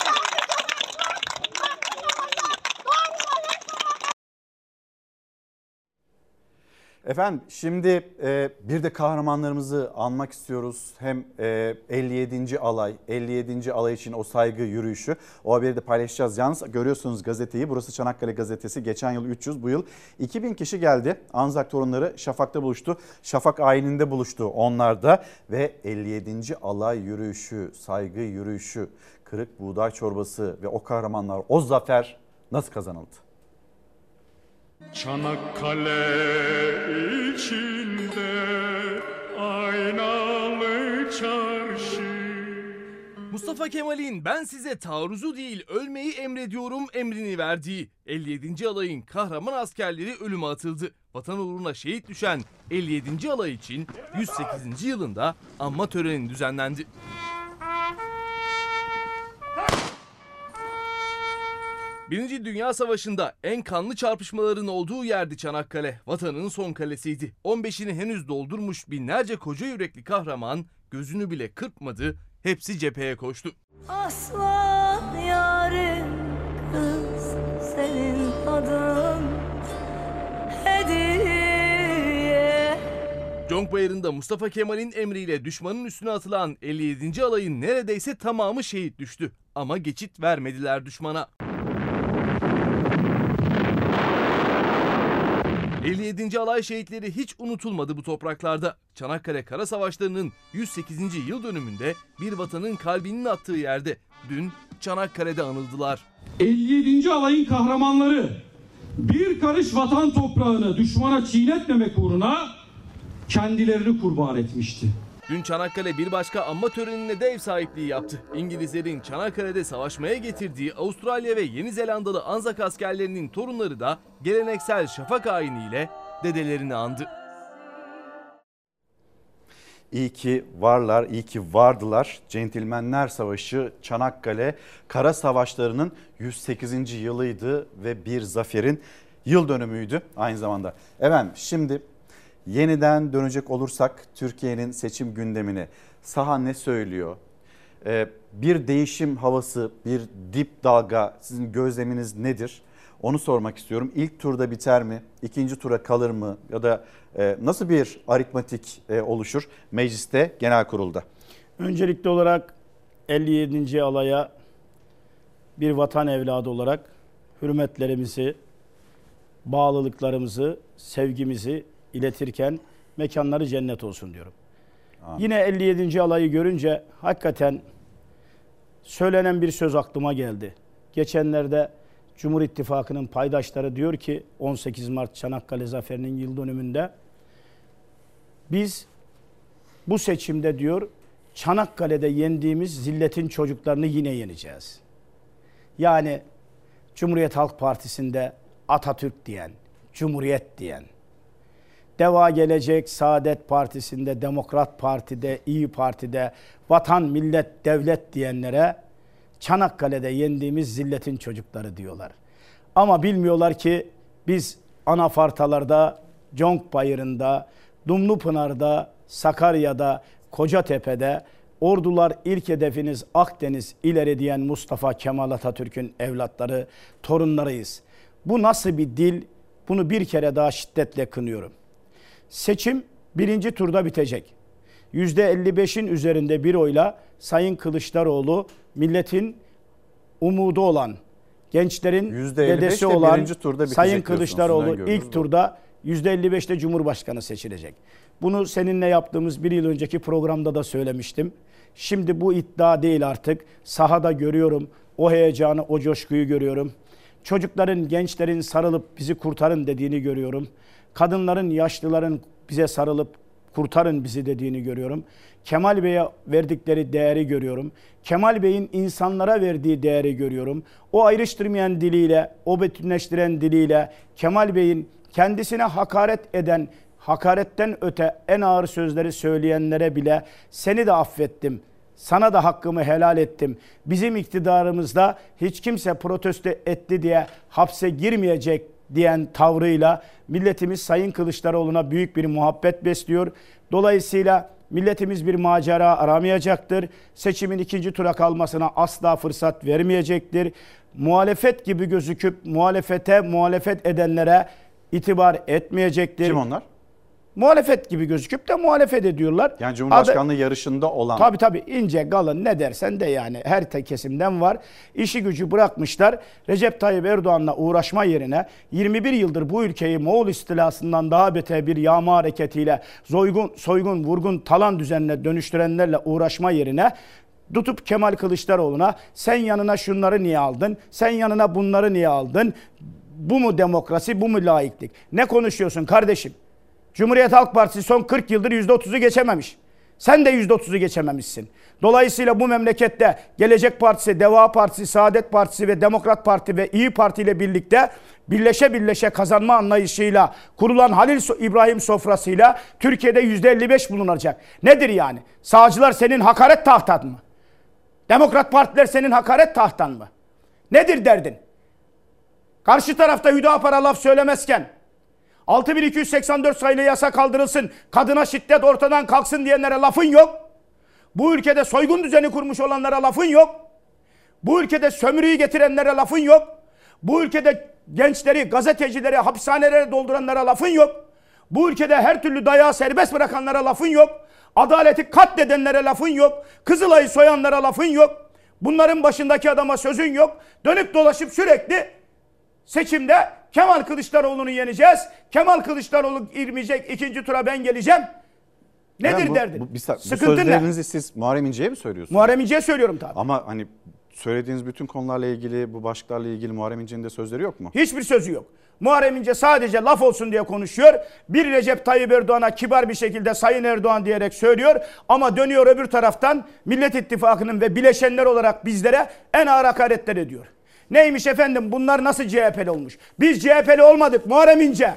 Efendim şimdi e, bir de kahramanlarımızı anmak istiyoruz. Hem e, 57. alay, 57. alay için o saygı yürüyüşü. O haberi de paylaşacağız. Yalnız görüyorsunuz gazeteyi. Burası Çanakkale gazetesi. Geçen yıl 300, bu yıl 2000 kişi geldi. Anzak torunları Şafak'ta buluştu. Şafak ayininde buluştu onlar da. Ve 57. alay yürüyüşü, saygı yürüyüşü, kırık buğday çorbası ve o kahramanlar, o zafer nasıl kazanıldı? Çanakkale içinde aynalı çarşı Mustafa Kemal'in ben size taarruzu değil ölmeyi emrediyorum emrini verdiği 57. alayın kahraman askerleri ölüme atıldı. Vatan uğruna şehit düşen 57. alay için 108. yılında anma töreni düzenlendi. Birinci Dünya Savaşı'nda en kanlı çarpışmaların olduğu yerdi Çanakkale. Vatanın son kalesiydi. 15'ini henüz doldurmuş binlerce koca yürekli kahraman gözünü bile kırpmadı. Hepsi cepheye koştu. Aslan yarim kız senin adın hediye Conk Bayırı'nda Mustafa Kemal'in emriyle düşmanın üstüne atılan 57. alayın neredeyse tamamı şehit düştü. Ama geçit vermediler düşmana. 57. alay şehitleri hiç unutulmadı bu topraklarda. Çanakkale Kara Savaşları'nın 108. yıl dönümünde bir vatanın kalbinin attığı yerde dün Çanakkale'de anıldılar. 57. alayın kahramanları bir karış vatan toprağını düşmana çiğnetmemek uğruna kendilerini kurban etmişti. Dün Çanakkale bir başka anma törenine de ev sahipliği yaptı. İngilizlerin Çanakkale'de savaşmaya getirdiği Avustralya ve Yeni Zelandalı Anzak askerlerinin torunları da geleneksel şafak ayiniyle dedelerini andı. İyi ki varlar, iyi ki vardılar. Centilmenler Savaşı Çanakkale Kara Savaşları'nın 108. yılıydı ve bir zaferin yıl dönümüydü aynı zamanda. Efendim şimdi yeniden dönecek olursak Türkiye'nin seçim gündemine saha ne söylüyor? Ee, bir değişim havası, bir dip dalga sizin gözleminiz nedir? Onu sormak istiyorum. İlk turda biter mi? İkinci tura kalır mı? Ya da e, nasıl bir aritmatik e, oluşur mecliste, genel kurulda? Öncelikli olarak 57. alaya bir vatan evladı olarak hürmetlerimizi, bağlılıklarımızı, sevgimizi iletirken mekanları cennet olsun diyorum. Yine 57. alayı görünce hakikaten söylenen bir söz aklıma geldi. Geçenlerde Cumhur İttifakı'nın paydaşları diyor ki 18 Mart Çanakkale Zaferi'nin yıl dönümünde biz bu seçimde diyor Çanakkale'de yendiğimiz zilletin çocuklarını yine yeneceğiz. Yani Cumhuriyet Halk Partisi'nde Atatürk diyen, Cumhuriyet diyen, Deva Gelecek Saadet Partisi'nde, Demokrat Parti'de, İyi Parti'de, Vatan, Millet, Devlet diyenlere Çanakkale'de yendiğimiz zilletin çocukları diyorlar. Ama bilmiyorlar ki biz anafartalarda, Conk Bayırı'nda, Dumlupınar'da, Sakarya'da, Kocatepe'de ordular ilk hedefiniz Akdeniz ileri diyen Mustafa Kemal Atatürk'ün evlatları, torunlarıyız. Bu nasıl bir dil? Bunu bir kere daha şiddetle kınıyorum. Seçim birinci turda bitecek. %55'in üzerinde bir oyla Sayın Kılıçdaroğlu milletin umudu olan, gençlerin %55 dedesi de olan turda Sayın. Kılıçdaroğlu ilk gördünüz. turda %55'te Cumhurbaşkanı seçilecek. Bunu seninle yaptığımız bir yıl önceki programda da söylemiştim. Şimdi bu iddia değil artık. Sahada görüyorum. O heyecanı, o coşkuyu görüyorum. Çocukların, gençlerin sarılıp bizi kurtarın dediğini görüyorum. Kadınların, yaşlıların bize sarılıp kurtarın bizi dediğini görüyorum. Kemal Bey'e verdikleri değeri görüyorum. Kemal Bey'in insanlara verdiği değeri görüyorum. O ayrıştırmayan diliyle, o bütünleştiren diliyle Kemal Bey'in kendisine hakaret eden, hakaretten öte en ağır sözleri söyleyenlere bile seni de affettim. Sana da hakkımı helal ettim. Bizim iktidarımızda hiç kimse protesto etti diye hapse girmeyecek diyen tavrıyla milletimiz Sayın Kılıçdaroğlu'na büyük bir muhabbet besliyor. Dolayısıyla milletimiz bir macera aramayacaktır. Seçimin ikinci tura kalmasına asla fırsat vermeyecektir. Muhalefet gibi gözüküp muhalefete muhalefet edenlere itibar etmeyecektir. Kim onlar? Muhalefet gibi gözüküp de muhalefet ediyorlar. Yani Cumhurbaşkanlığı yarışında olan. Tabii tabii ince galın ne dersen de yani her te kesimden var. İşi gücü bırakmışlar. Recep Tayyip Erdoğan'la uğraşma yerine 21 yıldır bu ülkeyi Moğol istilasından daha beter bir yağma hareketiyle soygun, soygun vurgun talan düzenine dönüştürenlerle uğraşma yerine tutup Kemal Kılıçdaroğlu'na sen yanına şunları niye aldın? Sen yanına bunları niye aldın? Bu mu demokrasi, bu mu laiklik? Ne konuşuyorsun kardeşim? Cumhuriyet Halk Partisi son 40 yıldır %30'u geçememiş. Sen de %30'u geçememişsin. Dolayısıyla bu memlekette Gelecek Partisi, Deva Partisi, Saadet Partisi ve Demokrat Parti ve İyi Parti ile birlikte birleşe birleşe kazanma anlayışıyla kurulan Halil İbrahim sofrasıyla Türkiye'de %55 bulunacak. Nedir yani? Sağcılar senin hakaret tahtan mı? Demokrat partiler senin hakaret tahtan mı? Nedir derdin? Karşı tarafta Hüdapar'a laf söylemezken 6284 sayılı yasa kaldırılsın, kadına şiddet ortadan kalksın diyenlere lafın yok. Bu ülkede soygun düzeni kurmuş olanlara lafın yok. Bu ülkede sömürüyü getirenlere lafın yok. Bu ülkede gençleri, gazetecileri hapishanelere dolduranlara lafın yok. Bu ülkede her türlü dayağı serbest bırakanlara lafın yok. Adaleti katledenlere lafın yok. Kızılay'ı soyanlara lafın yok. Bunların başındaki adama sözün yok. Dönüp dolaşıp sürekli seçimde Kemal Kılıçdaroğlu'nu yeneceğiz. Kemal Kılıçdaroğlu girmeyecek. ikinci tura ben geleceğim. Nedir Yani bu- derdin? Bu, bir bu Sıkıntın ne? sözlerinizi siz Muharrem İnce'ye mi söylüyorsunuz? Muharrem İnce'ye söylüyorum tabii. Ama hani söylediğiniz bütün konularla ilgili, bu başlıklarla ilgili Muharrem İnce'nin de sözleri yok mu? Hiçbir sözü yok. Muharrem İnce sadece laf olsun diye konuşuyor. Bir Recep Tayyip Erdoğan'a kibar bir şekilde Sayın Erdoğan diyerek söylüyor. Ama dönüyor öbür taraftan Millet İttifakı'nın ve bileşenler olarak bizlere en ağır hakaretler ediyor. Neymiş efendim bunlar nasıl CHP'li olmuş? Biz CHP'li olmadık Muharrem İnce.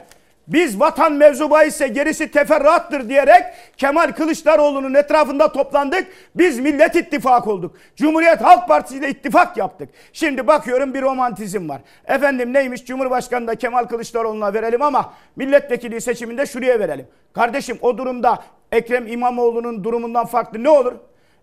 Biz vatan mevzu bahisse gerisi teferruattır diyerek Kemal Kılıçdaroğlu'nun etrafında toplandık. Biz Millet İttifak olduk. Cumhuriyet Halk Partisi ile ittifak yaptık. Şimdi bakıyorum bir romantizm var. Efendim neymiş Cumhurbaşkanı da Kemal Kılıçdaroğlu'na verelim ama milletvekili seçiminde şuraya verelim. Kardeşim o durumda Ekrem İmamoğlu'nun durumundan farklı ne olur?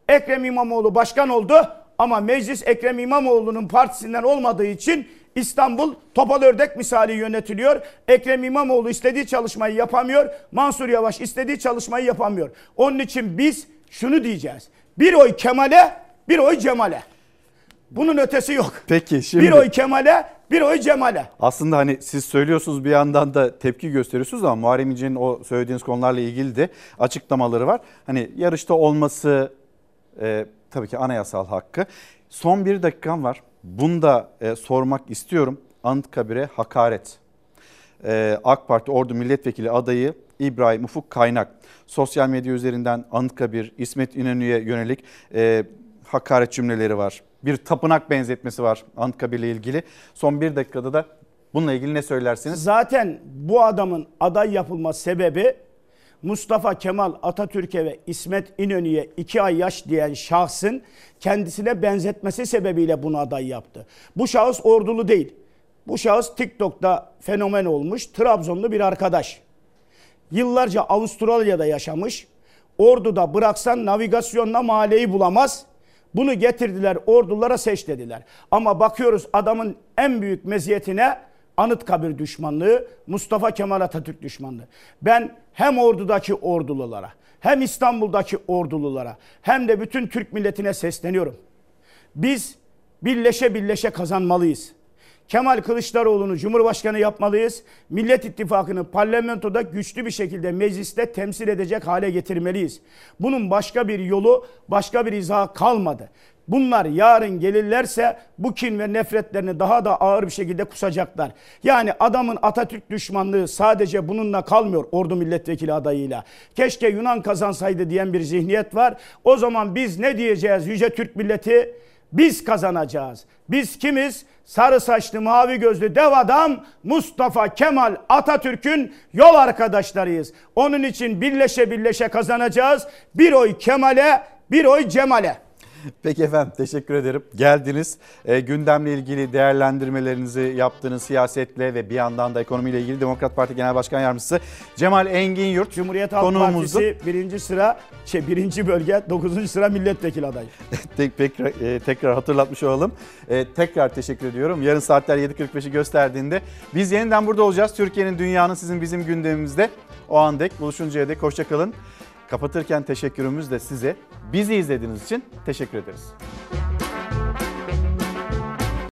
Ekrem İmamoğlu başkan oldu ama meclis Ekrem İmamoğlu'nun partisinden olmadığı için İstanbul topal ördek misali yönetiliyor. Ekrem İmamoğlu istediği çalışmayı yapamıyor. Mansur Yavaş istediği çalışmayı yapamıyor. Onun için biz şunu diyeceğiz. Bir oy Kemal'e, bir oy Cemal'e. Bunun ötesi yok. Peki şimdi Bir oy Kemal'e, bir oy Cemal'e. Aslında hani siz söylüyorsunuz bir yandan da tepki gösteriyorsunuz ama Muharrem İnce'nin o söylediğiniz konularla ilgili de açıklamaları var. Hani yarışta olması e, tabii ki anayasal hakkı. Son bir dakikam var. Bunu da e, sormak istiyorum. Anıtkabir'e hakaret. E, AK Parti Ordu Milletvekili adayı İbrahim Ufuk Kaynak sosyal medya üzerinden Anıtkabir, İsmet İnönü'ye yönelik e, hakaret cümleleri var. Bir tapınak benzetmesi var Anıtkabir'le ilgili. Son bir dakikada da bununla ilgili ne söylersiniz? Zaten bu adamın aday yapılma sebebi Mustafa Kemal Atatürk'e ve İsmet İnönü'ye iki ay yaş diyen şahsın kendisine benzetmesi sebebiyle bunu aday yaptı. Bu şahıs ordulu değil. Bu şahıs TikTok'ta fenomen olmuş Trabzonlu bir arkadaş. Yıllarca Avustralya'da yaşamış. Ordu'da bıraksan navigasyonla mahalleyi bulamaz. Bunu getirdiler ordulara seç dediler. Ama bakıyoruz adamın en büyük meziyetine Anıtkabir düşmanlığı, Mustafa Kemal Atatürk düşmanlığı. Ben hem ordudaki ordululara, hem İstanbul'daki ordululara, hem de bütün Türk milletine sesleniyorum. Biz birleşe birleşe kazanmalıyız. Kemal Kılıçdaroğlu'nu Cumhurbaşkanı yapmalıyız. Millet İttifakı'nı parlamentoda güçlü bir şekilde mecliste temsil edecek hale getirmeliyiz. Bunun başka bir yolu, başka bir izahı kalmadı. Bunlar yarın gelirlerse bu kin ve nefretlerini daha da ağır bir şekilde kusacaklar. Yani adamın Atatürk düşmanlığı sadece bununla kalmıyor ordu milletvekili adayıyla. Keşke Yunan kazansaydı diyen bir zihniyet var. O zaman biz ne diyeceğiz yüce Türk milleti? Biz kazanacağız. Biz kimiz? Sarı saçlı mavi gözlü dev adam Mustafa Kemal Atatürk'ün yol arkadaşlarıyız. Onun için birleşe birleşe kazanacağız. Bir oy Kemal'e, bir oy Cemal'e. Peki efendim teşekkür ederim. Geldiniz. E, gündemle ilgili değerlendirmelerinizi yaptığınız siyasetle ve bir yandan da ekonomiyle ilgili Demokrat Parti Genel Başkan Yardımcısı Cemal Engin Yurt Cumhuriyet Halk konuğumuzdu. Partisi birinci sıra, şey birinci bölge, dokuzuncu sıra milletvekili adayı. Tek, tekrar, e, tekrar hatırlatmış olalım. E, tekrar teşekkür ediyorum. Yarın saatler 7.45'i gösterdiğinde biz yeniden burada olacağız. Türkiye'nin, dünyanın sizin bizim gündemimizde. O an dek buluşuncaya dek hoşçakalın. Kapatırken teşekkürümüz de size. Bizi izlediğiniz için teşekkür ederiz.